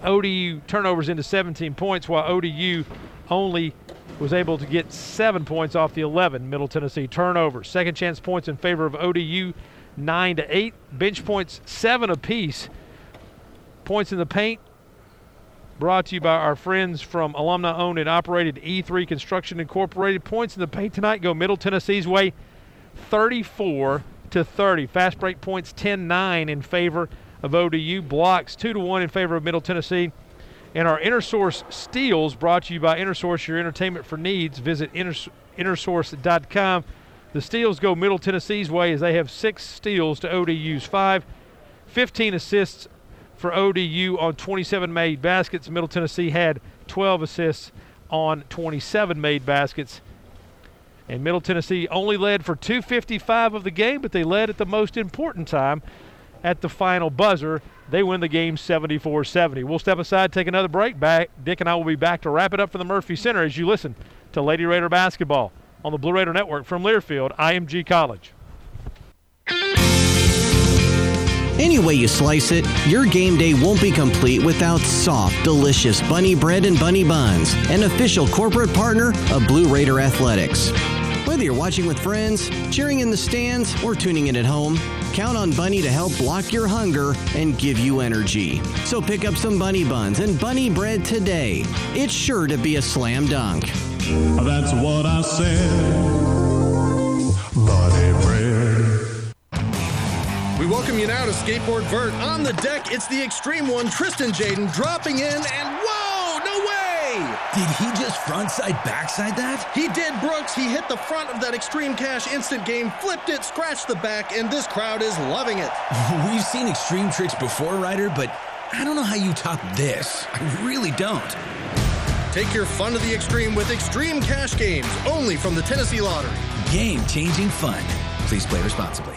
ODU turnovers into 17 points, while ODU only was able to get seven points off the 11 Middle Tennessee turnovers. Second chance points in favor of ODU, nine to eight. Bench points seven apiece. Points in the paint brought to you by our friends from alumni owned and operated E3 Construction Incorporated. Points in the paint tonight go Middle Tennessee's way 34 to 30. Fast break points 10 9 in favor of ODU. Blocks 2 to 1 in favor of Middle Tennessee. And our InnerSource steals brought to you by InnerSource, your entertainment for needs. Visit innersource.com. The steals go Middle Tennessee's way as they have six steals to ODU's five. 15 assists for ODU on 27 made baskets. Middle Tennessee had 12 assists on 27 made baskets. And Middle Tennessee only led for 255 of the game, but they led at the most important time at the final buzzer. They win the game 74 70. We'll step aside, take another break. Back, Dick and I will be back to wrap it up for the Murphy Center as you listen to Lady Raider basketball on the Blue Raider Network from Learfield, IMG College. Any way you slice it, your game day won't be complete without soft, delicious bunny bread and bunny buns, an official corporate partner of Blue Raider Athletics. Whether you're watching with friends, cheering in the stands, or tuning in at home, count on Bunny to help block your hunger and give you energy. So pick up some bunny buns and bunny bread today. It's sure to be a slam dunk. That's what I said. Bunny bread. We welcome you now to Skateboard Vert. On the deck, it's the extreme one, Tristan Jaden, dropping in, and whoa, no way! Did he just frontside backside that? He did, Brooks. He hit the front of that Extreme Cash instant game, flipped it, scratched the back, and this crowd is loving it. We've seen extreme tricks before, Ryder, but I don't know how you top this. I really don't. Take your fun to the extreme with Extreme Cash Games, only from the Tennessee Lottery. Game changing fun. Please play responsibly.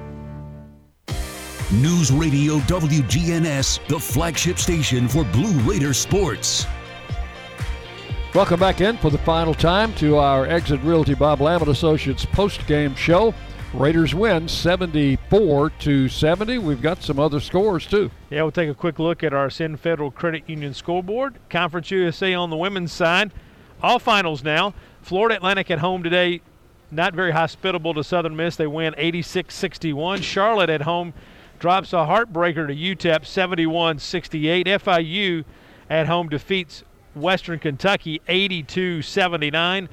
News Radio WGNS, the flagship station for Blue Raider sports. Welcome back in for the final time to our Exit Realty Bob Lamb and Associates post-game show. Raiders win 74 to 70. We've got some other scores too. Yeah, we'll take a quick look at our Ascend Federal Credit Union scoreboard. Conference USA on the women's side. All finals now. Florida Atlantic at home today. Not very hospitable to Southern Miss. They win 86 61. Charlotte at home drops a heartbreaker to UTEP 71 68. FIU at home defeats Western Kentucky 82 79.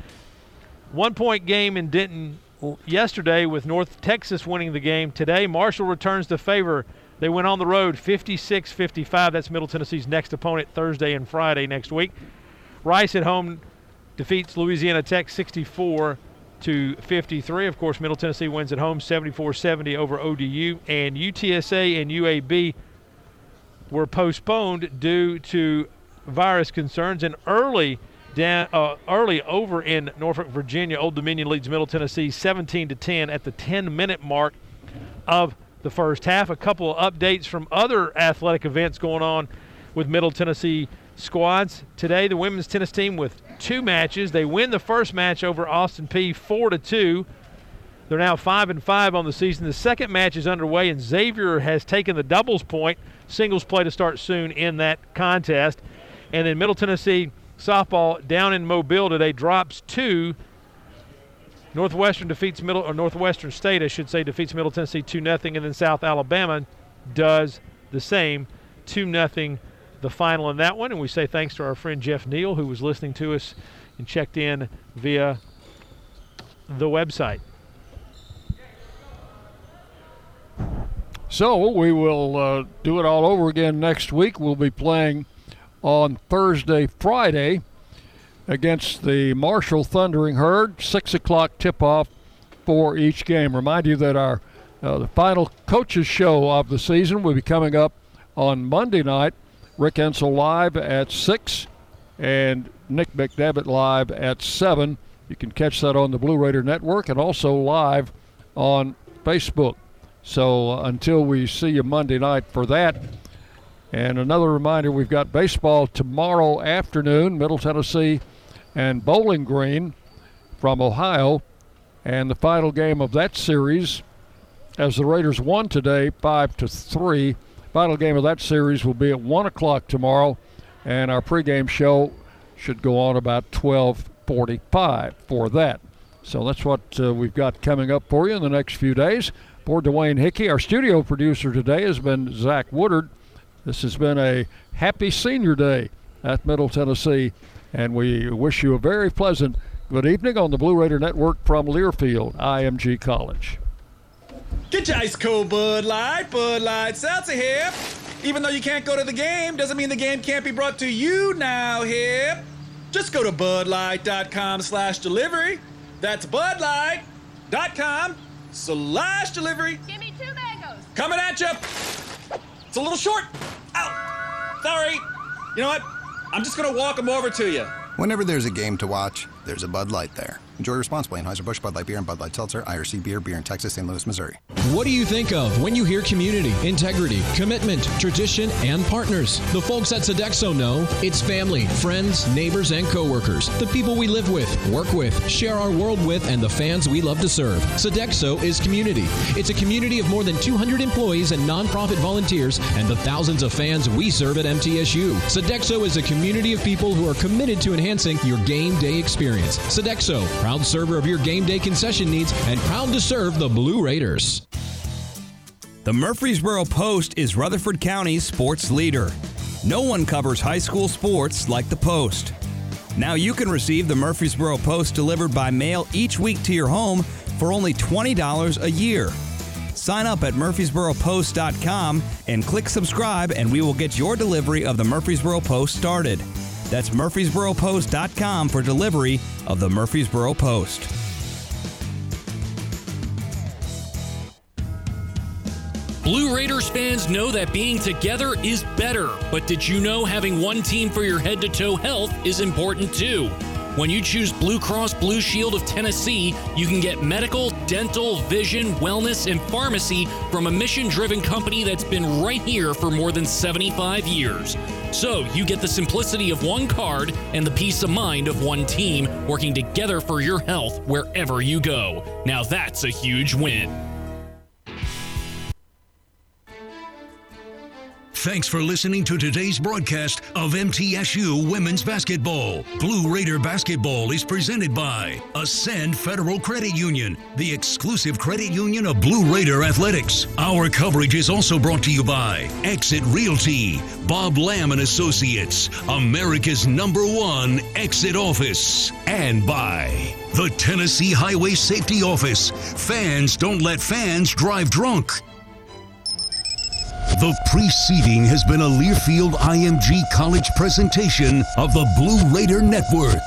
One point game in Denton yesterday with North Texas winning the game. Today, Marshall returns the favor. They went on the road 56 55. That's Middle Tennessee's next opponent Thursday and Friday next week. Rice at home defeats Louisiana Tech 64 to 53. Of course, Middle Tennessee wins at home 74 70 over ODU. And UTSA and UAB were postponed due to virus concerns. And early down, uh, early over in Norfolk, Virginia, Old Dominion leads Middle Tennessee 17 to 10 at the 10-minute mark of the first half. A couple of updates from other athletic events going on with Middle Tennessee squads today. The women's tennis team with two matches. They win the first match over Austin Peay four to two. They're now five and five on the season. The second match is underway, and Xavier has taken the doubles point. Singles play to start soon in that contest. And then Middle Tennessee softball down in Mobile today drops two. Northwestern defeats Middle or Northwestern State, I should say, defeats Middle Tennessee two 0 and then South Alabama does the same two 0 the final in that one. And we say thanks to our friend Jeff Neal who was listening to us and checked in via the website. So we will uh, do it all over again next week. We'll be playing on Thursday, Friday against the Marshall Thundering Herd. Six o'clock tip-off for each game. Remind you that our uh, the final coaches show of the season will be coming up on Monday night. Rick Insell live at six, and Nick McDevitt live at seven. You can catch that on the Blue Raider Network and also live on Facebook. So uh, until we see you Monday night for that. And another reminder we've got baseball tomorrow afternoon, Middle Tennessee and Bowling Green from Ohio. And the final game of that series, as the Raiders won today, 5 to 3. Final game of that series will be at 1 o'clock tomorrow. And our pregame show should go on about 1245 for that. So that's what uh, we've got coming up for you in the next few days. For Dwayne Hickey, our studio producer today has been Zach Woodard. This has been a happy senior day at Middle Tennessee, and we wish you a very pleasant good evening on the Blue Raider Network from Learfield, IMG College. Get your ice cold Bud Light, Bud Light Seltzer here. Even though you can't go to the game, doesn't mean the game can't be brought to you now here. Just go to budlight.com slash delivery. That's budlight.com slash delivery. Give me two mangoes. Coming at you. It's a little short. Ow. Sorry. You know what? I'm just going to walk them over to you. Whenever there's a game to watch, there's a Bud Light there. Enjoy responsibly. Anheuser-Busch Bud Light Beer and Bud Light Seltzer, IRC Beer, Beer in Texas, St. Louis, Missouri. What do you think of when you hear community, integrity, commitment, tradition, and partners? The folks at Sodexo know it's family, friends, neighbors, and coworkers. The people we live with, work with, share our world with, and the fans we love to serve. Sodexo is community. It's a community of more than 200 employees and nonprofit volunteers and the thousands of fans we serve at MTSU. Sodexo is a community of people who are committed to enhancing your game day experience. Sodexo, proud server of your game day concession needs and proud to serve the Blue Raiders. The Murfreesboro Post is Rutherford County's sports leader. No one covers high school sports like the Post. Now you can receive the Murfreesboro Post delivered by mail each week to your home for only $20 a year. Sign up at murfreesboropost.com and click subscribe, and we will get your delivery of the Murfreesboro Post started. That's murfreesboropost.com for delivery of the Murfreesboro Post. Blue Raiders fans know that being together is better, but did you know having one team for your head to toe health is important too? When you choose Blue Cross Blue Shield of Tennessee, you can get medical, dental, vision, wellness, and pharmacy from a mission driven company that's been right here for more than 75 years. So you get the simplicity of one card and the peace of mind of one team working together for your health wherever you go. Now that's a huge win. Thanks for listening to today's broadcast of MTSU Women's Basketball. Blue Raider Basketball is presented by Ascend Federal Credit Union, the exclusive credit union of Blue Raider Athletics. Our coverage is also brought to you by Exit Realty, Bob Lamb and Associates, America's number one exit office, and by the Tennessee Highway Safety Office. Fans don't let fans drive drunk. The preceding has been a Learfield IMG College presentation of the Blue Raider Network.